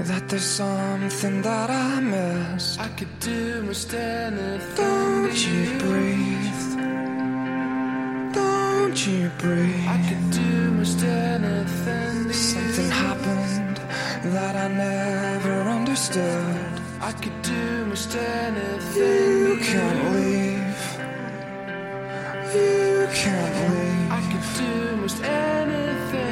Speaker 4: that there's something that I miss.
Speaker 3: I could do most anything.
Speaker 4: Don't you breathe? Don't you breathe?
Speaker 3: I could do most anything.
Speaker 4: Something happened that I never understood.
Speaker 3: I could do most anything.
Speaker 4: You can't leave. You can't leave.
Speaker 3: I could do most anything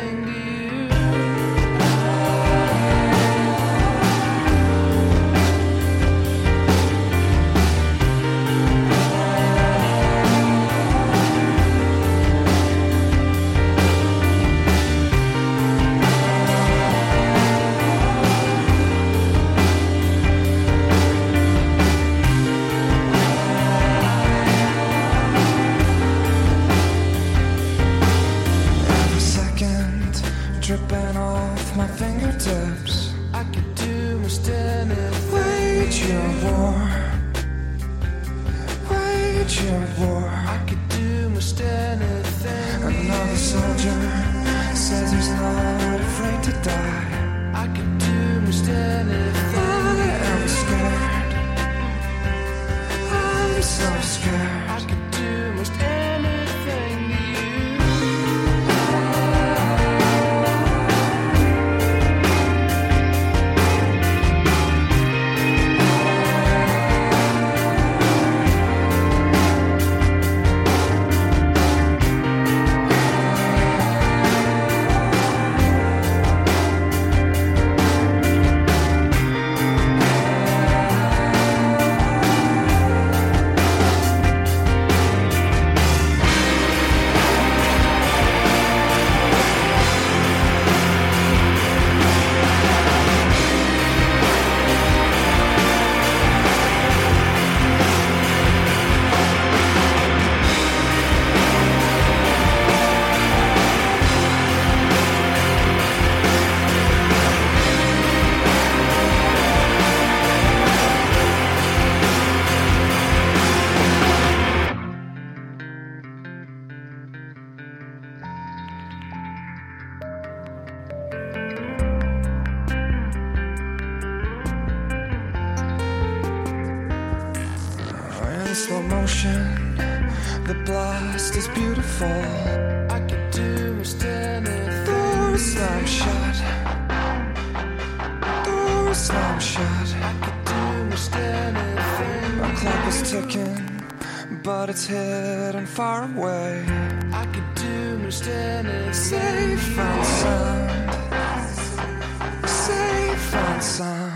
Speaker 4: my The blast is beautiful. I could do most anything. Door slam shut. Door slam shut. I could do most anything. Our clock is ticking, but it's hidden far away. I could do most anything. Safe and sound. Safe and sound.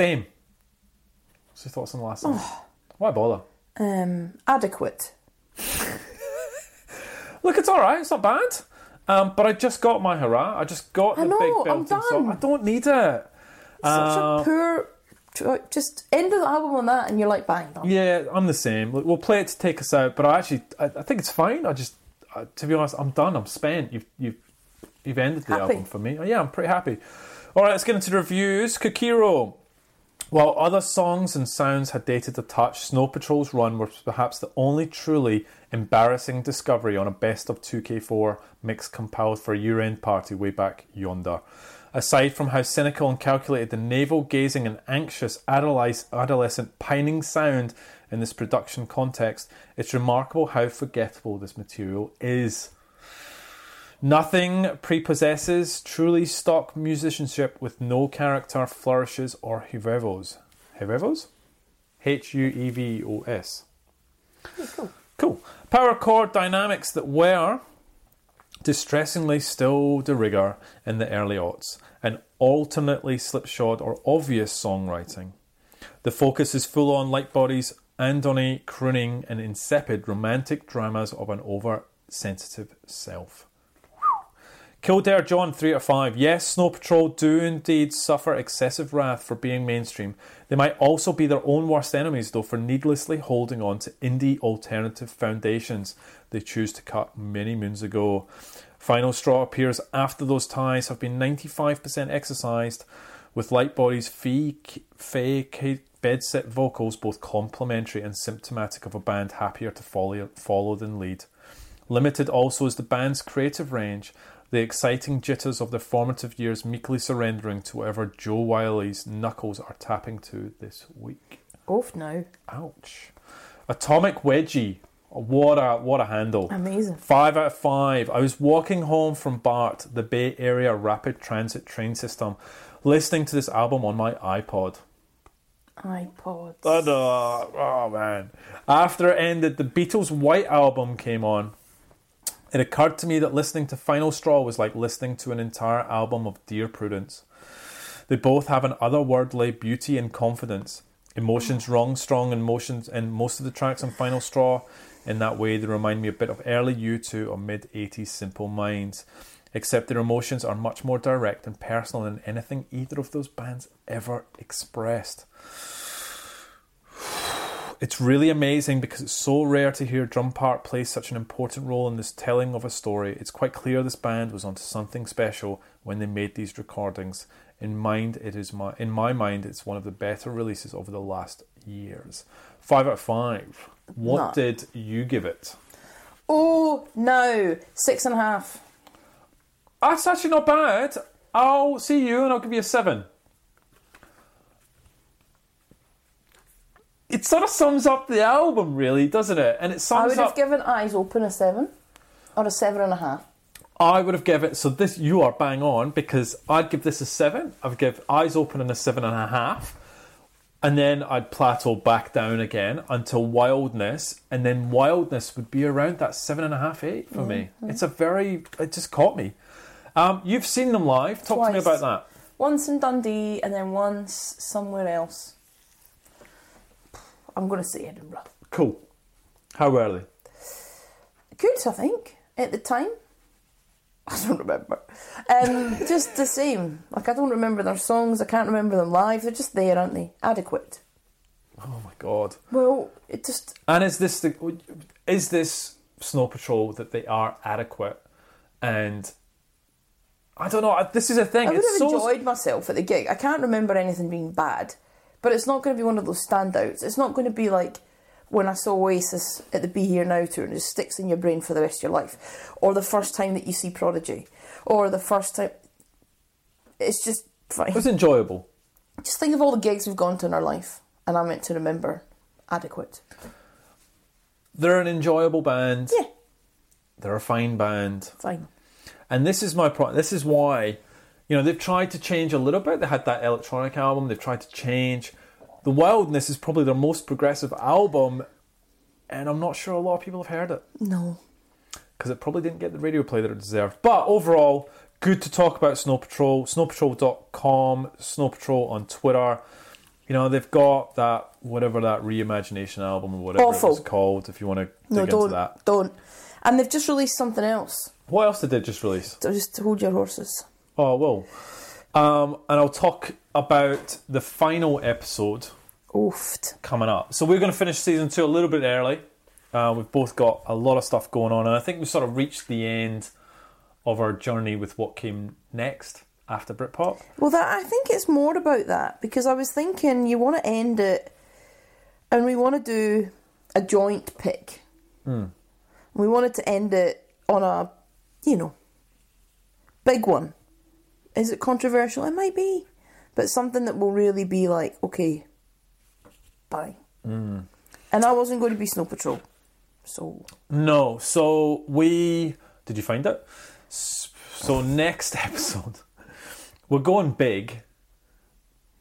Speaker 1: Same. What's your thoughts on the last song? Why bother?
Speaker 2: Um, adequate.
Speaker 1: Look, it's all right. It's not bad. Um, but I just got my hurrah. I just got
Speaker 2: I
Speaker 1: the
Speaker 2: know,
Speaker 1: big
Speaker 2: I'm
Speaker 1: belting song.
Speaker 2: done.
Speaker 1: I don't need it.
Speaker 2: Such
Speaker 1: Uh,
Speaker 2: a poor. cho- Just end of the album on that, and you're like, bang, done.
Speaker 1: Yeah, I'm the same. Look, We'll play it to take us out, but I actually, I, I think it's fine. I just, uh, to be honest, I'm done. I'm spent. You've, you've, you've ended the
Speaker 2: Happy.
Speaker 1: album for me. Oh, yeah, I'm pretty happy. All right, let's get into the reviews. Kokiro. While other songs and sounds had dated a touch, Snow Patrol's run was perhaps the only truly embarrassing discovery on a best of 2K4 mix compiled for a year end party way back yonder. Aside from how cynical and calculated the navel gazing and anxious adolescent pining sound in this production context, it's remarkable how forgettable this material is. Nothing prepossesses truly stock musicianship with no character flourishes or huevos. Huevos? H U E V O S. Cool. Power chord dynamics that were distressingly still de rigueur in the early aughts, and alternately slipshod or obvious songwriting. The focus is full on Lightbody's, Andoni crooning, and insipid romantic dramas of an over sensitive self. Kildare John, 3 out of 5. Yes, Snow Patrol do indeed suffer excessive wrath for being mainstream. They might also be their own worst enemies, though, for needlessly holding on to indie alternative foundations they choose to cut many moons ago. Final Straw appears after those ties have been 95% exercised, with Lightbody's fake, fake bedsit vocals both complimentary and symptomatic of a band happier to follow, follow than lead. Limited also is the band's creative range, the exciting jitters of their formative years meekly surrendering to whatever Jo Whiley's knuckles are tapping to this week.
Speaker 2: Off now.
Speaker 1: Ouch. Atomic Wedgie. What a what a handle.
Speaker 2: Amazing.
Speaker 1: Five out of five. I was walking home from BART, the Bay Area Rapid Transit train system, listening to this album on my iPod.
Speaker 2: iPods.
Speaker 1: Oh, no. oh man. After it ended, the Beatles' White Album came on. It occurred to me that listening to Final Straw was like listening to an entire album of Dear Prudence. They both have an otherworldly beauty and confidence. Emotions wrong, strong emotions in most of the tracks on Final Straw. In that way, they remind me a bit of early U2 or mid 80s Simple Minds. Except their emotions are much more direct and personal than anything either of those bands ever expressed. It's really amazing because it's so rare to hear drum part play such an important role in this telling of a story. It's quite clear this band was onto something special when they made these recordings. In mind, it is my in my mind, it's one of the better releases over the last years. Five out of five. What
Speaker 2: Nah.
Speaker 1: did you give it?
Speaker 2: Oh no, six and a half.
Speaker 1: That's actually not bad. I'll see you and I'll give you a seven. It's sort of sums up the album, really, doesn't it? And it sums I
Speaker 2: would
Speaker 1: up.
Speaker 2: have given Eyes Open a seven or a seven and a half.
Speaker 1: I would have given so this you are bang on because I'd give this a seven. I'd give Eyes Open and a seven and a half, and then I'd plateau back down again until Wildness, and then Wildness would be around that seven and a half, eight for me. It's a very it just caught me. Um, you've seen them live. Talk to me about that.
Speaker 2: Once in Dundee and then once somewhere else. I'm going to say Edinburgh.
Speaker 1: Cool. How early?
Speaker 2: Good, I think, at the time. I don't remember. Um, just the same. Like, I don't remember their songs, I can't remember them live. They're just there, aren't they? Adequate.
Speaker 1: Oh my god.
Speaker 2: Well, it just.
Speaker 1: And is this the is this Snow Patrol that they are adequate? And I don't know. This is a thing.
Speaker 2: I would
Speaker 1: it's
Speaker 2: have
Speaker 1: so
Speaker 2: enjoyed myself at the gig. I can't remember anything being bad, but it's not going to be one of those standouts. It's not going to be like when I saw Oasis at the Be Here Now tour and it just sticks in your brain for the rest of your life, or the first time that you see Prodigy, or the first time. It's just fine.
Speaker 1: it was enjoyable.
Speaker 2: Just think of all the gigs we've gone to in our life, and I'm meant to remember adequate.
Speaker 1: They're an enjoyable band.
Speaker 2: Yeah,
Speaker 1: They're a fine band.
Speaker 2: fine.
Speaker 1: And this is my pro- this is why you know they've tried to change a little bit. They had that electronic album. They've tried to change. The Wildness is probably their most progressive album, and I'm not sure a lot of people have heard it
Speaker 2: No.
Speaker 1: because it probably didn't get the radio play that it deserved. But overall, good to talk about Snow Patrol. Snowpatrol.com, Snow Patrol on Twitter. You know they've got that whatever that reimagination album or whatever
Speaker 2: Awful.
Speaker 1: it was called. If you want to dig
Speaker 2: No,
Speaker 1: into
Speaker 2: don't.
Speaker 1: that,
Speaker 2: Don't. And they've just released something else.
Speaker 1: what else did they just release?
Speaker 2: Just hold your horses.
Speaker 1: Oh, well. Um, and I'll talk about the final episode
Speaker 2: Oofed.
Speaker 1: coming up. So we're going to finish season two a little bit early. Uh, we've both got a lot of stuff going on, and I think we've sort of reached the end of our journey with what came next after Britpop.
Speaker 2: Well, that I think it's more about that because I was thinking you want to end it, and we want to do a joint pick. We wanted to end it on a, you know, big one. Is it controversial? It might be, but something that will really be like, okay, bye. Mm. And I wasn't going to be Snow Patrol, so
Speaker 1: No, so we. Did you find it? So next episode, we're going big,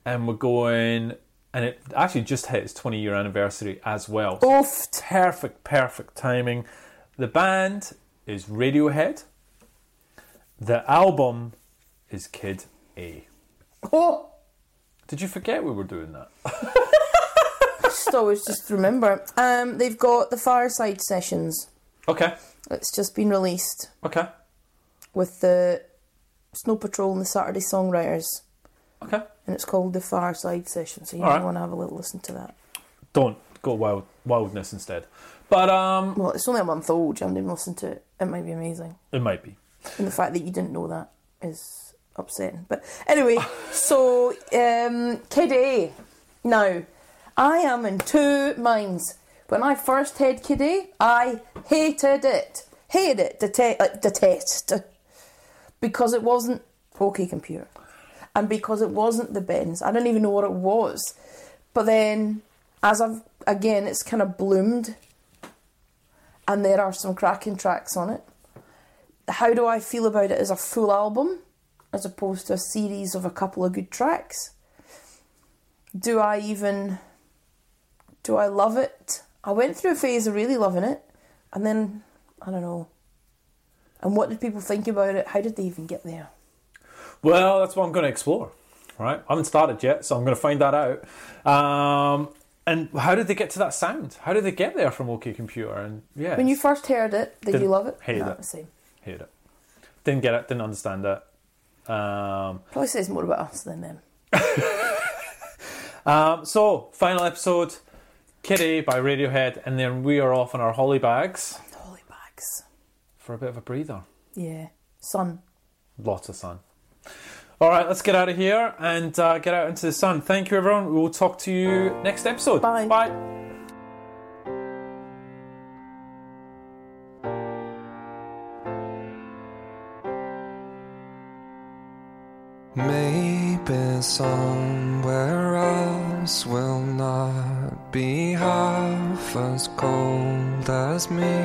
Speaker 1: and we're going, and it actually just hit its 20 year anniversary as well. So
Speaker 2: oofed.
Speaker 1: perfect, perfect timing. The band is Radiohead. The album is Kid A.
Speaker 2: Oh,
Speaker 1: Did you forget we were doing that?
Speaker 2: just always just remember. Um, they've got the Fireside Sessions.
Speaker 1: Okay,
Speaker 2: It's just been released.
Speaker 1: okay,
Speaker 2: with the Snow Patrol and the Saturday Songwriters,
Speaker 1: okay.
Speaker 2: and it's called the Fireside Session. So you
Speaker 1: All
Speaker 2: might
Speaker 1: right.
Speaker 2: want to have a little listen to that.
Speaker 1: Don't go wild, wildness instead. But um,
Speaker 2: Well, it's only a month old. You haven't even listened to it. It might be amazing,
Speaker 1: it might be.
Speaker 2: and the fact that you didn't know that is upsetting. But anyway, so um, Kid A. Now, I am in two minds. When I first heard Kid A, I hated it, hated it, detest, like, detest, because it wasn't OK Computer, and because it wasn't the Bends. I don't even know what it was. But then, as I've again, it's kind of bloomed, and there are some cracking tracks on it. How do I feel about it as a full album, as opposed to a series of a couple of good tracks? Do I even do I love it? I went through a phase of really loving it, and then I don't know. And what did people think about it? How did they even get there?
Speaker 1: Well, that's what I'm going to explore. Right, I haven't started yet, so I'm going to find that out. Um, and how did they get to that sound? How did they get there from OK Computer? And yeah,
Speaker 2: When you first heard it, did you love it?
Speaker 1: hated
Speaker 2: no,
Speaker 1: it.
Speaker 2: Same.
Speaker 1: hate it, didn't get it, didn't understand it. Um,
Speaker 2: Probably says more about us than them.
Speaker 1: um, so final episode, Kid A by Radiohead, and then we are off on our holly bags
Speaker 2: Holy bags.
Speaker 1: for a bit of a breather.
Speaker 2: Yeah. Sun.
Speaker 1: Lots of sun. All right, let's get out of here and uh, get out into the sun. Thank you, everyone. We will talk to you next episode.
Speaker 2: Bye.
Speaker 1: Bye.
Speaker 4: somewhere else will not be half as cold as me.